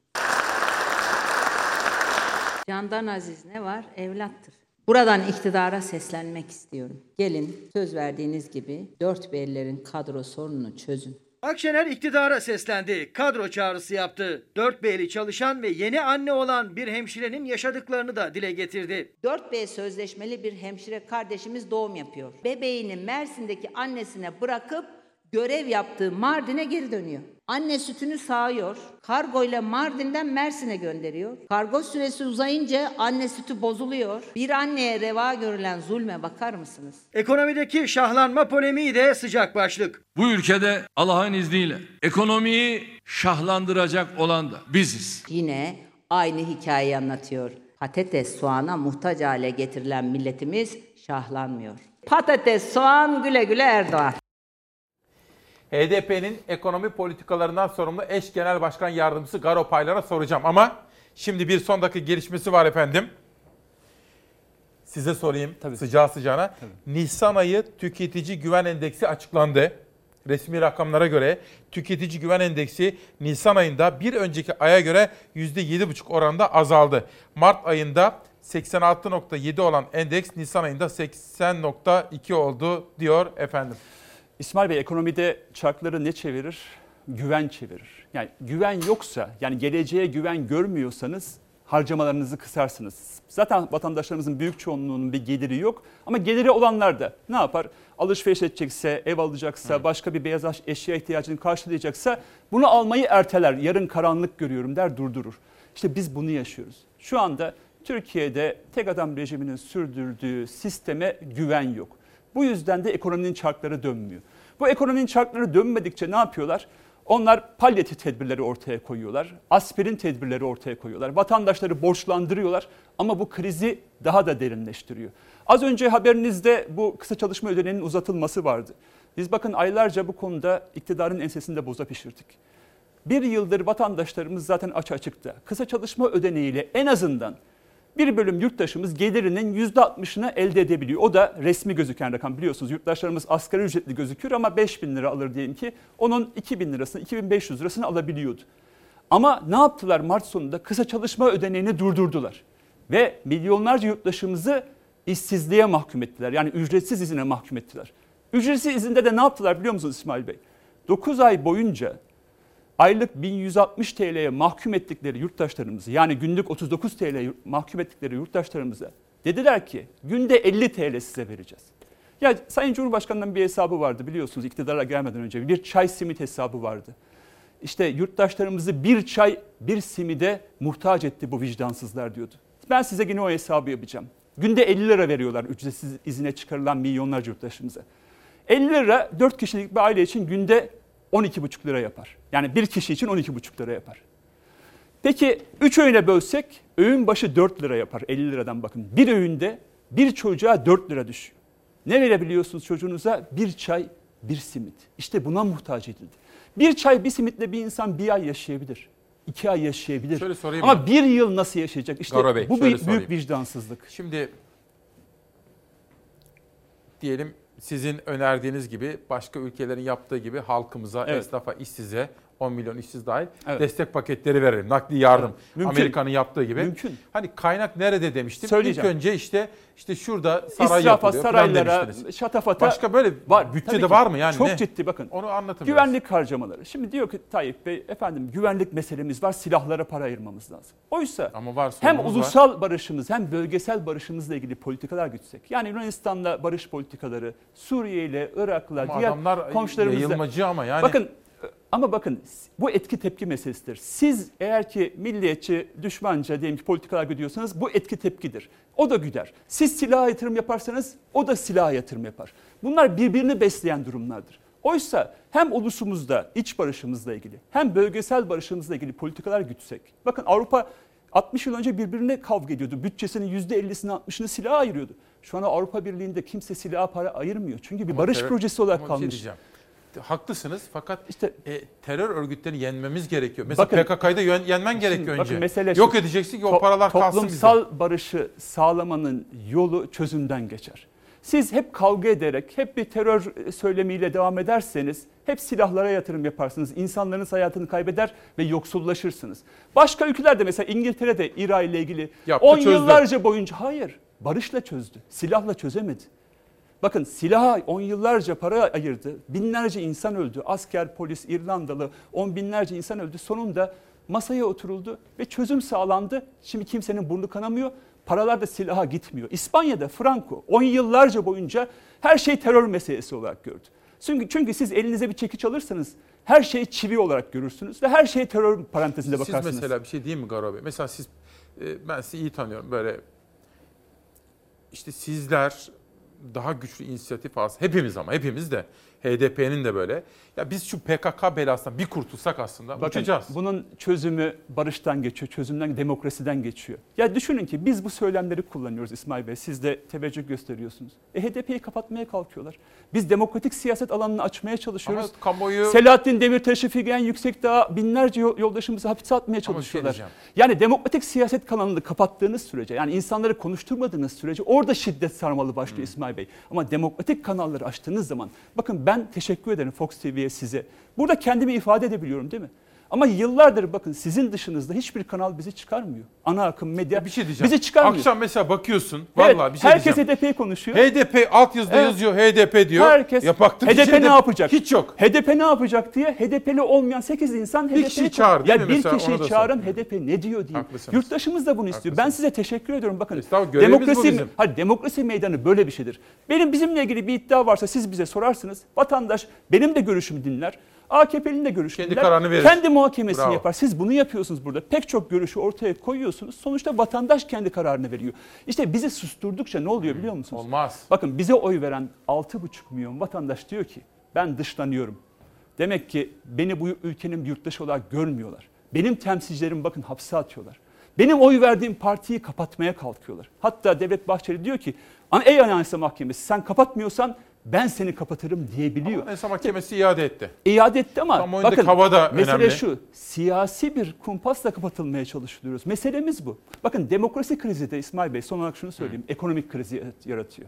Candan Aziz ne var? Evlattır. Buradan iktidara seslenmek istiyorum. Gelin söz verdiğiniz gibi dört bellerin kadro sorununu çözün. Akşener iktidara seslendi. Kadro çağrısı yaptı. 4B'li çalışan ve yeni anne olan bir hemşirenin yaşadıklarını da dile getirdi. 4B sözleşmeli bir hemşire kardeşimiz doğum yapıyor. Bebeğini Mersin'deki annesine bırakıp görev yaptığı Mardin'e geri dönüyor. Anne sütünü sağıyor. Kargoyla Mardin'den Mersin'e gönderiyor. Kargo süresi uzayınca anne sütü bozuluyor. Bir anneye reva görülen zulme bakar mısınız? Ekonomideki şahlanma polemiği de sıcak başlık. Bu ülkede Allah'ın izniyle ekonomiyi şahlandıracak olan da biziz. Yine aynı hikayeyi anlatıyor. Patates soğana muhtaç hale getirilen milletimiz şahlanmıyor. Patates soğan güle güle Erdoğan. HDP'nin ekonomi politikalarından sorumlu eş genel başkan yardımcısı Garo Paylar'a soracağım. Ama şimdi bir son dakika gelişmesi var efendim. Size sorayım sıcağı sıcağına. Nisan ayı tüketici güven endeksi açıklandı. Resmi rakamlara göre tüketici güven endeksi Nisan ayında bir önceki aya göre %7,5 oranda azaldı. Mart ayında 86.7 olan endeks Nisan ayında 80.2 oldu diyor efendim. İsmail Bey ekonomide çarkları ne çevirir? Güven çevirir. Yani güven yoksa yani geleceğe güven görmüyorsanız harcamalarınızı kısarsınız. Zaten vatandaşlarımızın büyük çoğunluğunun bir geliri yok ama geliri olanlar da ne yapar? Alışveriş edecekse, ev alacaksa, başka bir beyaz eşya ihtiyacını karşılayacaksa bunu almayı erteler. Yarın karanlık görüyorum der durdurur. İşte biz bunu yaşıyoruz. Şu anda Türkiye'de tek adam rejiminin sürdürdüğü sisteme güven yok. Bu yüzden de ekonominin çarkları dönmüyor. Bu ekonominin çarkları dönmedikçe ne yapıyorlar? Onlar palyatif tedbirleri ortaya koyuyorlar. Aspirin tedbirleri ortaya koyuyorlar. Vatandaşları borçlandırıyorlar ama bu krizi daha da derinleştiriyor. Az önce haberinizde bu kısa çalışma ödeneğinin uzatılması vardı. Biz bakın aylarca bu konuda iktidarın ensesinde boza pişirdik. Bir yıldır vatandaşlarımız zaten aç açıkta. Kısa çalışma ödeneğiyle en azından bir bölüm yurttaşımız gelirinin %60'ını elde edebiliyor. O da resmi gözüken rakam biliyorsunuz. Yurttaşlarımız asgari ücretli gözüküyor ama 5 bin lira alır diyelim ki onun 2 bin lirasını, 2500 lirasını alabiliyordu. Ama ne yaptılar Mart sonunda? Kısa çalışma ödeneğini durdurdular. Ve milyonlarca yurttaşımızı işsizliğe mahkum ettiler. Yani ücretsiz izine mahkum ettiler. Ücretsiz izinde de ne yaptılar biliyor musunuz İsmail Bey? 9 ay boyunca aylık 1160 TL'ye mahkum ettikleri yurttaşlarımızı yani günlük 39 TL mahkum ettikleri yurttaşlarımıza dediler ki günde 50 TL size vereceğiz. Ya Sayın Cumhurbaşkanı'nın bir hesabı vardı biliyorsunuz iktidara gelmeden önce bir çay simit hesabı vardı. İşte yurttaşlarımızı bir çay bir simide muhtaç etti bu vicdansızlar diyordu. Ben size yine o hesabı yapacağım. Günde 50 lira veriyorlar ücretsiz izine çıkarılan milyonlarca yurttaşımıza. 50 lira 4 kişilik bir aile için günde 12,5 lira yapar. Yani bir kişi için 12,5 lira yapar. Peki 3 öğüne bölsek öğün başı 4 lira yapar 50 liradan bakın. Bir öğünde bir çocuğa 4 lira düşüyor. Ne verebiliyorsunuz çocuğunuza? Bir çay, bir simit. İşte buna muhtaç edildi. Bir çay, bir simitle bir insan bir ay yaşayabilir. iki ay yaşayabilir. Şöyle sorayım Ama mı? bir yıl nasıl yaşayacak? İşte Garo Bey, bu büyük, büyük vicdansızlık. Şimdi diyelim sizin önerdiğiniz gibi başka ülkelerin yaptığı gibi halkımıza, Evet. esnafa, işsize 10 milyon işsiz dahil Evet. destek paketleri verelim. Nakli yardım. Evet. Amerika'nın yaptığı gibi. Mümkün. Hani kaynak nerede demiştim. Söyleyeceğim. İlk önce işte işte şurada saray İsrafa, yapılıyor saraylara, şatafata Başka böyle var. Tabii ki. var mı yani? Çok ne? ciddi bakın. Onu anlatın biraz. Güvenlik harcamaları. Şimdi diyor ki Tayyip Bey efendim güvenlik meselemiz var silahlara para ayırmamız lazım. Oysa Ama var, hem sorunumuz var. ulusal barışımız hem bölgesel barışımızla ilgili politikalar gütsek. Yani Yunanistan'la barış politikaları, Suriye ile Irak'la diğer komşularımızla. yayılmacı ama yani. Bakın ama bakın bu etki tepki meselesidir. Siz eğer ki milliyetçi, düşmanca diyelim ki politikalar gidiyorsanız bu etki tepkidir. O da güder. Siz silaha yatırım yaparsanız o da silaha yatırım yapar. Bunlar birbirini besleyen durumlardır. Oysa hem ulusumuzda iç barışımızla ilgili hem bölgesel barışımızla ilgili politikalar gütsek. Bakın Avrupa 60 yıl önce birbirine kavga ediyordu. Bütçesinin %50'sini 60'ını silaha ayırıyordu. Şu an Avrupa Birliği'nde kimse silaha para ayırmıyor. Çünkü bir barış projesi olarak şey kalmış. diyeceğim. Haklısınız fakat işte e, terör örgütlerini yenmemiz gerekiyor. Mesela Bakın- PKK'yı da yen- yenmen gerekiyor bakın önce. mesele Yok şu, edeceksin ki o paralar kalsın bize. Toplumsal barışı sağlamanın yolu çözümden geçer. Siz hep kavga ederek, hep bir terör söylemiyle devam ederseniz, hep silahlara yatırım yaparsınız. İnsanlarınız hayatını kaybeder ve yoksullaşırsınız. Başka ülkelerde mesela İngiltere'de İRA ile ilgili Yaptı, 10 çözdü. yıllarca boyunca hayır, barışla çözdü. Silahla çözemedi. Bakın silaha 10 yıllarca para ayırdı. Binlerce insan öldü. Asker, polis, İrlandalı on binlerce insan öldü. Sonunda masaya oturuldu ve çözüm sağlandı. Şimdi kimsenin burnu kanamıyor. Paralar da silaha gitmiyor. İspanya'da Franco 10 yıllarca boyunca her şey terör meselesi olarak gördü. Çünkü, çünkü siz elinize bir çekiç alırsanız her şeyi çivi olarak görürsünüz ve her şeye terör parantezinde Siz bakarsınız. mesela bir şey diyeyim mi Garo Bey? Mesela siz, e, ben sizi iyi tanıyorum böyle işte sizler daha güçlü inisiyatif alsın. Hepimiz ama hepimiz de HDP'nin de böyle. Ya biz şu PKK belasından bir kurtulsak aslında Bakın, uçacağız. Bunun çözümü barıştan geçiyor, çözümden demokrasiden geçiyor. Ya düşünün ki biz bu söylemleri kullanıyoruz İsmail Bey. Siz de teveccüh gösteriyorsunuz. E HDP'yi kapatmaya kalkıyorlar. Biz demokratik siyaset alanını açmaya çalışıyoruz. Ama kamuoyu- Selahattin Demirtaş'ı Figen Yüksekdağ binlerce yol- yoldaşımızı hapise atmaya şey çalışıyorlar. yani demokratik siyaset kanalını kapattığınız sürece, yani insanları konuşturmadığınız sürece orada şiddet sarmalı başlıyor Hmm. İsmail Bey. Ama demokratik kanalları açtığınız zaman, bakın ben teşekkür ederim Fox TV'ye size. Burada kendimi ifade edebiliyorum değil mi? Ama yıllardır bakın sizin dışınızda hiçbir kanal bizi çıkarmıyor. Ana akım medya Bir şey diyeceğim. bizi çıkarmıyor. Akşam mesela bakıyorsun. Evet, Vallahi bir şey herkes diyeceğim. HDP'yi konuşuyor. HDP alt yazıda Evet. yazıyor HDP diyor. Herkes ya baktım HDP ne yapacak? Hiç yok. HDP ne yapacak diye HDP'li olmayan 8 insan Bir HDP'yi kişiyi çağır, değil Ya mi bir mesela? kişiyi çağırın HDP ne diyor diye. Haklısınız. Yurttaşımız da bunu istiyor. Ben size teşekkür ediyorum. Bakın demokrasi. Hayır, demokrasi meydanı böyle bir şeydir. Benim bizimle ilgili bir iddia varsa siz bize sorarsınız. Vatandaş benim de görüşümü dinler. AKP'nin de görüşünü Kendi kararını verir. Kendi muhakemesini Bravo. yapar. Siz bunu yapıyorsunuz burada. Pek çok görüşü ortaya koyuyorsunuz. Sonuçta vatandaş kendi kararını veriyor. İşte bizi susturdukça ne oluyor biliyor musunuz? Olmaz. Bakın bize oy veren 6,5 milyon vatandaş diyor ki ben dışlanıyorum. Demek ki beni bu ülkenin bir yurttaşı olarak görmüyorlar. Benim temsilcilerim bakın hapse atıyorlar. Benim oy verdiğim partiyi kapatmaya kalkıyorlar. Hatta Devlet Bahçeli diyor ki ey Anayasa Mahkemesi sen kapatmıyorsan ben seni kapatırım diyebiliyor. Anayasa Mahkemesi iade etti. İade etti ama Kamuoyundaki bakın hava da mesele önemli. şu siyasi bir kumpasla kapatılmaya çalışıyoruz. Meselemiz bu. Bakın demokrasi krizi de İsmail Bey son olarak şunu söyleyeyim. Ekonomik krizi yaratıyor.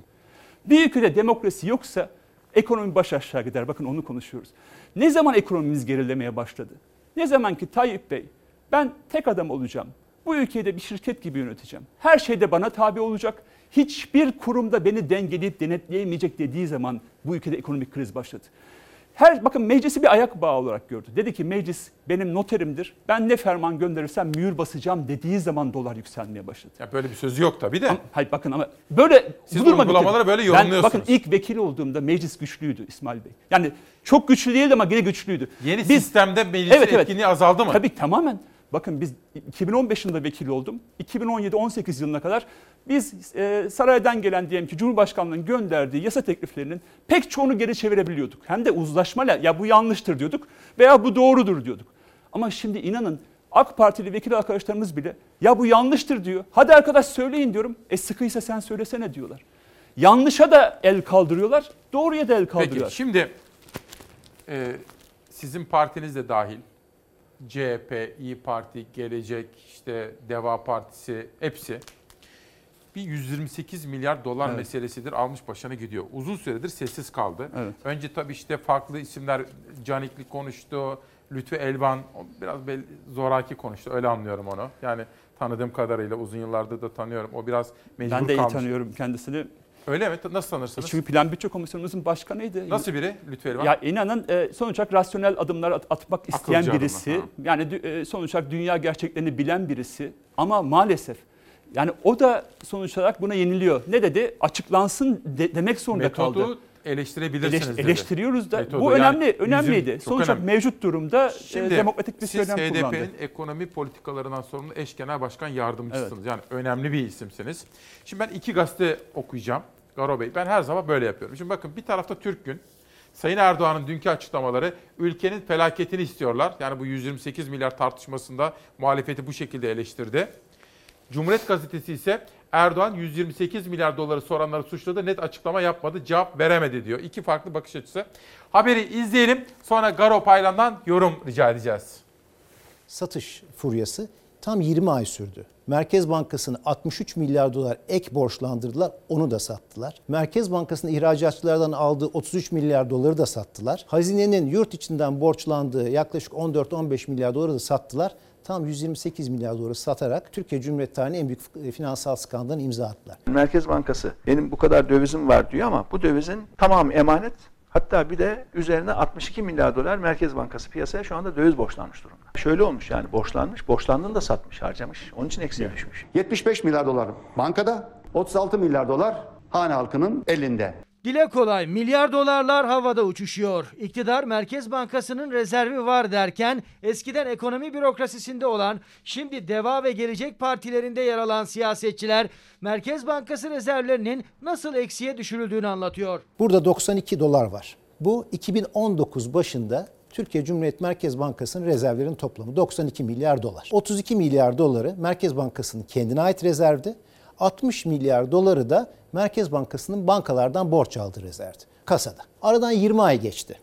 Bir ülkede demokrasi yoksa ekonomi baş aşağı gider. Bakın onu konuşuyoruz. Ne zaman ekonomimiz gerilemeye başladı? Ne zaman ki Tayyip Bey ben tek adam olacağım. Bu ülkeyi de bir şirket gibi yöneteceğim. Her şeyde bana tabi olacak. Hiçbir kurumda beni dengeleyip denetleyemeyecek dediği zaman bu ülkede ekonomik kriz başladı. Her bakın meclisi bir ayak bağı olarak gördü. Dedi ki meclis benim noterimdir. Ben ne ferman gönderirsem mühür basacağım dediği zaman dolar yükselmeye başladı. Ya böyle bir sözü yok tabii de. Ama, hayır bakın ama böyle Siz bu duruma uygulamaları böyle Ben yorumluyorsunuz. bakın ilk vekil olduğumda meclis güçlüydü İsmail Bey. Yani çok güçlü değildi ama yine güçlüydü. Yeni sistemde meclisin etkinliği azaldı mı? Tabii tamamen. Bakın biz 2015 yılında vekil oldum. 2017-18 yılına kadar biz e, saraydan gelen diyelim ki Cumhurbaşkanlığı'nın gönderdiği yasa tekliflerinin pek çoğunu geri çevirebiliyorduk. Hem de uzlaşmayla ya bu yanlıştır diyorduk veya bu doğrudur diyorduk. Ama şimdi inanın AK Partili vekil arkadaşlarımız bile ya bu yanlıştır diyor. Hadi arkadaş söyleyin diyorum. E sıkıysa sen söylesene diyorlar. Yanlışa da el kaldırıyorlar, doğruya da el kaldırıyorlar. Peki şimdi e, sizin partiniz de dahil CHP, İyi Parti, Gelecek, işte Deva Partisi hepsi bir 128 milyar dolar Evet. meselesidir almış başına gidiyor. Uzun süredir sessiz kaldı. Evet. Önce tabii işte farklı isimler Canikli konuştu, Lütfü Elvan biraz belli, zoraki konuştu öyle anlıyorum onu. Yani tanıdığım kadarıyla uzun yıllardır da tanıyorum. O biraz mecbur Ben de iyi kalmış. tanıyorum kendisini. Öyle mi? Nasıl tanırsınız? Çünkü Plan Bütçe Komisyonumuzun başkanıydı. Nasıl biri Lütfü Elvan? Ya inanın e, sonuç olarak rasyonel adımlar at- atmak isteyen Akılcı adımlar, birisi. ha. Yani e, sonuç olarak dünya gerçeklerini bilen birisi. Ama maalesef yani o da sonuç olarak buna yeniliyor. Ne dedi? Açıklansın de- demek zorunda Metodu kaldı. Eleştirebilirsiniz Eleş- dedi. eleştiriyoruz da Metodu bu yani önemli, yüzüm önemliydi. Sonuç olarak mevcut durumda e, Şimdi demokratik bir siz söylem kullandı. HDP'nin ekonomi politikalarından sorumlu eş genel başkan yardımcısınız. Yani önemli bir isimsiniz. Şimdi ben iki gazete okuyacağım. Garo Bey ben her zaman böyle yapıyorum. Şimdi bakın bir tarafta Türk Gün. Sayın Erdoğan'ın dünkü açıklamaları ülkenin felaketini istiyorlar. Yani bu 128 milyar tartışmasında muhalefeti bu şekilde eleştirdi. Cumhuriyet Gazetesi ise Erdoğan 128 milyar doları soranları suçladı. Net açıklama yapmadı, cevap veremedi diyor. İki farklı bakış açısı. Haberi izleyelim. Sonra Garo Paylan'dan yorum rica edeceğiz. satış furyası tam 20 ay sürdü. Merkez Bankası'nı 63 milyar dolar ek borçlandırdılar, onu da sattılar. Merkez Bankası'nın ihracatçılardan aldığı 33 milyar doları da sattılar. Hazinenin yurt içinden borçlandığı yaklaşık 14-15 milyar doları da sattılar. Tam 128 milyar doları satarak Türkiye Cumhuriyeti tarihinin en büyük finansal skandalına imza attılar. Merkez Bankası benim bu kadar dövizim var diyor ama bu dövizin tamamı emanet. Hatta bir de üzerine 62 milyar dolar Merkez Bankası piyasaya şu anda döviz borçlanmış durumda. Şöyle olmuş yani borçlanmış, borçlandığını da satmış, harcamış. Onun için eksiye düşmüş. 75 milyar dolar bankada, 36 milyar dolar hane halkının elinde. Dile kolay milyar dolarlar havada uçuşuyor. İktidar Merkez Bankası'nın rezervi var derken eskiden ekonomi bürokrasisinde olan şimdi Deva ve Gelecek partilerinde yer alan siyasetçiler Merkez Bankası rezervlerinin nasıl eksiye düşürüldüğünü anlatıyor. Burada 92 dolar var. Bu 2019 başında Türkiye Cumhuriyet Merkez Bankası'nın rezervlerinin toplamı 92 milyar dolar. 32 milyar doları Merkez Bankası'nın kendine ait rezervdi. 60 milyar doları da Merkez Bankası'nın bankalardan borç aldığı rezervdi. Kasada. Aradan 20 ay geçti.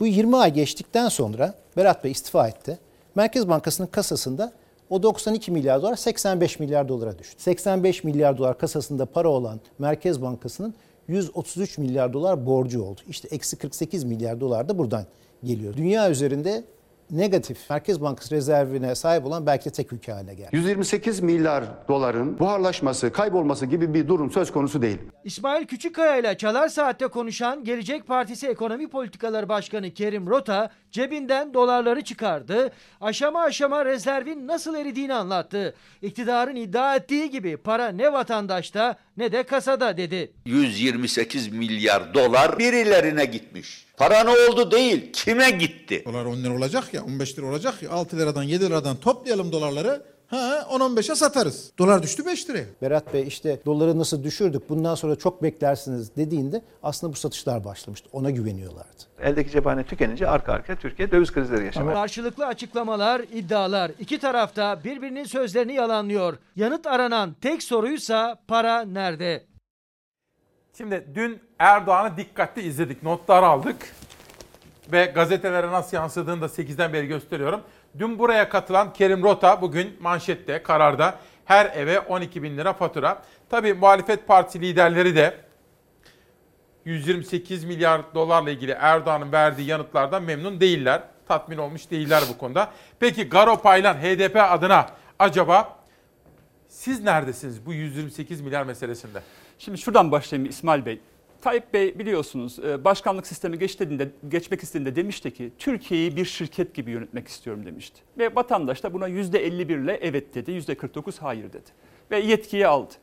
Bu 20 ay geçtikten sonra Berat Bey istifa etti. Merkez Bankası'nın kasasında o 92 milyar dolar 85 milyar dolara düştü. 85 milyar dolar kasasında para olan Merkez Bankası'nın 133 milyar dolar borcu oldu. İşte eksi 48 milyar dolar da buradan geliyor. Dünya üzerinde negatif Merkez Bankası rezervine sahip olan belki de tek ülke haline geldi. 128 milyar doların buharlaşması, kaybolması gibi bir durum söz konusu değil. İsmail Küçükkaya ile Çalar Saat'te konuşan Gelecek Partisi Ekonomi Politikaları Başkanı Kerim Rota cebinden dolarları çıkardı. Aşama aşama rezervin nasıl eridiğini anlattı. İktidarın iddia ettiği gibi para ne vatandaşta ne de kasada dedi. 128 milyar dolar birilerine gitmiş. Para ne oldu değil, kime gitti? Dolar 10 lira olacak ya, 15 lira olacak ya, 6 liradan 7 liradan toplayalım dolarları. Ha 10-15'e satarız. Dolar düştü 5 liraya. Berat Bey işte doları nasıl düşürdük bundan sonra çok beklersiniz dediğinde aslında bu satışlar başlamıştı. Ona güveniyorlardı. Eldeki cephane tükenince arka arkaya Türkiye döviz krizleri yaşamaya Karşılıklı açıklamalar, iddialar. İki tarafta birbirinin sözlerini yalanlıyor. Yanıt aranan tek soruysa para nerede? Şimdi dün Erdoğan'ı dikkatli izledik, notlar aldık ve gazetelere nasıl yansıdığını da 8'den beri gösteriyorum. Dün buraya katılan Kerim Rota bugün manşette, kararda her eve 12 bin lira fatura. Tabii muhalefet partisi liderleri de 128 milyar dolarla ilgili Erdoğan'ın verdiği yanıtlardan memnun değiller. Tatmin olmuş değiller bu konuda. Peki Garo Paylan HDP adına acaba siz neredesiniz bu 128 milyar meselesinde? Şimdi şuradan başlayayım İsmail Bey. Tayyip Bey biliyorsunuz e, başkanlık sistemi geçtiğinde, geçmek istediğinde demişti ki Türkiye'yi bir şirket gibi yönetmek istiyorum demişti. Ve vatandaş da buna %51 ile evet dedi, %49 hayır dedi. Ve yetkiyi aldı.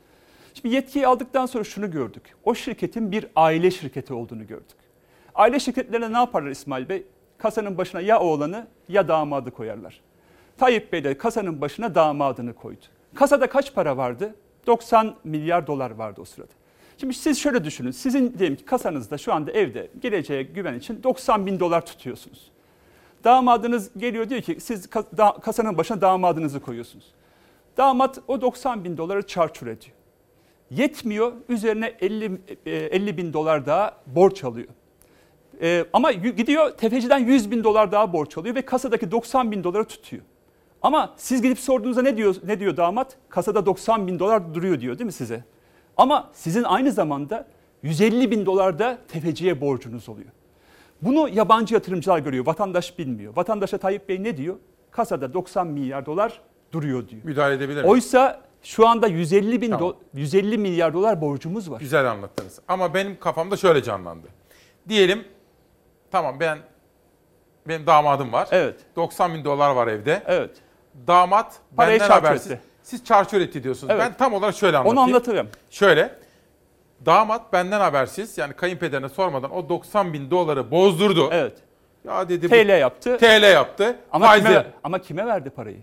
Şimdi yetkiyi aldıktan sonra şunu gördük. O şirketin bir aile şirketi olduğunu gördük. Aile şirketlerine ne yaparlar İsmail Bey? Kasanın başına ya oğlanı ya damadı koyarlar. Tayyip Bey de kasanın başına damadını koydu. Kasada kaç para vardı? 90 milyar dolar vardı o sırada. Şimdi siz şöyle düşünün. Sizin diyelim ki kasanızda şu anda evde geleceğe güven için 90 bin dolar tutuyorsunuz. Damadınız geliyor diyor ki siz kasanın başına damadınızı koyuyorsunuz. Damat o 90 bin doları çarçur ediyor. Yetmiyor üzerine 50, 50 bin dolar daha borç alıyor. Ee, ama gidiyor tefeciden 100 bin dolar daha borç alıyor ve kasadaki 90 bin doları tutuyor. Ama siz gidip sorduğunuzda ne diyor ne diyor damat? Kasada 90 bin dolar duruyor diyor değil mi size? Ama sizin aynı zamanda 150 bin dolar da tefeciye borcunuz oluyor. Bunu yabancı yatırımcılar görüyor. Vatandaş bilmiyor. Vatandaşa Tayyip Bey ne diyor? Kasada 90 milyar dolar duruyor diyor. Müdahale edebilir miyim? Oysa şu anda 150 bin Tamam. do- 150 milyar dolar borcumuz var. Güzel anlattınız. Ama benim kafamda şöyle canlandı. Diyelim tamam ben benim damadım var. Evet. 90 bin dolar var evde. Evet. Damat Parayı benden habersiz. etti. Siz çarçur etti diyorsunuz. Evet. Ben tam olarak şöyle Onu anlatayım. anlatırım. Şöyle. Damat benden habersiz yani kayınpederine sormadan o 90 bin doları bozdurdu. Evet. Ya dedi bu- TL yaptı. TL yaptı. Ama kime, ama kime verdi parayı?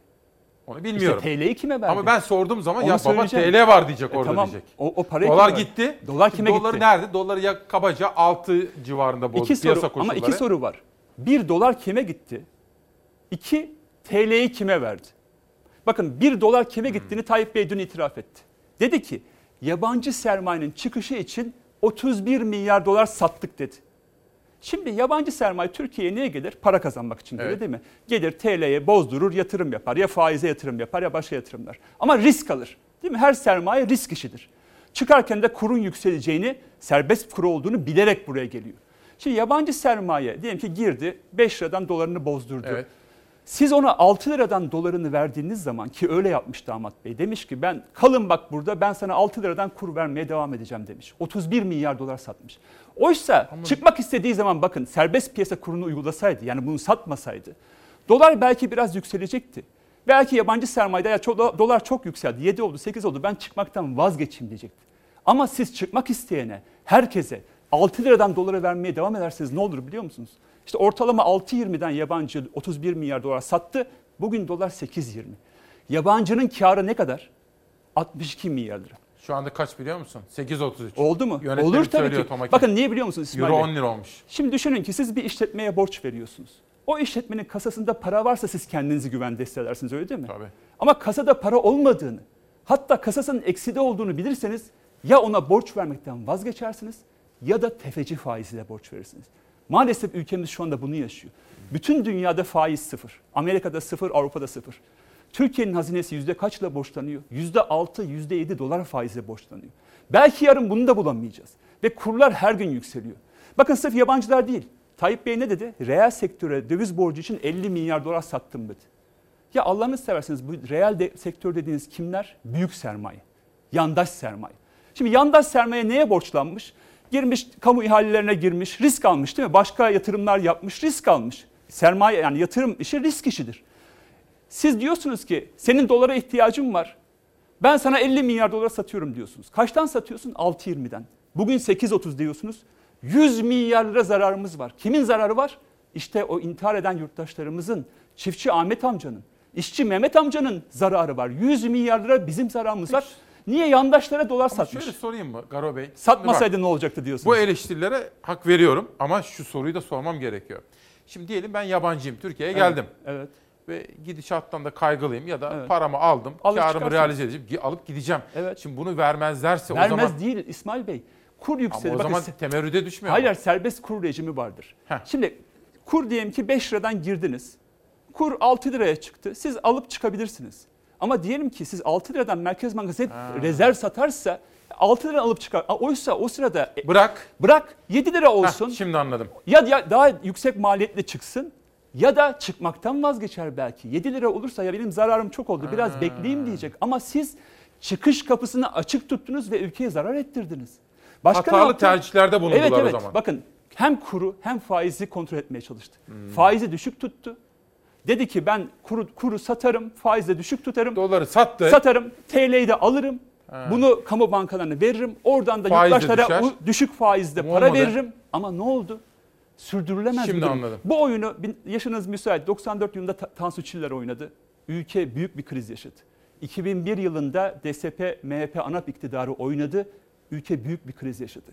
Onu bilmiyorum. İşte TL'yi kime verdi? Ama ben sorduğum zaman Onu ya baba. TL var diyecek E orada tamam, diyecek. O, o parayı Dolar gitti. Dolar kime Doları gitti? nerede? Doları ya kabaca 6 civarında bozdu İki piyasa soru, koşulları. ama iki soru var. Bir dolar kime gitti? İki TL'yi kime verdi? Bakın bir dolar kime gittiğini Tayyip Bey dün itiraf etti. Dedi ki yabancı sermayenin çıkışı için 31 milyar dolar sattık dedi. Şimdi yabancı sermaye Türkiye'ye niye gelir? Para kazanmak için gelir Evet. değil mi? Gelir TL'ye bozdurur, yatırım yapar. Ya faize yatırım yapar ya başka yatırımlar. Ama risk alır. Değil mi? Her sermaye risk işidir. Çıkarken de kurun yükseleceğini, serbest kuru olduğunu bilerek buraya geliyor. Şimdi yabancı sermaye diyelim ki girdi 5 liradan dolarını bozdurdu. Evet. Siz ona 6 liradan dolarını verdiğiniz zaman ki öyle yapmış damat bey. Demiş ki ben kalın bak burada ben sana 6 liradan kur vermeye devam edeceğim demiş. 31 milyar dolar satmış. Oysa çıkmak istediği zaman bakın serbest piyasa kurunu uygulasaydı yani bunu satmasaydı dolar belki biraz yükselecekti. Belki yabancı sermayede ya çok, dolar çok yükseldi 7 oldu 8 oldu ben çıkmaktan vazgeçeyim diyecekti. Ama siz çıkmak isteyene herkese 6 liradan dolara vermeye devam ederseniz ne olur biliyor musunuz? İşte ortalama 6.20'den yabancı 31 milyar dolar sattı. Bugün dolar 8.20. Yabancının karı ne kadar? 62 milyar lira. Şu anda kaç biliyor musun? 8.33. Oldu mu? Yönetmenim Olur tabii ki. Bakın niye biliyor musunuz İsmail Euro Bey? 10 lira olmuş. Şimdi düşünün ki siz bir işletmeye borç veriyorsunuz. O işletmenin kasasında para varsa siz kendinizi güvende hissedersiniz öyle değil mi? Tabii. Ama kasada para olmadığını, hatta kasasının ekside olduğunu bilirseniz ya ona borç vermekten vazgeçersiniz ya da tefeci faiziyle borç verirsiniz. Maalesef ülkemiz şu anda bunu yaşıyor. Bütün dünyada faiz sıfır. Amerika'da sıfır, Avrupa'da sıfır. Türkiye'nin hazinesi yüzde kaçla borçlanıyor? Yüzde altı, yüzde yedi dolar faizle borçlanıyor. Belki yarın bunu da bulamayacağız. Ve kurlar her gün yükseliyor. Bakın sırf yabancılar değil. Tayyip Bey ne dedi? Reel sektöre döviz borcu için 50 milyar dolar sattım dedi. Ya Allah'ını seversiniz bu reel de, sektör dediğiniz kimler? Büyük sermaye. Yandaş sermaye. Şimdi yandaş sermaye neye borçlanmış? Girmiş kamu ihalelerine girmiş, risk almış değil mi? Başka yatırımlar yapmış, risk almış. Sermaye yani yatırım işi risk işidir. Siz diyorsunuz ki senin dolara ihtiyacın var. Ben sana 50 milyar dolara satıyorum diyorsunuz. Kaçtan satıyorsun? 6.20'den. Bugün 8.30 diyorsunuz. 100 milyar lira zararımız var. Kimin zararı var? İşte o intihar eden yurttaşlarımızın, çiftçi Ahmet amcanın, işçi Mehmet amcanın zararı var. 100 milyar lira bizim zararımız var. Niye yandaşlara dolar Ama satmış? şöyle sorayım mı Garo Bey? Satmasaydı Şimdi ne olacaktı diyorsunuz? Bu eleştirilere hak veriyorum ama şu soruyu da sormam gerekiyor. Şimdi diyelim ben yabancıyım, Türkiye'ye Evet, geldim. Evet. Ve gidişattan da kaygılıyım ya da Evet. paramı aldım, Alıp karımı çıkarsınız. realize edeceğim, gi- alıp gideceğim. Evet. Şimdi bunu vermezlerse Vermez o zaman... değil İsmail Bey. Kur yükselir. Ama o Bakın zaman se- temerrüde düşmüyor Hayır mu? serbest kur rejimi vardır. Heh. Şimdi kur diyelim ki 5 liradan girdiniz. Kur 6 liraya çıktı. Siz alıp çıkabilirsiniz. Ama diyelim ki siz 6 liradan Merkez Bankası hep rezerv satarsa 6 lira alıp çıkar. Oysa o sırada e, Bırak. bırak 7 lira olsun. Heh, şimdi anladım. Ya, ya daha yüksek maliyetle çıksın ya da çıkmaktan vazgeçer belki. 7 lira olursa ya benim zararım çok oldu biraz bekleyeyim diyecek. Ama siz çıkış kapısını açık tuttunuz ve ülkeye zarar ettirdiniz. ne Hatalı yaptı? tercihlerde bulundular evet, o evet. zaman. Bakın hem kuru hem faizi kontrol etmeye çalıştı. Faizi düşük tuttu. Dedi ki ben kuru, kuru satarım, faizle düşük tutarım. Doları sattı. Satarım, TL'yi de alırım. Bunu kamu bankalarına veririm. Oradan da Faiz yurttaşlara düşük faizde Bu para olmadı. veririm. Ama ne oldu? Sürdürülemez Şimdi bir durum. anladım. Bu oyunu yaşınız müsait 94 yılında Ta- Tansu Çiller oynadı. Ülke büyük bir kriz yaşadı. 2001 yılında DSP, MHP ANAP iktidarı oynadı. Ülke büyük bir kriz yaşadı.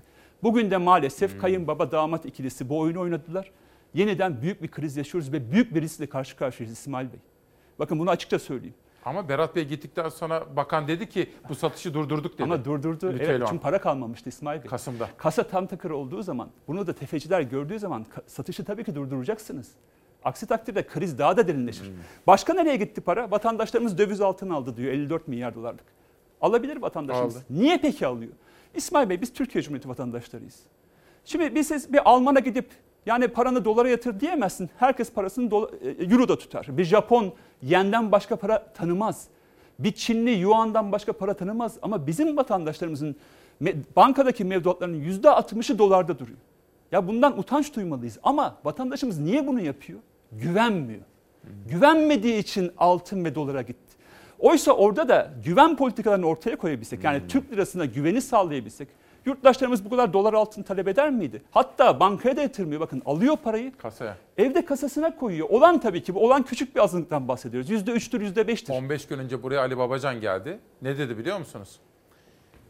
Bugün de maalesef Hmm. kayınbaba damat ikilisi bu oyunu oynadılar. Yeniden büyük bir kriz yaşıyoruz ve büyük bir riskle karşı karşıyayız İsmail Bey. Bakın bunu açıkça söyleyeyim. Ama Berat Bey gittikten sonra bakan dedi ki bu satışı durdurduk dedi. Ama durdurdu. Evet, Lütfeyle çünkü para kalmamıştı İsmail Bey. Kasım'da. Kasa tam takır olduğu zaman bunu da tefeciler gördüğü zaman satışı tabii ki durduracaksınız. Aksi takdirde kriz daha da derinleşir. Hmm. Başka nereye gitti para? Vatandaşlarımız döviz altın aldı diyor 54 milyar dolarlık. Alabilir vatandaşımız. Aldı. Niye peki alıyor? İsmail Bey biz Türkiye Cumhuriyeti vatandaşlarıyız. Şimdi biz siz bir Alman'a gidip yani paranı dolara yatır diyemezsin. Herkes parasını dola, e, euroda tutar. Bir Japon yenden başka para tanımaz. Bir Çinli yuandan başka para tanımaz. Ama bizim vatandaşlarımızın bankadaki mevduatlarının %60'ı dolarda duruyor. Ya bundan utanç duymalıyız. Ama vatandaşımız niye bunu yapıyor? Güvenmiyor. Güvenmediği için altın ve dolara gitti. Oysa orada da güven politikalarını ortaya koyabilsek, yani Türk lirasına güveni sağlayabilsek, yurttaşlarımız bu kadar dolar altın talep eder miydi? Hatta bankaya da yatırmıyor. Bakın alıyor parayı, Kasaya. evde kasasına koyuyor. Olan tabii ki bu olan küçük bir azınlıktan bahsediyoruz. %3'tür, %5'tir. 15 gün önce buraya Ali Babacan geldi. Ne dedi biliyor musunuz?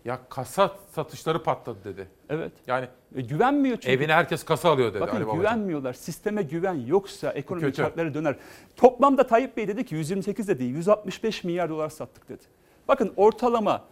Ya kasa satışları patladı dedi. Evet. Yani E, güvenmiyor çünkü. evine herkes kasa alıyor dedi Bakın Ali Babacan. güvenmiyorlar. Sisteme güven yoksa ekonomi kötü. çarkları döner. Toplamda Tayyip Bey dedi ki 128 de değil 165 milyar dolar sattık dedi. Bakın ortalama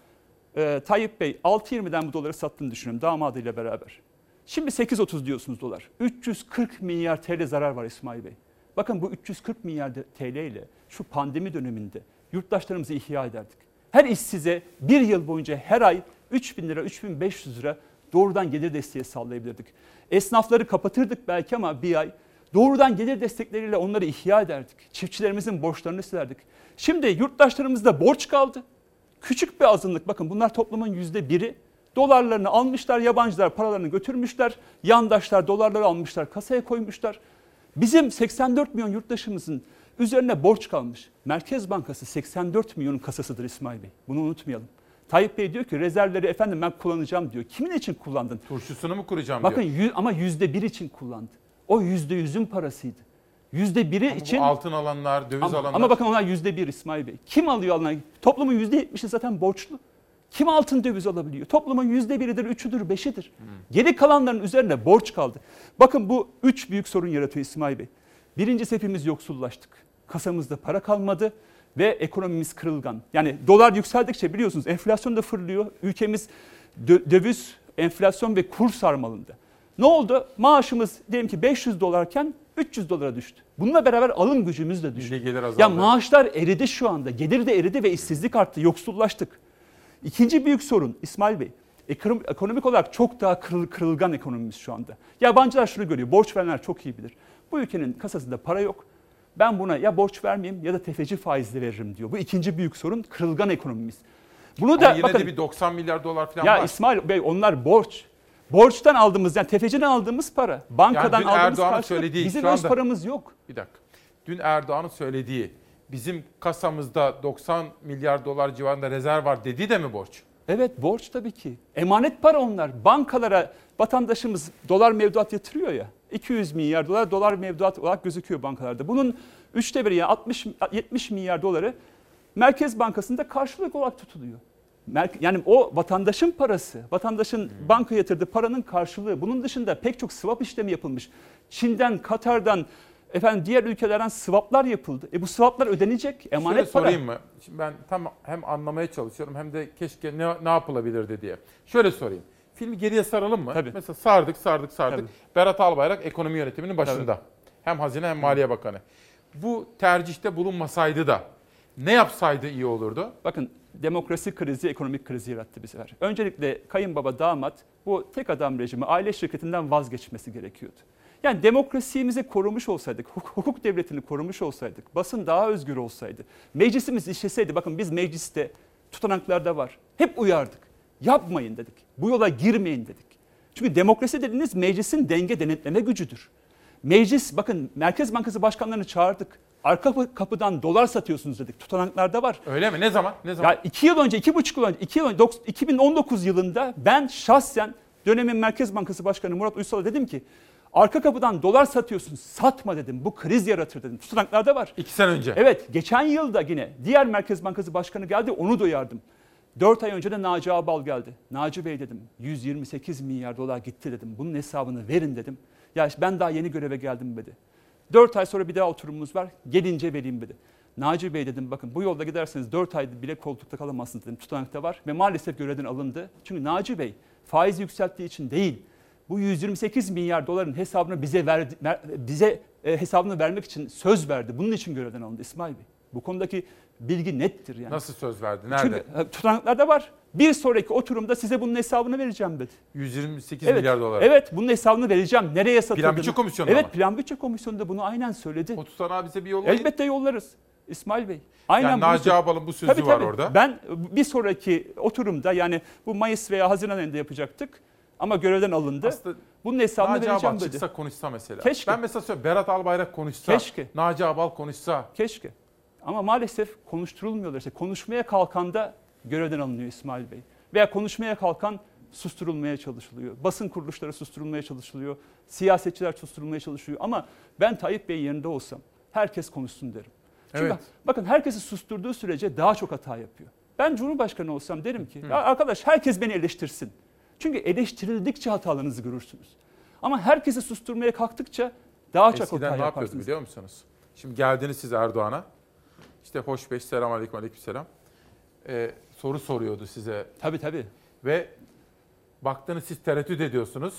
e, Tayyip Bey 6.20'den bu doları sattığını düşünüyorum damadıyla beraber. Şimdi 8.30 diyorsunuz dolar. 340 milyar TL zarar var İsmail Bey. Bakın bu 340 milyar TL ile şu pandemi döneminde yurttaşlarımızı ihya ederdik. Her işsize bir yıl boyunca her ay 3000 lira, 3500 lira doğrudan gelir desteği sağlayabilirdik. Esnafları kapatırdık belki ama bir ay doğrudan gelir destekleriyle onları ihya ederdik. Çiftçilerimizin borçlarını silerdik. Şimdi yurttaşlarımızda borç kaldı. Küçük bir azınlık bakın bunlar toplumun yüzde biri. Dolarlarını almışlar, yabancılar paralarını götürmüşler. Yandaşlar dolarları almışlar, kasaya koymuşlar. Bizim 84 milyon yurttaşımızın üzerine borç kalmış. Merkez Bankası 84 milyonun kasasıdır İsmail Bey. Bunu unutmayalım. Tayyip Bey diyor ki rezervleri efendim ben kullanacağım diyor. Kimin için kullandın? Turşusunu mu kuracağım Bakın diyor. yüz, ama yüzde bir için kullandı. O yüzde yüzün parasıydı. Yüzde biri Ama için... altın alanlar, döviz Ama, alanlar. ama bakın onlar yüzde bir İsmail Bey. Kim alıyor alınan? Toplumun yüzde yetmişi zaten borçlu. Kim altın döviz alabiliyor? Toplumun yüzde biridir, üçüdür, beşidir. Geri kalanların üzerine borç kaldı. Bakın bu üç büyük sorun yaratıyor İsmail Bey. Birincisi hepimiz yoksullaştık. Kasamızda para kalmadı ve ekonomimiz kırılgan. Yani dolar yükseldikçe biliyorsunuz enflasyon da fırlıyor. Ülkemiz dö- döviz, enflasyon ve kur sarmalında. Ne oldu? Maaşımız diyelim ki 500 dolarken 300 dolara düştü. Bununla beraber alım gücümüz de düştü. Gelir azaldı. Ya maaşlar eridi şu anda. Gelir de eridi ve işsizlik arttı. Yoksullaştık. İkinci büyük sorun İsmail Bey. ekonom- Ekonomik olarak çok daha kırıl, kırılgan ekonomimiz şu anda. Yabancılar şunu görüyor. Borç verenler çok iyi bilir. Bu ülkenin kasasında para yok. Ben buna ya borç vermeyeyim ya da tefeci faizli veririm diyor. Bu ikinci büyük sorun kırılgan ekonomimiz. Bunu Ama da yine bakın de bir 90 milyar dolar falan ya var. İsmail Bey onlar borç. Borçtan aldığımız yani tefeciden aldığımız para. Bankadan dün aldığımız Erdoğan'ın karşılık. söylediği, Bizim şu öz anda- paramız yok. Bir dakika. Dün Erdoğan'ın söylediği bizim kasamızda 90 milyar dolar civarında rezerv var dediği de mi borç? Evet borç tabii ki. Emanet para onlar. Bankalara vatandaşımız dolar mevduat yatırıyor ya. 200 milyar dolar dolar mevduat olarak gözüküyor bankalarda. Bunun üçte biri yani 60 70 milyar doları Merkez Bankası'nda karşılık olarak tutuluyor. Yani o vatandaşın parası, vatandaşın banka yatırdığı paranın karşılığı. Bunun dışında pek çok swap işlemi yapılmış. Çin'den, Katar'dan, efendim diğer ülkelerden swaplar yapıldı. E bu swaplar ödenecek. Emanet Şöyle para. sorayım mı? Şimdi ben tam hem anlamaya çalışıyorum hem de keşke ne, ne yapılabilirdi diye. Şöyle sorayım. Filmi geriye saralım mı? Tabii. Mesela sardık, sardık, sardık. Tabii. Berat Albayrak ekonomi yönetiminin başında. Hem Hazine hem Maliye Bakanı. Bu tercihte bulunmasaydı da ne yapsaydı iyi olurdu? Bakın demokrasi krizi ekonomik krizi yarattı sefer. Öncelikle kayınbaba damat bu tek adam rejimi aile şirketinden vazgeçmesi gerekiyordu. Yani demokrasimizi korumuş olsaydık, huk- hukuk devletini korumuş olsaydık, basın daha özgür olsaydı, meclisimiz işleseydi, bakın biz mecliste tutanaklarda var. Hep uyardık. Yapmayın dedik. Bu yola girmeyin dedik. Çünkü demokrasi dediğiniz meclisin denge denetleme gücüdür. Meclis bakın Merkez Bankası başkanlarını çağırdık. Arka kapı- kapıdan dolar satıyorsunuz dedik. Tutanaklarda var. Öyle mi? Ne zaman? Ne zaman? Ya iki yıl önce, iki buçuk yıl önce, iki yıl önce, dok- 2019 yılında ben şahsen dönemin Merkez Bankası Başkanı Murat Uysal'a dedim ki arka kapıdan dolar satıyorsun satma dedim. Bu kriz yaratır dedim. Tutanaklarda var. İki sene önce. Evet geçen yılda yine diğer Merkez Bankası Başkanı geldi onu da uyardım. 4 ay önce de Naci Ağbal geldi. Naci Bey dedim 128 milyar dolar gitti dedim. Bunun hesabını verin dedim. Ya ben daha yeni göreve geldim dedi. 4 ay sonra bir daha oturumumuz var. Gelince vereyim dedi. Naci Bey dedim bakın bu yolda giderseniz 4 ay bile koltukta kalamazsınız dedim. Tutanakta var ve maalesef görevden alındı. Çünkü Naci Bey faizi yükselttiği için değil bu 128 milyar doların hesabını bize verdi, ver- bize e, hesabını vermek için söz verdi. Bunun için görevden alındı İsmail Bey. Bu konudaki bilgi nettir yani. Nasıl söz verdi? Nerede? Çünkü e, tutanaklarda var. Bir sonraki oturumda size bunun hesabını vereceğim dedi. 128 Evet, milyar dolar. Evet bunun hesabını vereceğim. Nereye satıldığını. Bütçe Komisyonu'nda Evet mı? plan bütçe komisyonunda bunu aynen söyledi. O tutanağı bize bir yollayın. Elbette yollarız İsmail Bey. Aynen Yani Naci Ağbal'ın bu sözü Tabii, var tabii. orada. Ben bir sonraki oturumda yani bu Mayıs veya Haziran ayında yapacaktık. Ama görevden alındı. bunun hesabını Naci vereceğim Ağbal dedi. çıksa konuşsa mesela. Keşke. Ben mesela söylüyorum Berat Albayrak konuşsa. Keşke. Naci Ağbal konuşsa. Keşke. Ama maalesef konuşturulmuyorlar. İşte konuşmaya kalkan da görevden alınıyor İsmail Bey. Veya konuşmaya kalkan susturulmaya çalışılıyor. Basın kuruluşları susturulmaya çalışılıyor. Siyasetçiler susturulmaya çalışıyor. Ama ben Tayyip Bey yerinde olsam herkes konuşsun derim. Çünkü Evet. bak- bakın herkesi susturduğu sürece daha çok hata yapıyor. Ben Cumhurbaşkanı olsam derim ki "Ya arkadaş herkes beni eleştirsin. Çünkü eleştirildikçe hatalarınızı görürsünüz. Ama herkesi susturmaya kalktıkça daha çok Eskiden hata ne yaparsınız. biliyor musunuz? Şimdi geldiniz siz Erdoğan'a. İşte hoş beş selam aleyküm aleyküm selam. Ee, soru soruyordu size. Tabii tabii. Ve baktınız siz tereddüt ediyorsunuz.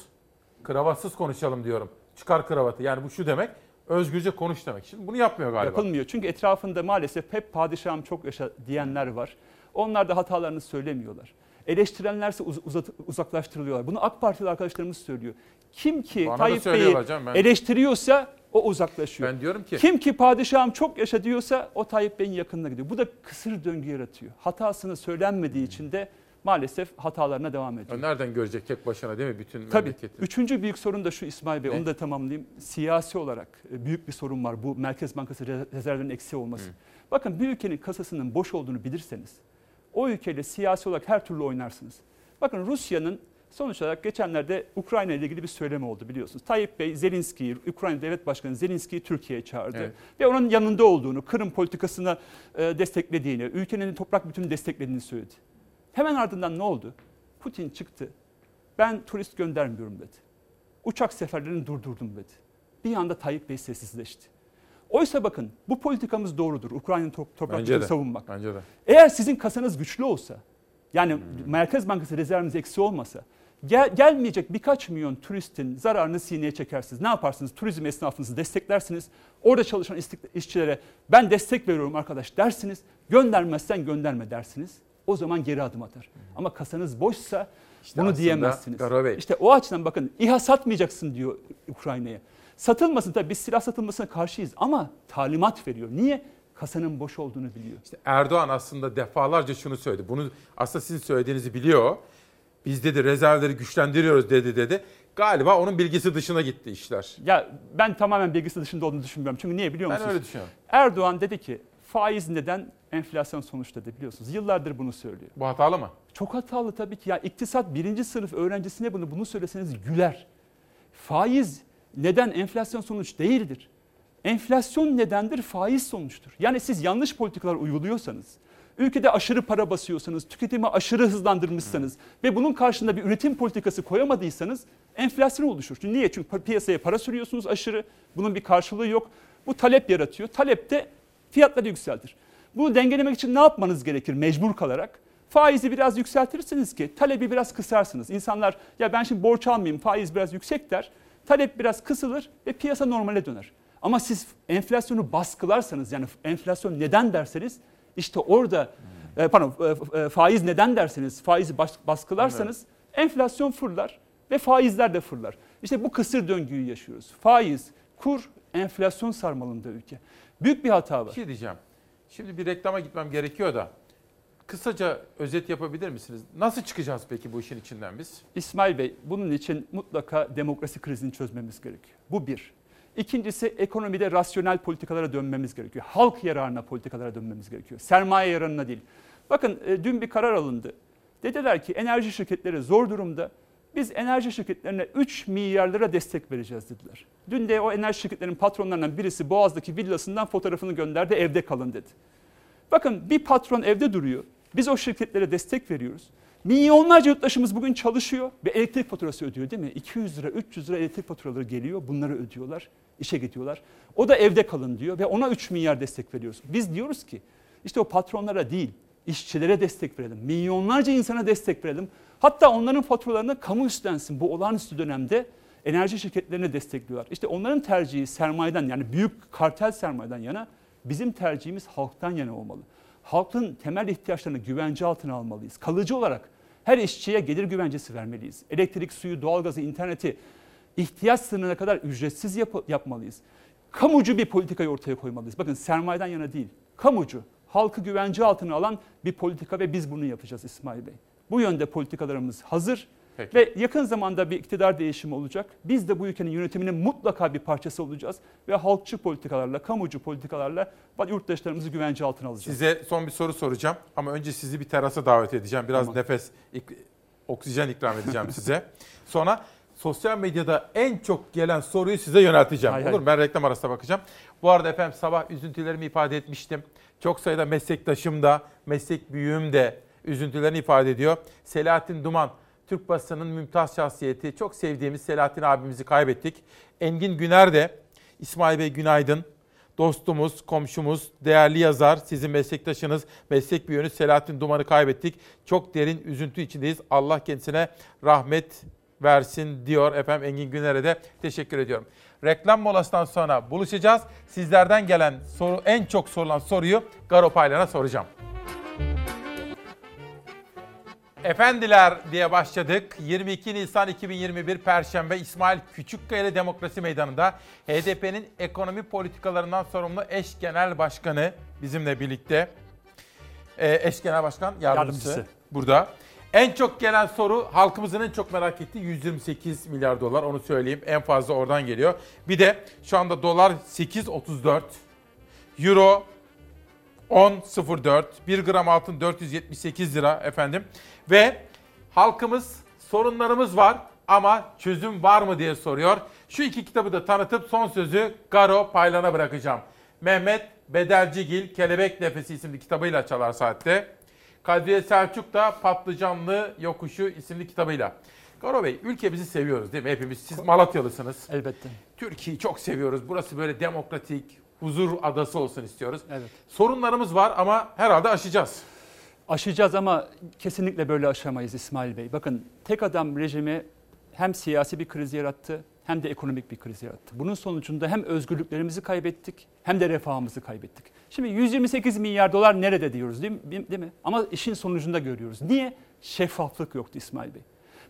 Kravatsız konuşalım diyorum. Çıkar kravatı. Yani bu şu demek. Özgürce konuş demek. Şimdi bunu yapmıyor galiba. Yapılmıyor. Çünkü etrafında maalesef hep padişahım çok yaşa diyenler var. Onlar da hatalarını söylemiyorlar. Eleştirenlerse uz- uzat- uzaklaştırılıyorlar. Bunu AK Partili arkadaşlarımız söylüyor. Kim ki Bana Tayyip Bey'i eleştiriyorsa o uzaklaşıyor. Ben diyorum ki- Kim ki padişahım çok yaşa diyorsa o Tayyip Bey'in yakınına gidiyor. Bu da kısır döngü yaratıyor. Hatasını söylenmediği için de maalesef hatalarına devam ediyor. Nereden görecek tek başına değil mi bütün Tabii. memleketi? Üçüncü büyük sorun da şu İsmail Bey, Ne? onu da tamamlayayım. Siyasi olarak e, büyük bir sorun var. Bu Merkez Bankası re- rezervlerinin eksiği olması. Bakın bir ülkenin kasasının boş olduğunu bilirseniz o ülkeyle siyasi olarak her türlü oynarsınız. Bakın Rusya'nın sonuç olarak geçenlerde Ukrayna ile ilgili bir söylemi oldu biliyorsunuz. Tayyip Bey Zelenski'yi, Ukrayna Devlet Başkanı Zelenski'yi Türkiye'ye çağırdı. Evet. Ve onun yanında olduğunu, Kırım politikasına e, desteklediğini, ülkenin toprak bütününü desteklediğini söyledi. Hemen ardından ne oldu? Putin çıktı. Ben turist göndermiyorum dedi. Uçak seferlerini durdurdum dedi. Bir anda Tayyip Bey sessizleşti. Oysa bakın bu politikamız doğrudur. Ukrayna'nın top, toprak Bence bütününü de. savunmak. Bence de. Eğer sizin kasanız güçlü olsa, yani Merkez Bankası rezerviniz eksi olmasa, gel, gelmeyecek birkaç milyon turistin zararını sineye çekersiniz. Ne yaparsınız? Turizm esnafınızı desteklersiniz. Orada çalışan işçilere ben destek veriyorum arkadaş dersiniz. Göndermezsen gönderme dersiniz. O zaman geri adım atar. Ama kasanız boşsa bunu aslında diyemezsiniz. Garo Bey. İşte o açıdan bakın İHA satmayacaksın diyor Ukrayna'ya. Satılmasın tabii biz silah satılmasına karşıyız ama talimat veriyor. Niye? Kasanın boş olduğunu biliyor. İşte Erdoğan aslında defalarca şunu söyledi. Bunu aslında sizin söylediğinizi biliyor. Biz dedi rezervleri güçlendiriyoruz dedi dedi. Galiba onun bilgisi dışına gitti işler. Ya ben tamamen bilgisi dışında olduğunu düşünmüyorum. Çünkü niye biliyor Ben musunuz? öyle düşünüyorum. Erdoğan dedi ki faiz neden enflasyon sonuç dedi biliyorsunuz. Yıllardır bunu söylüyor. Bu hatalı mı? Çok hatalı tabii ki. Ya iktisat birinci sınıf öğrencisine bunu bunu söyleseniz güler. Faiz neden enflasyon sonuç değildir. Enflasyon nedendir, faiz sonuçtur. Yani siz yanlış politikalar uyguluyorsanız, ülkede aşırı para basıyorsanız, tüketimi aşırı hızlandırmışsanız ve bunun karşında bir üretim politikası koyamadıysanız enflasyon oluşur. Çünkü niye? Çünkü piyasaya para sürüyorsunuz aşırı, bunun bir karşılığı yok. Bu talep yaratıyor. Talep de fiyatları yükseltir. Bunu dengelemek için ne yapmanız gerekir mecbur kalarak? Faizi biraz yükseltirsiniz ki talebi biraz kısarsınız. İnsanlar ya ben şimdi borç almayayım faiz biraz yüksek der. Talep biraz kısılır ve piyasa normale döner. Ama siz enflasyonu baskılarsanız yani enflasyon neden derseniz işte orada e, pardon e, e, faiz neden derseniz faizi bas- baskılarsanız enflasyon fırlar ve faizler de fırlar. İşte bu kısır döngüyü yaşıyoruz. Faiz, kur, enflasyon sarmalında ülke. Büyük bir hata Bir var. şey diyeceğim. Şimdi bir reklama gitmem gerekiyor da kısaca özet yapabilir misiniz? Nasıl çıkacağız peki bu işin içinden biz? İsmail Bey bunun için mutlaka demokrasi krizini çözmemiz gerekiyor. Bu bir. İkincisi ekonomide rasyonel politikalara dönmemiz gerekiyor. Halk yararına politikalara dönmemiz gerekiyor. Sermaye yararına değil. Bakın e, dün bir karar alındı. Dediler ki enerji şirketleri zor durumda. Biz enerji şirketlerine 3 milyar lira destek vereceğiz dediler. Dün de o enerji şirketlerinin patronlarından birisi Boğaz'daki villasından fotoğrafını gönderdi evde kalın dedi. Bakın bir patron evde duruyor. Biz o şirketlere destek veriyoruz. Milyonlarca yurttaşımız bugün çalışıyor ve elektrik faturası ödüyor değil mi? 200 lira, 300 lira elektrik faturaları geliyor. Bunları ödüyorlar, işe gidiyorlar. O da evde kalın diyor ve ona 3 milyar destek veriyoruz. Biz diyoruz ki işte o patronlara değil, işçilere destek verelim. Milyonlarca insana destek verelim. Hatta onların faturalarını kamu üstlensin. Bu olağanüstü dönemde enerji şirketlerine destekliyorlar. İşte onların tercihi sermayeden yani büyük kartel sermayeden yana bizim tercihimiz halktan yana olmalı. Halkın temel ihtiyaçlarını güvence altına almalıyız. Kalıcı olarak her işçiye gelir güvencesi vermeliyiz. Elektrik, suyu, doğalgazı, interneti ihtiyaç sınırına kadar ücretsiz yap- yapmalıyız. Kamucu bir politikayı ortaya koymalıyız. Bakın sermayeden yana değil, kamucu, halkı güvence altına alan bir politika ve biz bunu yapacağız İsmail Bey. Bu yönde politikalarımız hazır Peki. ve yakın zamanda bir iktidar değişimi olacak. Biz de bu ülkenin yönetiminin mutlaka bir parçası olacağız ve halkçı politikalarla, kamucu politikalarla yurttaşlarımızı güvence altına alacağız. Size son bir soru soracağım ama önce sizi bir terasa davet edeceğim. Biraz Tamam. nefes, oksijen ikram edeceğim [LAUGHS] size. Sonra sosyal medyada en çok gelen soruyu size yönelteceğim. Hay Olur hay. Ben reklam arasına bakacağım. Bu arada efendim sabah üzüntülerimi ifade etmiştim. Çok sayıda meslektaşım da, meslek büyüğüm de üzüntülerini ifade ediyor. Selahattin Duman, Türk basının mümtaz şahsiyeti. Çok sevdiğimiz Selahattin abimizi kaybettik. Engin Güner de, İsmail Bey günaydın. Dostumuz, komşumuz, değerli yazar, sizin meslektaşınız, meslek büyüğünüz Selahattin Duman'ı kaybettik. Çok derin üzüntü içindeyiz. Allah kendisine rahmet versin diyor efendim Engin Güner'e de teşekkür ediyorum. Reklam molasından sonra buluşacağız. Sizlerden gelen soru en çok sorulan soruyu Garo Paylan'a soracağım. Efendiler diye başladık. 22 Nisan 2021 Perşembe İsmail Küçükkaya Demokrasi Meydanı'nda HDP'nin ekonomi politikalarından sorumlu eş genel başkanı bizimle birlikte. Ee, eş genel başkan yardımcısı, Yardımcısı. burada. En çok gelen soru halkımızın en çok merak ettiği 128 milyar dolar onu söyleyeyim. En fazla oradan geliyor. Bir de şu anda dolar 8.34, euro 10.04, 1 gram altın 478 lira efendim. Ve halkımız sorunlarımız var ama çözüm var mı diye soruyor. Şu iki kitabı da tanıtıp son sözü Garo Paylan'a bırakacağım. Mehmet Bedelcigil Kelebek Nefesi isimli kitabıyla çalar saatte. Kadriye Selçuk da Patlıcanlı Yokuşu isimli kitabıyla. Garo Bey ülkemizi seviyoruz değil mi hepimiz? Siz Malatyalısınız. Elbette. Türkiye'yi çok seviyoruz. Burası böyle demokratik, huzur adası olsun istiyoruz. Evet. Sorunlarımız var ama herhalde aşacağız. Aşacağız ama kesinlikle böyle aşamayız İsmail Bey. Bakın tek adam rejimi hem siyasi bir kriz yarattı hem de ekonomik bir kriz yarattı. Bunun sonucunda hem özgürlüklerimizi kaybettik hem de refahımızı kaybettik. Şimdi 128 milyar dolar nerede diyoruz değil mi? Değil mi? Ama işin sonucunda görüyoruz. Niye? Şeffaflık yoktu İsmail Bey.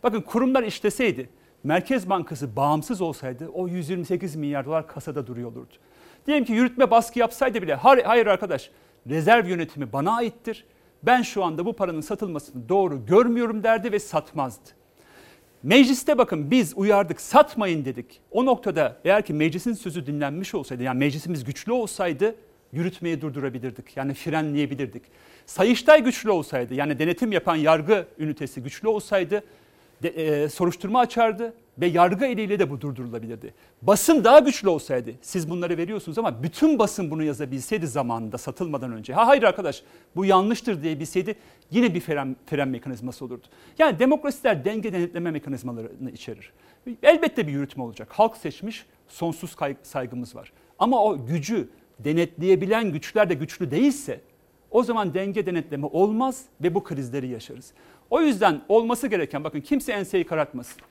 Bakın kurumlar işleseydi, Merkez Bankası bağımsız olsaydı o 128 milyar dolar kasada duruyor olurdu. Diyelim ki yürütme baskı yapsaydı bile hayır, arkadaş rezerv yönetimi bana aittir. Ben şu anda bu paranın satılmasını doğru görmüyorum derdi ve satmazdı. Mecliste bakın biz uyardık satmayın dedik. O noktada eğer ki meclisin sözü dinlenmiş olsaydı yani meclisimiz güçlü olsaydı yürütmeyi durdurabilirdik. Yani frenleyebilirdik. Sayıştay güçlü olsaydı yani denetim yapan yargı ünitesi güçlü olsaydı de, e, soruşturma açardı ve yargı eliyle de bu durdurulabilirdi. Basın daha güçlü olsaydı siz bunları veriyorsunuz ama bütün basın bunu yazabilseydi zamanında satılmadan önce. Ha hayır arkadaş bu yanlıştır diye bilseydi yine bir fren, fren mekanizması olurdu. Yani demokrasiler denge denetleme mekanizmalarını içerir. Elbette bir yürütme olacak. Halk seçmiş sonsuz saygımız var. Ama o gücü denetleyebilen güçler de güçlü değilse o zaman denge denetleme olmaz ve bu krizleri yaşarız. O yüzden olması gereken bakın kimse enseyi karartmasın.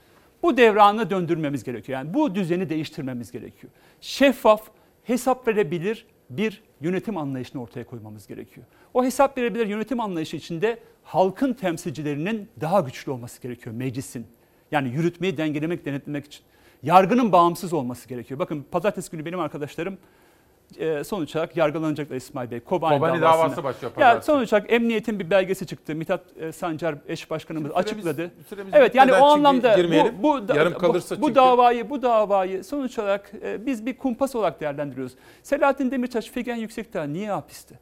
Bu devranı döndürmemiz gerekiyor. Yani bu düzeni değiştirmemiz gerekiyor. Şeffaf, hesap verebilir bir yönetim anlayışını ortaya koymamız gerekiyor. O hesap verebilir yönetim anlayışı içinde halkın temsilcilerinin daha güçlü olması gerekiyor meclisin. Yani yürütmeyi dengelemek, denetlemek için. Yargının bağımsız olması gerekiyor. Bakın pazartesi günü benim arkadaşlarım e, sonuç olarak yargılanacaklar İsmail Bey. Kobani, Kobani davası başlıyor Ya pazartesi. sonuç olarak emniyetin bir belgesi çıktı. Mithat e, Sancar eş başkanımız Süremiz- açıkladı. süremiz Evet yani o anlamda girmeyelim. bu, bu, da- Yarım bu- kalırsa bu, çünkü- davayı bu davayı sonuç olarak e, biz bir kumpas olarak değerlendiriyoruz. Selahattin Demirtaş, Figen Yüksekdağ niye hapiste?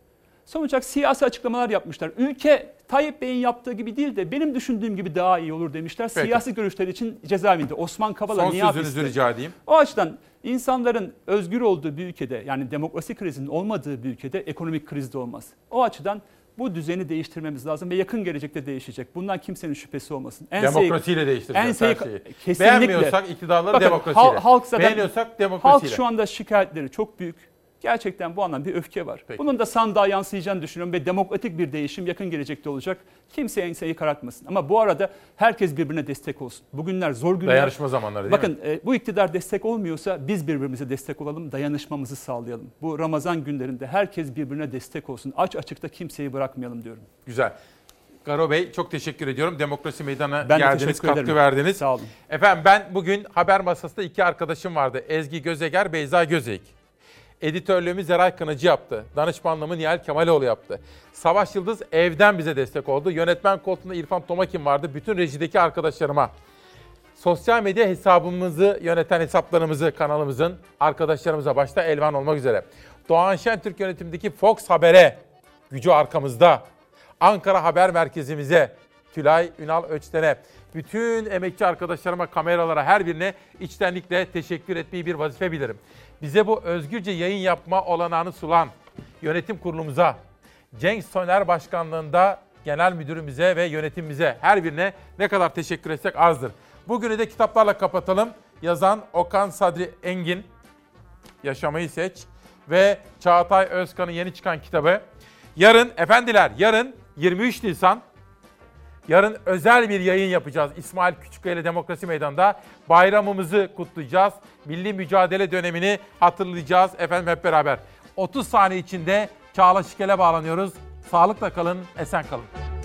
Sonuç olarak siyasi açıklamalar yapmışlar. Ülke Tayyip Bey'in yaptığı gibi değil de benim düşündüğüm gibi daha iyi olur demişler. Peki. Siyasi görüşleri için cezaevinde. Osman Kavala Son niye sözünüzü hapiste? rica edeyim. O açıdan İnsanların özgür olduğu bir ülkede yani demokrasi krizinin olmadığı bir ülkede ekonomik kriz de olmaz. O açıdan bu düzeni değiştirmemiz lazım ve yakın gelecekte değişecek. Bundan kimsenin şüphesi olmasın. Demokrasiyle değiştireceğiz her şeyi. Kesinlikle. Beğenmiyorsak iktidarları demokrasiyle. hal- Halk zaten, Beğeniyorsak demokrasiyle. Halk şu anda şikayetleri çok büyük. Gerçekten bu anlamda bir öfke var. Bunun da sandığa yansıyacağını düşünüyorum ve demokratik bir değişim yakın gelecekte olacak. Kimse enseyi karartmasın. Ama bu arada herkes birbirine destek olsun. Bugünler zor günler. Dayanışma zamanları değil Bakın mi? e, bu iktidar destek olmuyorsa biz birbirimize destek olalım, dayanışmamızı sağlayalım. Bu Ramazan günlerinde herkes birbirine destek olsun. Aç açıkta kimseyi bırakmayalım diyorum. Güzel. Garo Bey çok teşekkür ediyorum. Demokrasi Meydanı'na Ben geldiniz, teşekkür katkı ederim. verdiniz. Sağ olun. Efendim ben bugün haber masasında iki arkadaşım vardı. Ezgi Gözeger, Beyza Gözeyik. Editörlüğümü Zeray Kınıcı yaptı. Danışmanlığımı Nihal Kemaloğlu yaptı. Savaş Yıldız evden bize destek oldu. Yönetmen koltuğunda İrfan Tomakin vardı. Bütün rejideki arkadaşlarıma. Sosyal medya hesabımızı yöneten hesaplarımızı kanalımızın arkadaşlarımıza başta Elvan olmak üzere. Doğan Şentürk yönetimindeki Fox Haber'e gücü arkamızda. Ankara Haber Merkezimize, Tülay Ünal Öçten'e, bütün emekçi arkadaşlarıma, kameralara her birine içtenlikle teşekkür etmeyi bir vazife bilirim. Bize bu özgürce yayın yapma olanağını sunan yönetim kurulumuza, Cenk Soner Başkanlığında genel müdürümüze ve yönetimimize her birine ne kadar teşekkür etsek azdır. Bugünü de kitaplarla kapatalım. Yazan Okan Sadri Engin, Yaşamayı Seç ve Çağatay Özkan'ın yeni çıkan kitabı. Yarın efendiler, yarın 23 Nisan Yarın özel bir yayın yapacağız İsmail Küçükkaya ile Demokrasi Meydanı'nda. Bayramımızı kutlayacağız. Milli mücadele dönemini hatırlayacağız efendim hep beraber. 30 saniye içinde Çağla Şikel'e bağlanıyoruz. Sağlıkla kalın, esen kalın.